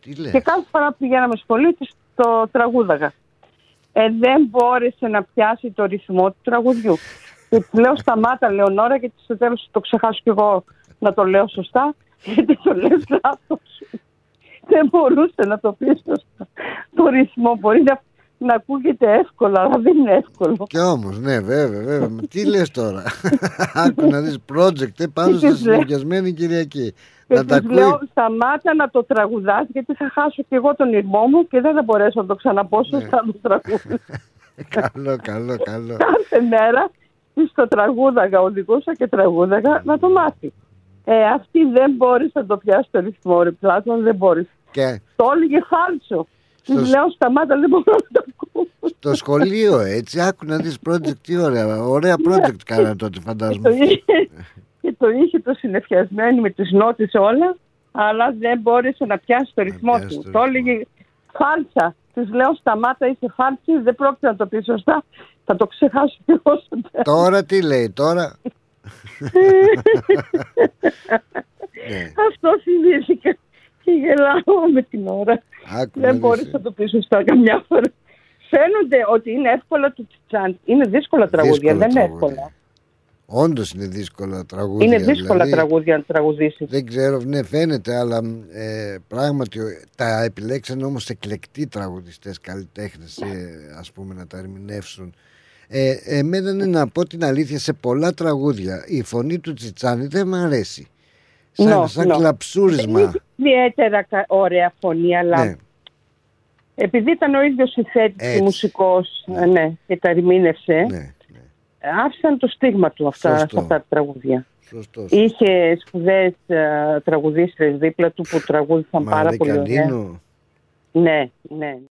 Τι λες Και κάθε φορά που πηγαίναμε σχολείο της το τραγούδαγα. Ε, δεν μπόρεσε να πιάσει το ρυθμό του τραγουδιού. Και της λέω σταμάτα Λεωνόρα γιατί στο τέλος το ξεχάσω κι εγώ να το λέω σωστά γιατί το λες λάθος. Δεν μπορούσε να το πει σωστά. Το ρυθμό μπορεί να, να ακούγεται εύκολα αλλά δεν είναι εύκολο. Κι όμως ναι βέβαια βέβαια Μα Τι λες τώρα; Άκου να δεις project ε, πάνω στη Τι λες; συνδυασμένη Κυριακή Και Να τα της λέω ακούει σταμάτα να το τραγουδάς γιατί θα χάσω κι εγώ τον ήρμό μου και δεν θα μπορέσω να το ξαναπώ σωστά το τραγούδι. Καλό καλό καλό κάθε μέρα της το τραγούδαγα, οδηγούσα και τραγούδαγα να το μάθει. Ε, αυτή δεν μπόρεσε να το πιάσεις το ρυθμό, ρε Πλάτων, δεν μπόρεσε. Και Το έλεγε φάλσο. Τη Σωστ- λέω σταμάτα, δεν μπορώ να το ακούω. στο σχολείο έτσι Άκου να δεις project τι ωραία Ωραία project κάνανε τότε Και το φαντάζομαι είχε, και το είχε το συνεφιασμένο με τις νότες όλα, αλλά δεν μπόρεσε να πιάσει το ρυθμό πιάσει του. το Το έλεγε φάλσα. Της λέω σταμάτα, είσαι φάλση, δεν πρόκειται να το πεις σωστά. Θα το ξεχάσω και εγώ στο τέλος. Τώρα τι λέει τώρα; Ναι. Αυτό θυμήθηκα και γελάω με την ώρα. Άκου να Δεν δεις, μπορείς ε. να το πεις σωστά καμιά φορά. Φαίνονται ότι είναι εύκολα του Τσιτσάν. Είναι δύσκολα τραγούδια, Δύσκολα δεν είναι τραγούδια. εύκολα. Όντως είναι δύσκολα τραγούδια. Είναι δύσκολα δηλαδή. τραγούδια να τραγουδήσεις. Δεν ξέρω, ναι, φαίνεται, αλλά ε, πράγματι ο- τα επιλέξαν όμως εκλεκτοί τραγουδιστές, καλλιτέχνες, ε, ας πούμε, να τα ερμηνεύσουν. Ε, εμένα είναι να πω την αλήθεια σε πολλά τραγούδια. Η φωνή του Τσιτσάνη δεν μ' αρέσει. Σαν, Νο, σαν νο. κλαψούρισμα. Δεν είχε ιδιαίτερα κα- ωραία φωνή, αλλά Ναι. επειδή ήταν ο ίδιος συνθέτης Έτσι. και μουσικός ναι. ναι, και τα ερμήνευσε, άφησαν το στίγμα του αυτά, Σωστό. σε αυτά τα τραγούδια. Σωστός. Είχε σπουδαίες ε, τραγουδίστρες δίπλα του που τραγούδησαν πάρα πολύ ωραία. Μαρικαλίνο. Ναι, ναι.